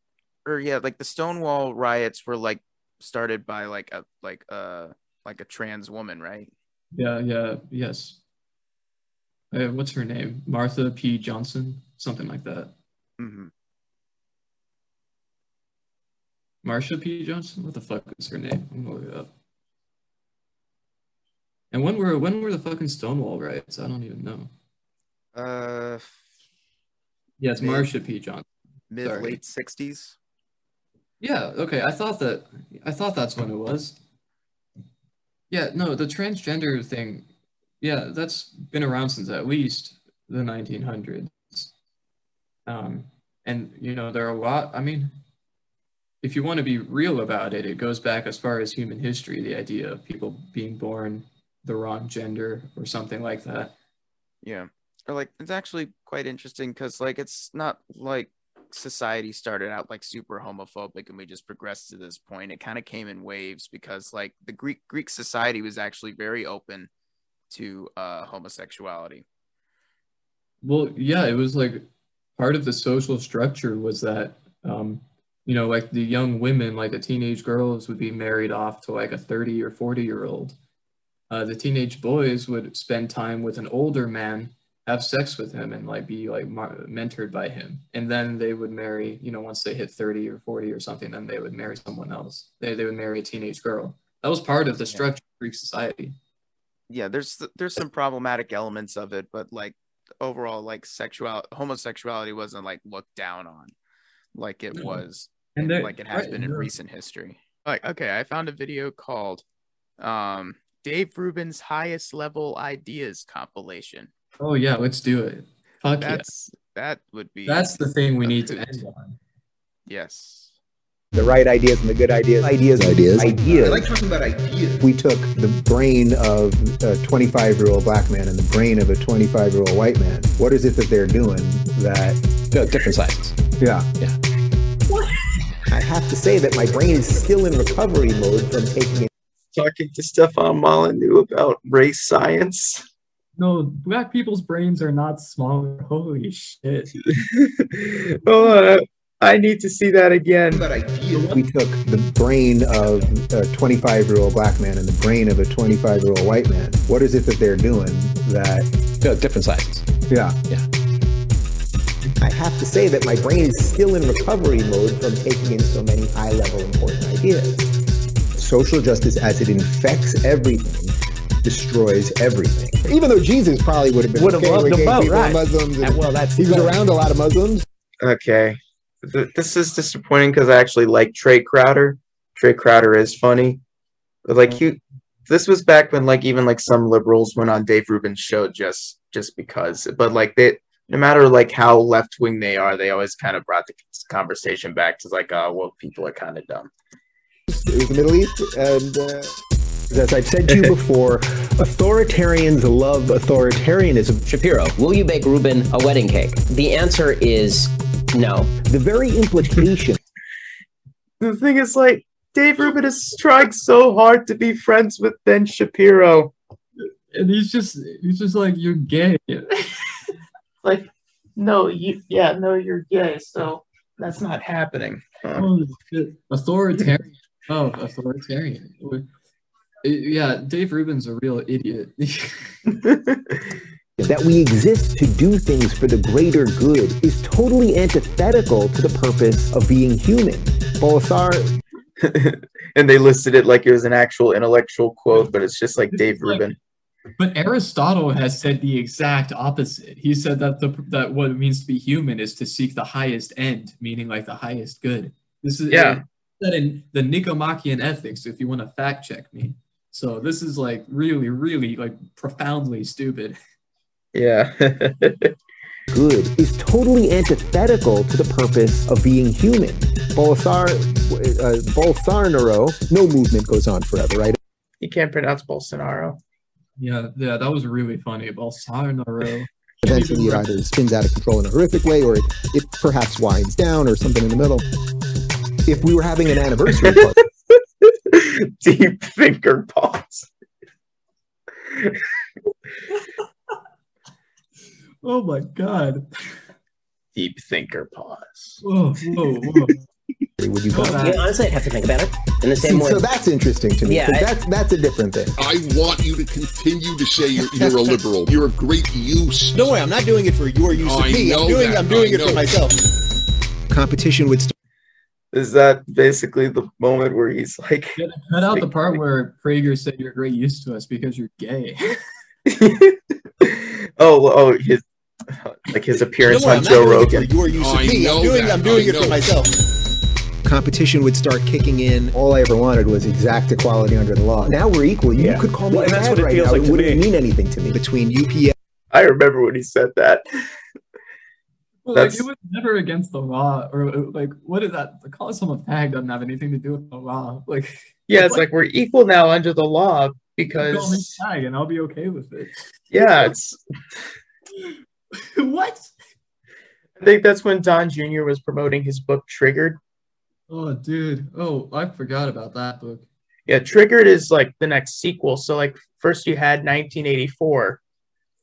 or yeah, like the Stonewall riots were like started by like a like a like a trans woman, right? Yeah, yeah, yes. Uh, what's her name? Martha P. Johnson, something like that. hmm Marsha P. Johnson. What the fuck is her name? I'm gonna look it up. And when were when were the fucking Stonewall riots? I don't even know. Uh, Yeah, it's Mid- Marsha P. Johnson. mid Sorry. late sixties. Yeah, okay. I thought that I thought that's when it was. Yeah, no, the transgender thing, yeah, that's been around since at least the 1900s. Um, and you know, there are a lot, I mean, if you want to be real about it, it goes back as far as human history, the idea of people being born the wrong gender or something like that. Yeah. Or like it's actually quite interesting because like it's not like society started out like super homophobic and we just progressed to this point. It kind of came in waves because like the Greek Greek society was actually very open to uh homosexuality. Well, yeah, it was like part of the social structure was that, um, you know, like the young women, like the teenage girls would be married off to like a 30 or 40 year old. Uh, the teenage boys would spend time with an older man, have sex with him, and like be like mar- mentored by him. And then they would marry, you know, once they hit 30 or 40 or something, then they would marry someone else. They, they would marry a teenage girl. That was part of the Yeah. structure of Greek society. Yeah, there's there's some problematic elements of it, but like overall like sexual homosexuality wasn't like looked down on like it No. was And like it has right, been in no. recent history. Like, okay, I found a video called um, Dave Rubin's Highest Level Ideas compilation. Oh, yeah, let's do it. Fuck yeah. That's that would be That's the thing we a need to end on. yes. the right ideas and the good ideas. Ideas, ideas, ideas. I like talking about ideas. we took the brain of a 25 year old black man and the brain of a 25 year old white man. What is it that they're doing that? No, different sizes. Yeah. Yeah. I have to say that my brain is still in recovery mode from taking it. Talking to Stefan Molyneux about race science. No, black people's brains are not smaller. Holy shit. oh, I need to see that again. About ideas. We took the brain of a 25 year old black man and the brain of a 25 year old white man. What is it that they're doing that? No, different sizes. Yeah. Yeah. I have to say that my brain is still in recovery mode from taking in so many high level important ideas. Social justice, as it infects everything, destroys everything. Even though Jesus probably would have been Would have okay loved with them gay both, people right. Muslims. and And, well, that's he was around a lot of Muslims. Okay. Th- This is disappointing because I actually like Trae Crowder. Trae Crowder is funny. But like you this was back when like even like some liberals went on Dave Rubin's show just just because. But like they no matter like how left wing they are, they always kind of brought the conversation back to like, uh, oh well, people are kind of dumb. It was the Middle East, and uh, as I've said to you before, authoritarians love authoritarianism. Shapiro, will you bake Rubin a wedding cake? The answer is no. The very implication The thing is like Dave Rubin is trying so hard to be friends with Ben Shapiro. And he's just he's just like you're gay. Like, no, you yeah, no, you're gay, so that's not happening. Holy. Authoritarian. Oh, authoritarian. It- yeah, Dave Rubin's a real idiot. that we exist to do things for the greater good is totally antithetical to the purpose of being human. Bolsar, and they listed it like it was an actual intellectual quote, but it's just like This Dave is like- Rubin. but Aristotle has said the exact opposite. He said that the that what it means to be human is to seek the highest end, meaning like the highest good. This is Yeah. That in the Nicomachean Ethics. If you want to fact check me, so this is like really, really like profoundly stupid. Yeah. good, is totally antithetical to the purpose of being human. Bolsar, uh, Bolsonaro, no movement goes on forever, right? you can't pronounce Bolsonaro. Yeah, yeah, that was really funny. Bolsonaro. Eventually, it either spins out of control in a horrific way, or it, it perhaps winds down, or something in the middle. If we were having an anniversary party, Deep thinker pause. Oh my god. Deep thinker pause. Whoa, whoa, whoa. would you Go go? Yeah, honestly, I'd have to think about it. In the same way. So that's interesting to me. Yeah, 'cause I- that's that's a different thing. I want you to continue to say you're, you're a liberal. You're a great use. No way, I'm not doing it for your use of I me. know I'm doing that, I'm doing I it for myself. Competition would start. Is that basically the moment where he's like, Cut cut out the part where Prager said you're great use to us because you're gay. oh, oh, his like his appearance No way, on I'm Joe Rogan. You are used of oh, I me. I'm doing that, I'm doing I it for myself. Competition would start kicking in. All I ever wanted was exact equality under the law. Now we're equal. You Yeah. could call me Well, and that's what it right feels now. like it wouldn't me. mean anything to me. Between UPS I remember when he said that. Like it was never against the law, or uh, like what is that? Calling someone a fag doesn't have anything to do with the law. Like, Yeah, it's like we're equal now under the law call me because fag and I'll be okay with it. yeah, it's. what? I think that's when Don Jr. was promoting his book Triggered. Oh, dude. Oh, I forgot about that book. Yeah, Triggered is like the next sequel. So like first you had 1984,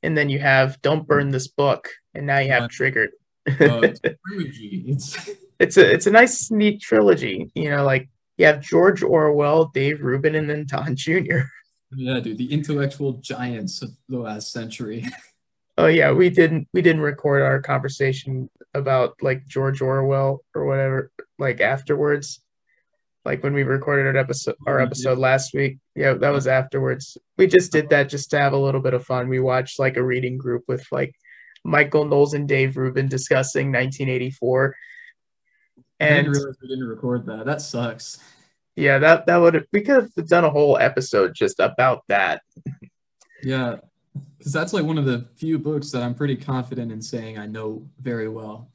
and then you have Don't Burn This Book, and now you have Right. Triggered. Uh, it's a trilogy. It's it's a it's a nice neat trilogy. You know, like you have George Orwell, Dave Rubin, and then Don Jr. yeah, dude. The intellectual giants of the last century. Oh yeah, we didn't we didn't record our conversation about like George Orwell or whatever like afterwards. Like when we recorded our episode our Oh, episode last week. Yeah, that was afterwards. We just did that just to have a little bit of fun. We watched like a reading group with like Michael Knowles and Dave Rubin discussing 1984. I And didn't we didn't record that. That sucks. yeah, that that would we could have done a whole episode just about that. Yeah, because that's like one of the few books that I'm pretty confident in saying I know very well.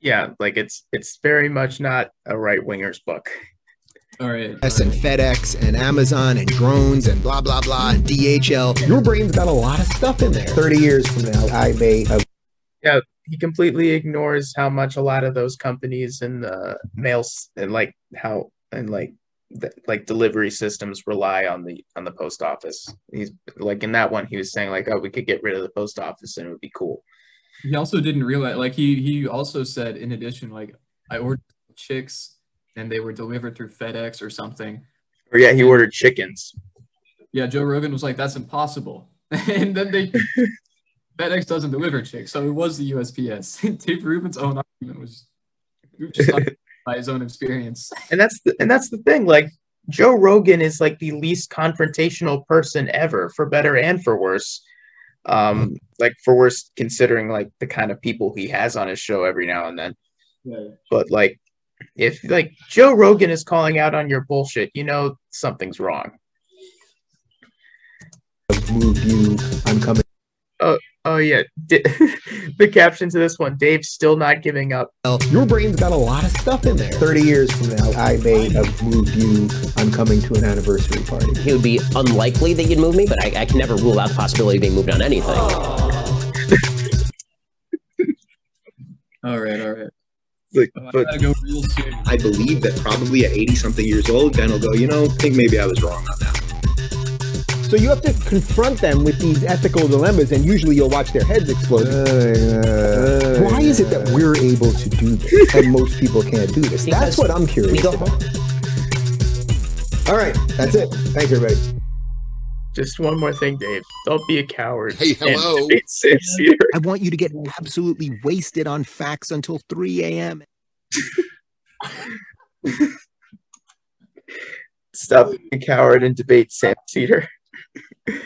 Yeah, like it's it's very much not a right winger's book. All right. and FedEx and Amazon and drones and blah blah blah and DHL. Your brain's got a lot of stuff in there. Thirty years from now, I may have he completely ignores how much a lot of those companies and the mails and like how and like the, like delivery systems rely on the on the post office. He's like in that one he was saying like oh we could get rid of the post office and it would be cool. He also didn't realize, like he he also said in addition, like I ordered chicks and they were delivered through FedEx or something. Or yeah, he ordered chickens. Yeah, Joe Rogan was like, "That's impossible," and then they FedEx doesn't deliver chicks, so it was the USPS. Dave Rubin's own argument was just by his own experience. and that's the, and that's the thing. Like Joe Rogan is like the least confrontational person ever, for better and for worse. Um, like for worse, considering like the kind of people he has on his show every now and then. Yeah. But like, if like Joe Rogan is calling out on your bullshit, you know something's wrong. Move you. I'm coming. Oh oh yeah, D- the caption to this one: Dave's still not giving up. Your brain's got a lot of stuff in there. 30 years from now, I may have moved you. I'm coming to an anniversary party. It would be unlikely that you'd move me, but I, I can never rule out the possibility of being moved on anything. All right, all right. Like, I but go real soon. I believe that probably at 80 something years old, Ben will go, you know, I think maybe I was wrong on that. So you have to confront them with these ethical dilemmas, and usually you'll watch their heads explode. Uh, uh, Why is it that we're able to do this and most people can't do this? That's what I'm curious about. All right, that's it. Thanks, everybody. Just one more thing, Dave. Don't be a coward. Hey, hello. debate Sam Seder. I want you to get absolutely wasted on facts until 3 a.m. Stop being a coward and debate Sam Seder. I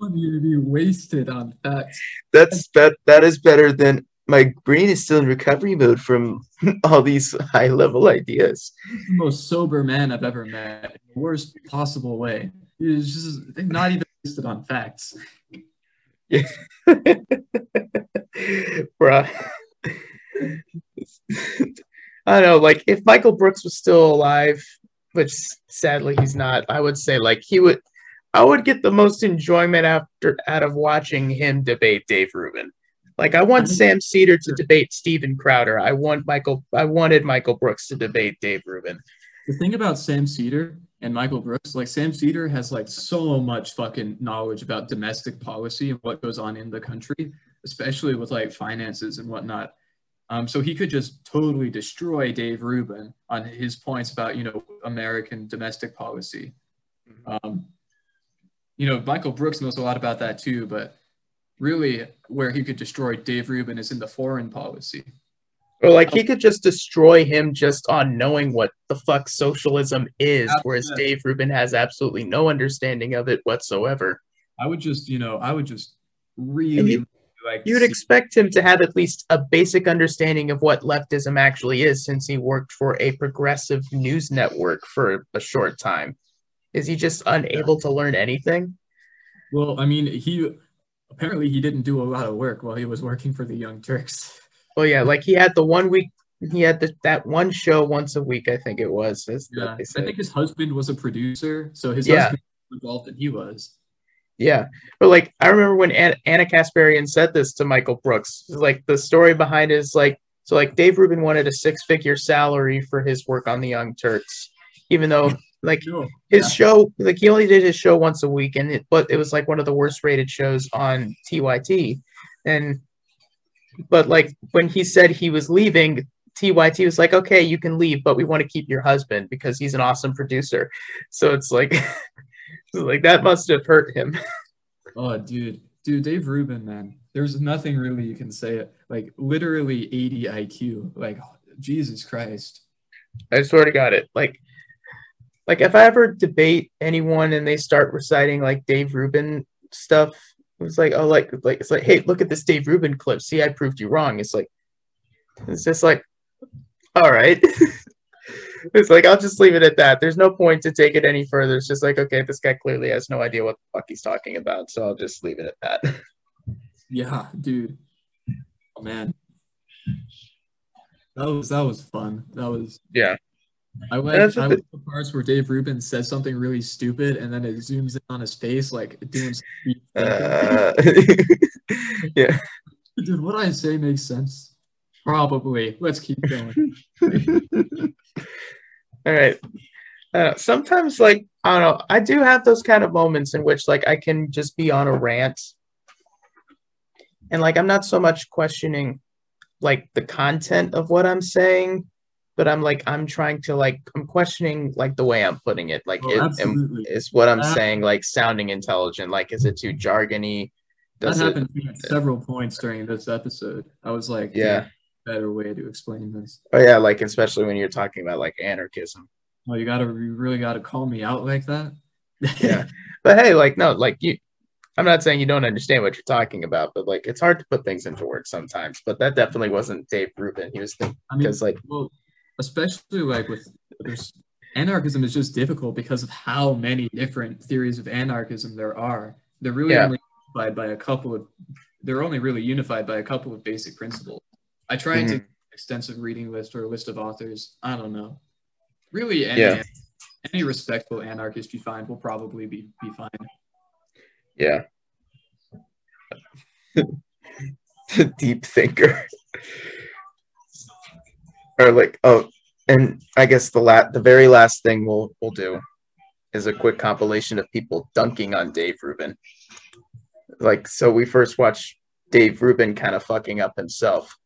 want you to be wasted on facts. That's that. That is better than my brain is still in recovery mode from all these high level ideas. The most sober man I've ever met in the worst possible way. He's just not even wasted on facts. Bruh. I don't know, like if Michael Brooks was still alive, which sadly he's not, I would say like he would I would get the most enjoyment after out of watching him debate Dave Rubin. Like I want mm-hmm. Sam Seder to debate Steven Crowder. I want Michael I wanted Michael Brooks to debate Dave Rubin. The thing about Sam Seder and Michael Brooks, like Sam Seder has like so much fucking knowledge about domestic policy and what goes on in the country, especially with like finances and whatnot. Um, so he could just totally destroy Dave Rubin on his points about you know American domestic policy. Um, you know Michael Brooks knows a lot about that too, but really where he could destroy Dave Rubin is in the foreign policy. Or like he oh. could just destroy him just on knowing what the fuck socialism is, whereas Dave Rubin has absolutely no understanding of it whatsoever. I would just you know I would just really you- like You'd see- expect him to have at least a basic understanding of what leftism actually is, since he worked for a progressive news network for a short time. Is he just unable to learn anything? Well, I mean, he apparently he didn't do a lot of work while he was working for the Young Turks. Well, yeah, like he had the one week, he had the, that one show once a week, I think it was. Yeah, I think his husband was a producer, so his Yeah. husband was involved than he was. Yeah, but like I remember when Anna, Ana Kasparian said this to Michael Brooks. Like the story behind it is like so like Dave Rubin wanted a six figure salary for his work on the Young Turks, even though like No, his yeah. show like he only did his show once a week, and it but it was like one of the worst rated shows on TYT, and but like when he said he was leaving. TYT was like, okay, you can leave, but we want to keep your husband because he's an awesome producer. So it's like, like that must have hurt him. Oh, dude, dude, Dave Rubin, man. There's nothing really you can say. Like literally 80 IQ. Like Jesus Christ. I swear to God, it like, like if I ever debate anyone and they start reciting like Dave Rubin stuff, it's like, oh, like, like it's like, hey, look at this Dave Rubin clip. See, I proved you wrong. It's like, it's just like, all right. it's like I'll just leave it at that. There's no point to take it any further. It's just like, okay, this guy clearly has no idea what the fuck he's talking about, so I'll just leave it at that. Yeah, dude. Oh man. That was that was fun. That was Yeah. I went, I like the parts where Dave Rubin says something really stupid and then it zooms in on his face like doing. Uh, yeah. Dude, what I say makes sense. Probably. Let's keep going. All right. Uh, sometimes, like I don't know, I do have those kind of moments in which, like, I can just be on a rant, and like I'm not so much questioning, like, the content of what I'm saying, but I'm like I'm trying to like I'm questioning like the way I'm putting it. Like, Oh, it, am- is what I'm Uh, saying like sounding intelligent? Like, is it too jargony? That Does it- happened to me at several points during this episode. I was like, Yeah. better way to explain this. Oh yeah, like especially when you're talking about like anarchism. Oh, you gotta, you really gotta call me out like that. Yeah. But hey, like no, like you I'm not saying you don't understand what you're talking about, but like it's hard to put things into words sometimes. But that definitely wasn't Dave Rubin. He was thinking I mean, because like well, especially like with there's anarchism is just difficult because of how many different theories of anarchism there are. They're really Yeah. only unified by a couple of. They're only really unified by a couple of basic principles. I tried to Mhm. extensive reading list or a list of authors. I don't know. Really, any Yeah. any respectful anarchist you find will probably be be fine. yeah. The deep thinker. Or like oh and I guess the la- the very last thing we'll we'll do is a quick compilation of people dunking on Dave Rubin. Like so we first watched Dave Rubin kind of fucking up himself.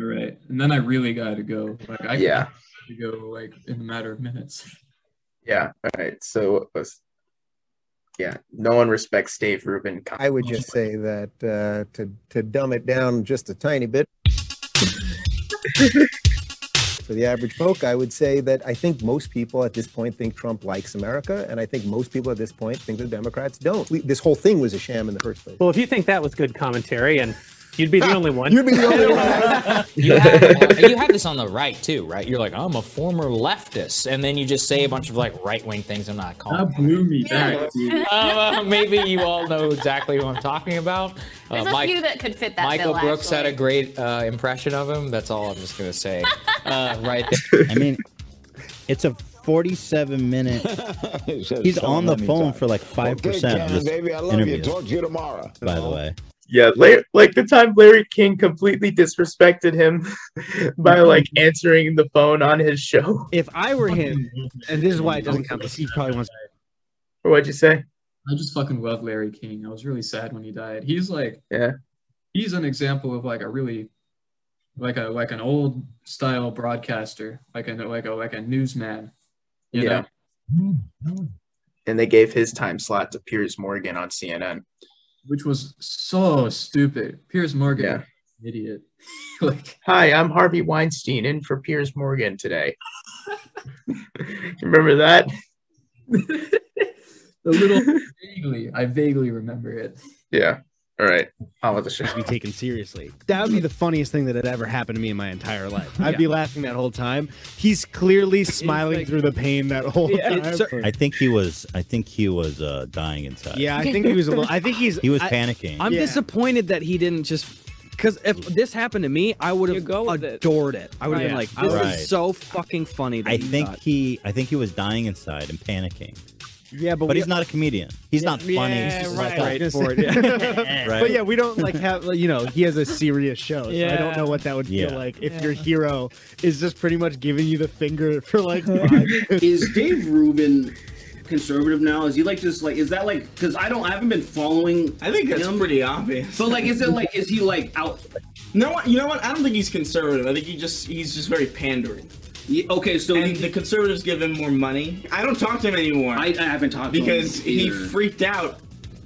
All right, and then I really got to go. Like I Yeah. to go like in a matter of minutes. Yeah. All right. So it was yeah, no one respects Dave Rubin. I would just say that uh, to to dumb it down just a tiny bit. For the average folk, I would say that I think most people at this point think Trump likes America, and I think most people at this point think the Democrats don't. We, this whole thing was a sham in the first place. Well, if you think that was good commentary, and you'd be the only one. You'd be the only one. You have, you have this on the right too, right? You're like, I'm a former leftist, and then you just say a bunch of like right wing things. I'm not calling. That blew me back, dude. Uh, maybe you all know exactly who I'm talking about. Uh, There's a Mike- few that could fit that Michael bill, Brooks had a great uh, impression of him. That's all I'm just gonna say. Uh, right there. I mean, it's a 47 minute. He's on the phone for like 5% of this interview. Talk to you tomorrow. By the way. Yeah, Larry, like the time Larry King completely disrespected him by mm-hmm. like answering the phone on his show. If I were him, and this is why it doesn't count, because he probably wants. Or what'd you say? I just fucking love Larry King. I was really sad when he died. He's like, Yeah. he's an example of like a really, like a like an old style broadcaster, like a like a like a newsman. You Yeah. know, And they gave his time slot to Piers Morgan on CNN. Which was so stupid. Piers Morgan, Yeah. idiot. like, Hi, I'm Harvey Weinstein in for Piers Morgan today. Remember that? the little vaguely, I vaguely remember it. Yeah. All right. On with the show. Be taken seriously. That would be the funniest thing that had ever happened to me in my entire life. I'd be laughing that whole time. He's clearly smiling through the pain that whole Yeah, time. it's- I think he was. I think he was uh, dying inside. yeah, I think he was a little. I think he's. He was I- panicking. I'm Yeah. disappointed that he didn't just because if this happened to me, I would have go with it. adored it. I would have Right. been like, "This would- is so fucking funny." That I he think thought. he. I think he was dying inside and panicking. Yeah, but, But we, he's not a comedian. He's not funny. Yeah, He's just right. like that. Straightforward, yeah. Right. But yeah, we don't like have you know he has a serious show, so I don't know what that would Yeah. feel like if your hero is just pretty much giving you the finger for like is Dave Rubin conservative now? Is he like just like is that like because I don't I haven't been following. I think that's him. pretty obvious. But like, is it like is he like out? No, what- you know what? I don't think he's conservative. I think he just he's just very pandering. Yeah, okay, so And he, the conservatives give him more money. I don't talk to him anymore I, I haven't talked to him. because he freaked out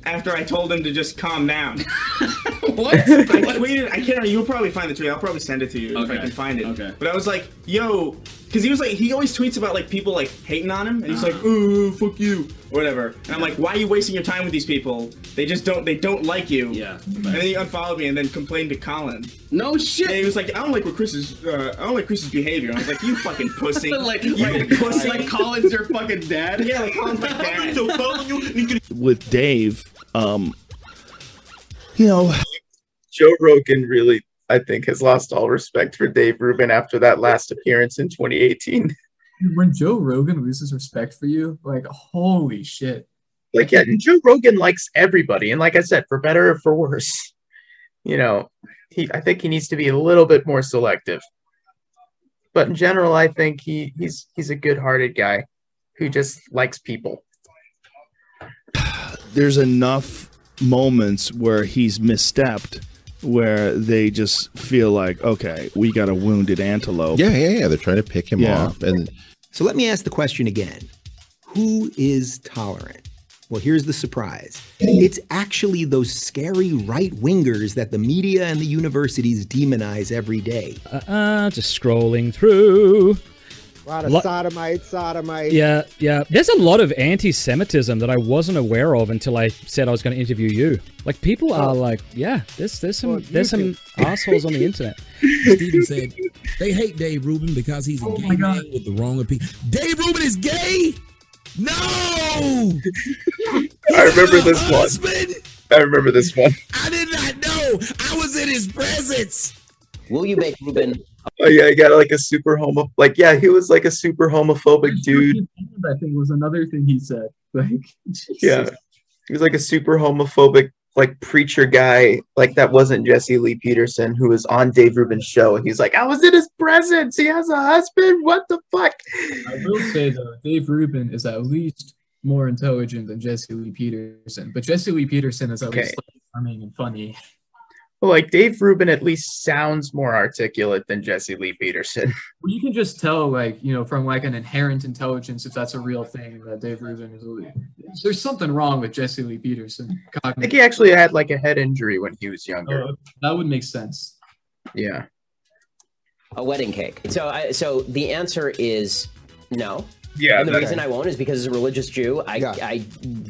after I told him to just calm down. what? I tweeted. I can't. You'll probably find the tweet. I'll probably send it to you if I can find it. Okay. But I was like, "Yo," because he was like, he always tweets about like people like hating on him, and he's like, "Ooh, fuck you," or whatever. And I'm like, "Why are you wasting your time with these people? They just don't. They don't like you." Yeah. And then he unfollowed me and then complained to Colin. No shit. And he was like, "I don't like what Chris's. Uh, I don't like Chris's behavior." I was like, "You fucking pussy." like, you like, pussy. like Colin's your fucking dad. yeah, like Colin's my dad. With Dave, um, you know, Joe Rogan really, I think, has lost all respect for Dave Rubin after that last appearance in 2018. When Joe Rogan loses respect for you, like, holy shit. Like, yeah, and Joe Rogan likes everybody, and like I said, for better or for worse, you know, he. I think he needs to be a little bit more selective. But in general, I think he he's he's a good-hearted guy who just likes people. there's enough moments where he's misstepped where they just feel like, okay, we got a wounded antelope. Yeah, yeah, yeah. They're trying to pick him Yeah. off, and So let me ask the question again: Who is tolerant? Well, here's the surprise. It's actually those scary right wingers that the media and the universities demonize every day. Uh, uh just scrolling through. A lot of Lo- sodomite, sodomite. Yeah, yeah. There's a lot of anti-Semitism that I wasn't aware of until I said I was going to interview you. Like people oh. are like, yeah, there's there's some Well, there's some assholes on the internet. Steven said they hate Dave Rubin because he's a Oh gay man with the wrong opinion. Dave Rubin is gay? No! I remember this one. I remember this one. I did not know. I was in his presence. Will you make Rubin? Oh yeah, he got like a super homo. Like yeah, he was like a super homophobic dude. I think was another thing he said. Like, Yeah, he was like a super homophobic like preacher guy. Like that wasn't Jesse Lee Peterson who was on Dave Rubin's show. He's like, I was in his presence. He has a husband. What the fuck? I will say though, Dave Rubin is at least more intelligent than Jesse Lee Peterson, but Jesse Lee Peterson is at Okay. least charming and funny. Well, like Dave Rubin at least sounds more articulate than Jesse Lee Peterson. Well, you can just tell, like you know, from like an inherent intelligence, if that's a real thing that Dave Rubin is. There's something wrong with Jesse Lee Peterson. I think he actually had like a head injury when he was younger. Oh, that would make sense. Yeah. A wedding cake. So, I, so the answer is no. Yeah, And the that- reason I won't is because as a religious Jew, I, I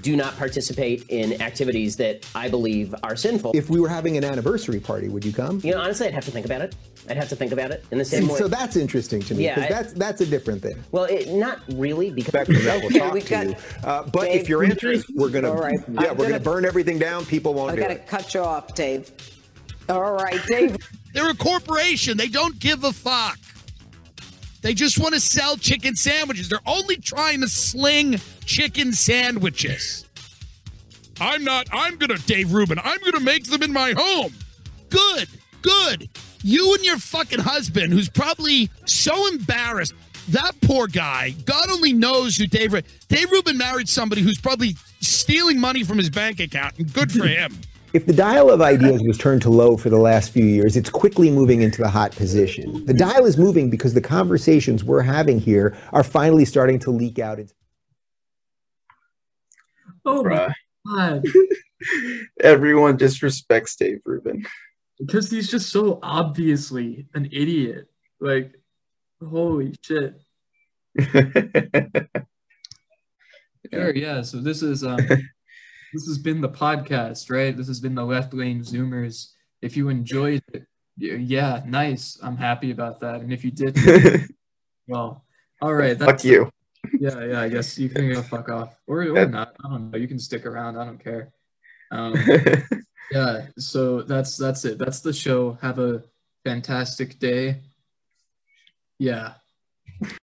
do not participate in activities that I believe are sinful. If we were having an anniversary party, would you come? You know, honestly, I'd have to think about it. I'd have to think about it in the same See, way. so that's interesting to me Yeah, because I- that's that's a different thing. well, it, not really because Back to that, we'll talk we've to got- you. Uh, but Dave, if your answer is we're gonna, All right. yeah, I'm we're gonna gonna- burn everything down. People won't I gotta it. cut you off, Dave. All right, Dave. They're a corporation. They don't give a fuck. They just want to sell chicken sandwiches. They're only trying to sling chicken sandwiches. I'm not, I'm going to, Dave Rubin, I'm going to make them in my home. Good, good. You and your fucking husband, who's probably so embarrassed. That poor guy, God only knows who Dave Rubin. Dave Rubin married somebody who's probably stealing money from his bank account, and good for him. If the dial of ideas was turned to low for the last few years, it's quickly moving into the hot position. The dial is moving because the conversations we're having here are finally starting to leak out. Into- Oh Bruh. my god! Everyone disrespects Dave Rubin. because he's just so obviously an idiot. Like, holy shit. Sure, yeah. So this is um this has been the podcast, right? This has been the left lane zoomers. If you enjoyed it, yeah, nice. I'm happy about that. And if you didn't, well, all right. Fuck you. Yeah, yeah. I guess you can go fuck off, or or not. I don't know. You can stick around. I don't care. Um, yeah. So that's that's it. That's the show. Have a fantastic day. Yeah.